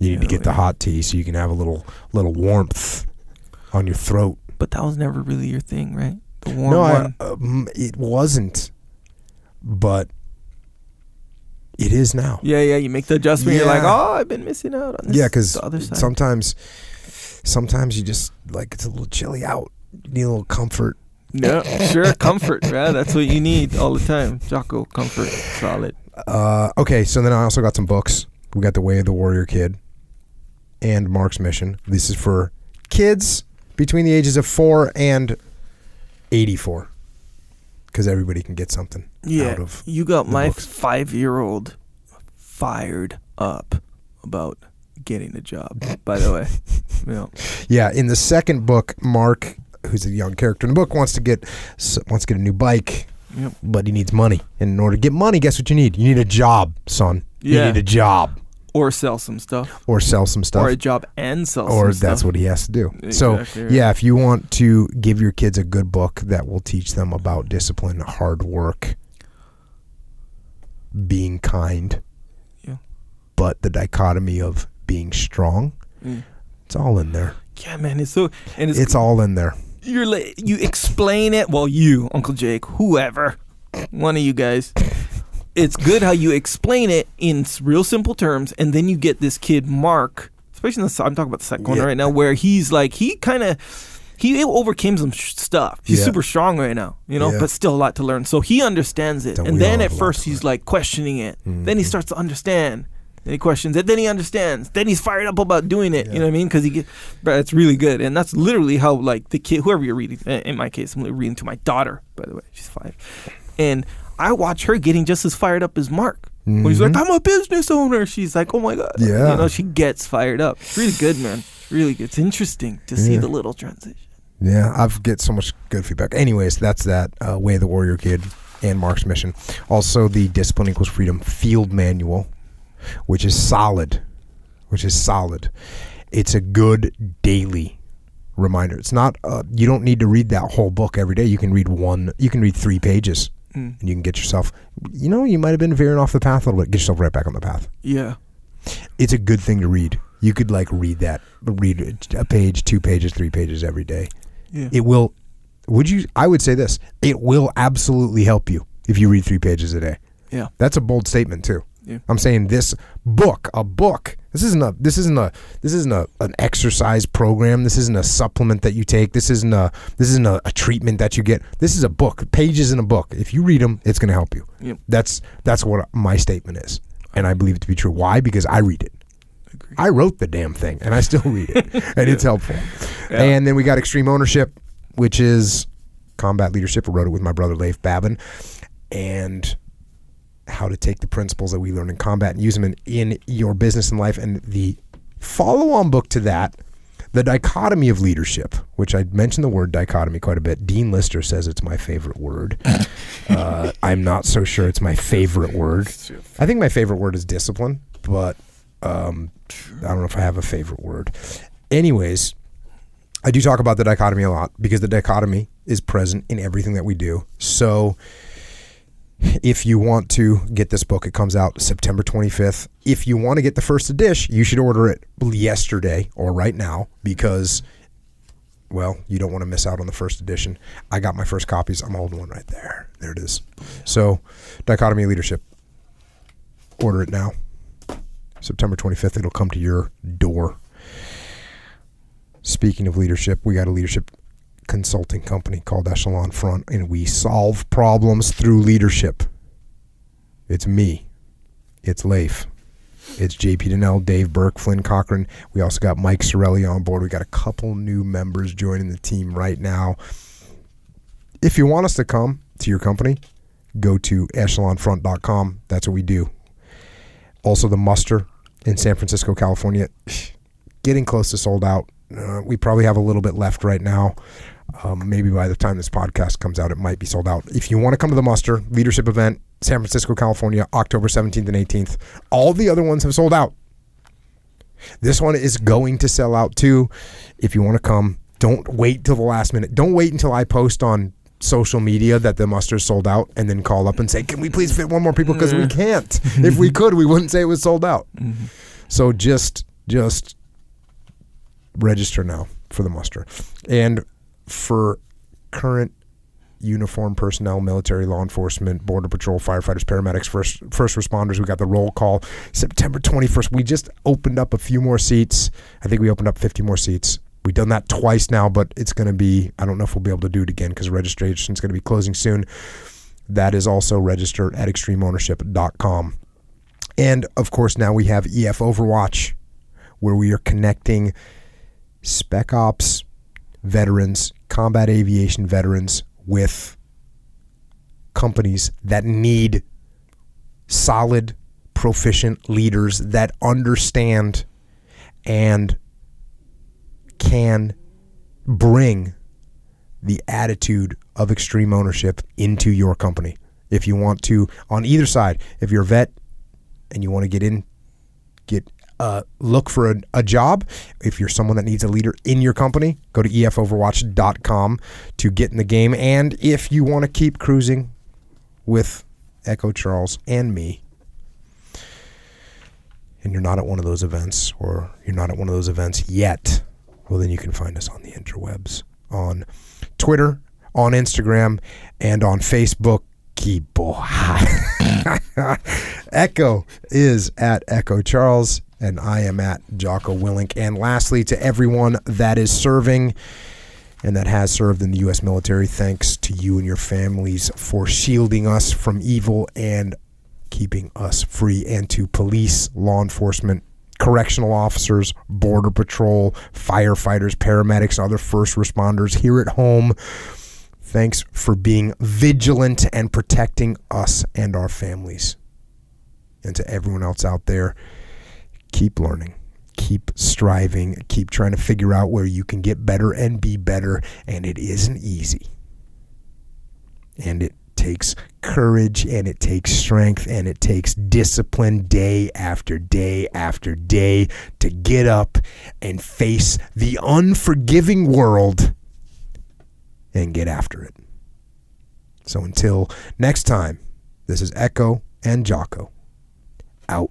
you need to Hell get the hot tea so you can have a little little warmth on your throat. But that was never really your thing, right? The warm no, I, um, it wasn't, but it is now. yeah, yeah. You make the adjustment. You're like, oh, I've been missing out on this. Yeah, because the other side. sometimes, sometimes you just like it's a little chilly out. You need a little comfort. Yeah, sure. Comfort, yeah. That's what you need all the time. Jocko, comfort, solid. Uh, okay, so then I also got some books. We got The Way of the Warrior Kid and Mark's Mission. This is for kids between the ages of four and eighty-four, because everybody can get something Yeah, out of. you got my books. five-year-old fired up about getting a job. By the way, yeah. Yeah, in the second book, Mark, who's a young character in the book, wants to get wants to get a new bike, Yep. but he needs money. And in order to get money, guess what you need? You need a job, son. You need a job or sell some stuff, or sell some stuff. or a job and sell. Some stuff. Or that's stuff. what he has to do. So, Exactly right. yeah, if you want to give your kids a good book that will teach them about discipline, hard work, being kind, Yeah. but the dichotomy of being strong, Mm. it's all in there. Yeah, man, it's so and it's, It's all in there. you're you explain it. Well, you, Uncle Jake, whoever, one of you guys. It's good how you explain it in real simple terms, and then you get this kid Mark, especially in the I'm talking about the second one Yeah. right now, where he's like he kind of he overcame some sh- stuff. He's Yeah. super strong right now, you know, Yeah. but still a lot to learn. So he understands it, Don't and then at have a lot first he's like questioning it. Mm-hmm. Then he starts to understand. Then he questions it. Then he understands. Then he's fired up about doing it. You know what I mean? Because he get, bro, it's really good, and that's literally how like the kid, whoever you're reading. In my case, I'm reading to my daughter. By the way, she's five, and I watch her getting just as fired up as Mark. When he's like. "I'm a business owner," she's like, "Oh my god!" Yeah. you know, she gets fired up. It's really good, man. Really good. It's interesting to see the little transition. Yeah, I've get so much good feedback. Anyways, that's that uh, Way of the Warrior Kid and Mark's Mission. Also, the Discipline Equals Freedom Field Manual, which is solid, which is solid. It's a good daily reminder. It's not. Uh, you don't need to read that whole book every day. You can read one. You can read three pages, Mm. and you can get yourself. You know, you might have been veering off the path a little bit. Get yourself right back on the path. Yeah, It's a good thing to read. You could like read that, read a page, two pages, three pages every day yeah, it will would you i would say this it will absolutely help you if you read three pages a day yeah. that's a bold statement too Yeah. i'm saying this book a book this isn't a this isn't a this isn't a, an exercise program this isn't a supplement that you take this isn't a this isn't a, a treatment that you get this is a book pages in a book if you read them it's going to help you Yep. that's that's what my statement is and i believe it to be true why because i read it Agree. I wrote the damn thing and I still read it and it's helpful. Yeah. And then we got Extreme Ownership, which is combat leadership. I wrote it with my brother Leif Babin and how to take the principles that we learn in combat and use them in, in your business and life. And the follow on book to that, The Dichotomy of Leadership, which I mentioned the word dichotomy quite a bit. Dean Lister says it's my favorite word. uh, I'm not so sure it's my favorite word. I think my favorite word is discipline, but um, I don't know if I have a favorite word. Anyways, I do talk about the dichotomy a lot because the dichotomy is present in everything that we do. So if you want to get this book, it comes out September 25th. If you want to get the first edition, you should order it yesterday or right now because, well, you don't want to miss out on the first edition. I got my first copies. I'm holding one right there. There it is. So, Dichotomy Leadership. Order it now. September 25th, it'll come to your door. Speaking of leadership, we got a leadership consulting company called Echelon Front, and we solve problems through leadership. It's me. It's Leif. It's JP Dinnell, Dave Berke, Flynn Cochran. We also got Mike Sarraille on board. We got a couple new members joining the team right now. If you want us to come to your company, go to echelonfront.com. That's what we do. Also, the muster in San Francisco, California, getting close to sold out. Uh, we probably have a little bit left right now. Um, maybe by the time this podcast comes out, it might be sold out. If you want to come to the muster leadership event, San Francisco, California, October 17th and 18th, all the other ones have sold out. This one is going to sell out too. If you want to come, don't wait till the last minute. Don't wait until I post on social media that the muster's sold out and then call up and say, Can we please fit one more people? Because we can't. if we could, we wouldn't say it was sold out. So just just register now for the muster. And for current uniform personnel, military, law enforcement, border patrol, firefighters, paramedics, first first responders. We got the roll call September 21st. We just opened up a few more seats. I think we opened up 50 more seats. We've done that twice now, but it's going to be, I don't know if we'll be able to do it again because registration is going to be closing soon. That is also registered at extremeownership.com. And of course, now we have EF Overwatch, where we are connecting Spec Ops veterans, combat aviation veterans with companies that need solid, proficient leaders that understand and can bring the attitude of extreme ownership into your company. If you want to, on either side, if you're a vet and you want to get in, get uh, look for a, a job. If you're someone that needs a leader in your company, go to efoverwatch.com to get in the game. And if you want to keep cruising with Echo Charles and me, and you're not at one of those events, or you're not at one of those events yet, well, then you can find us on the interwebs on Twitter, on Instagram, and on Facebook. Keep boy. Echo is at Echo Charles, and I am at Jocko Willink. And lastly, to everyone that is serving and that has served in the U.S. military, thanks to you and your families for shielding us from evil and keeping us free, and to police, law enforcement, correctional officers, border patrol, firefighters, paramedics, other first responders here at home. Thanks for being vigilant and protecting us and our families. And to everyone else out there, keep learning, keep striving, keep trying to figure out where you can get better and be better. And it isn't easy. And it takes courage and it takes strength and it takes discipline day after day after day to get up and face the unforgiving world and get after it. So until next time, this is Echo and Jocko out.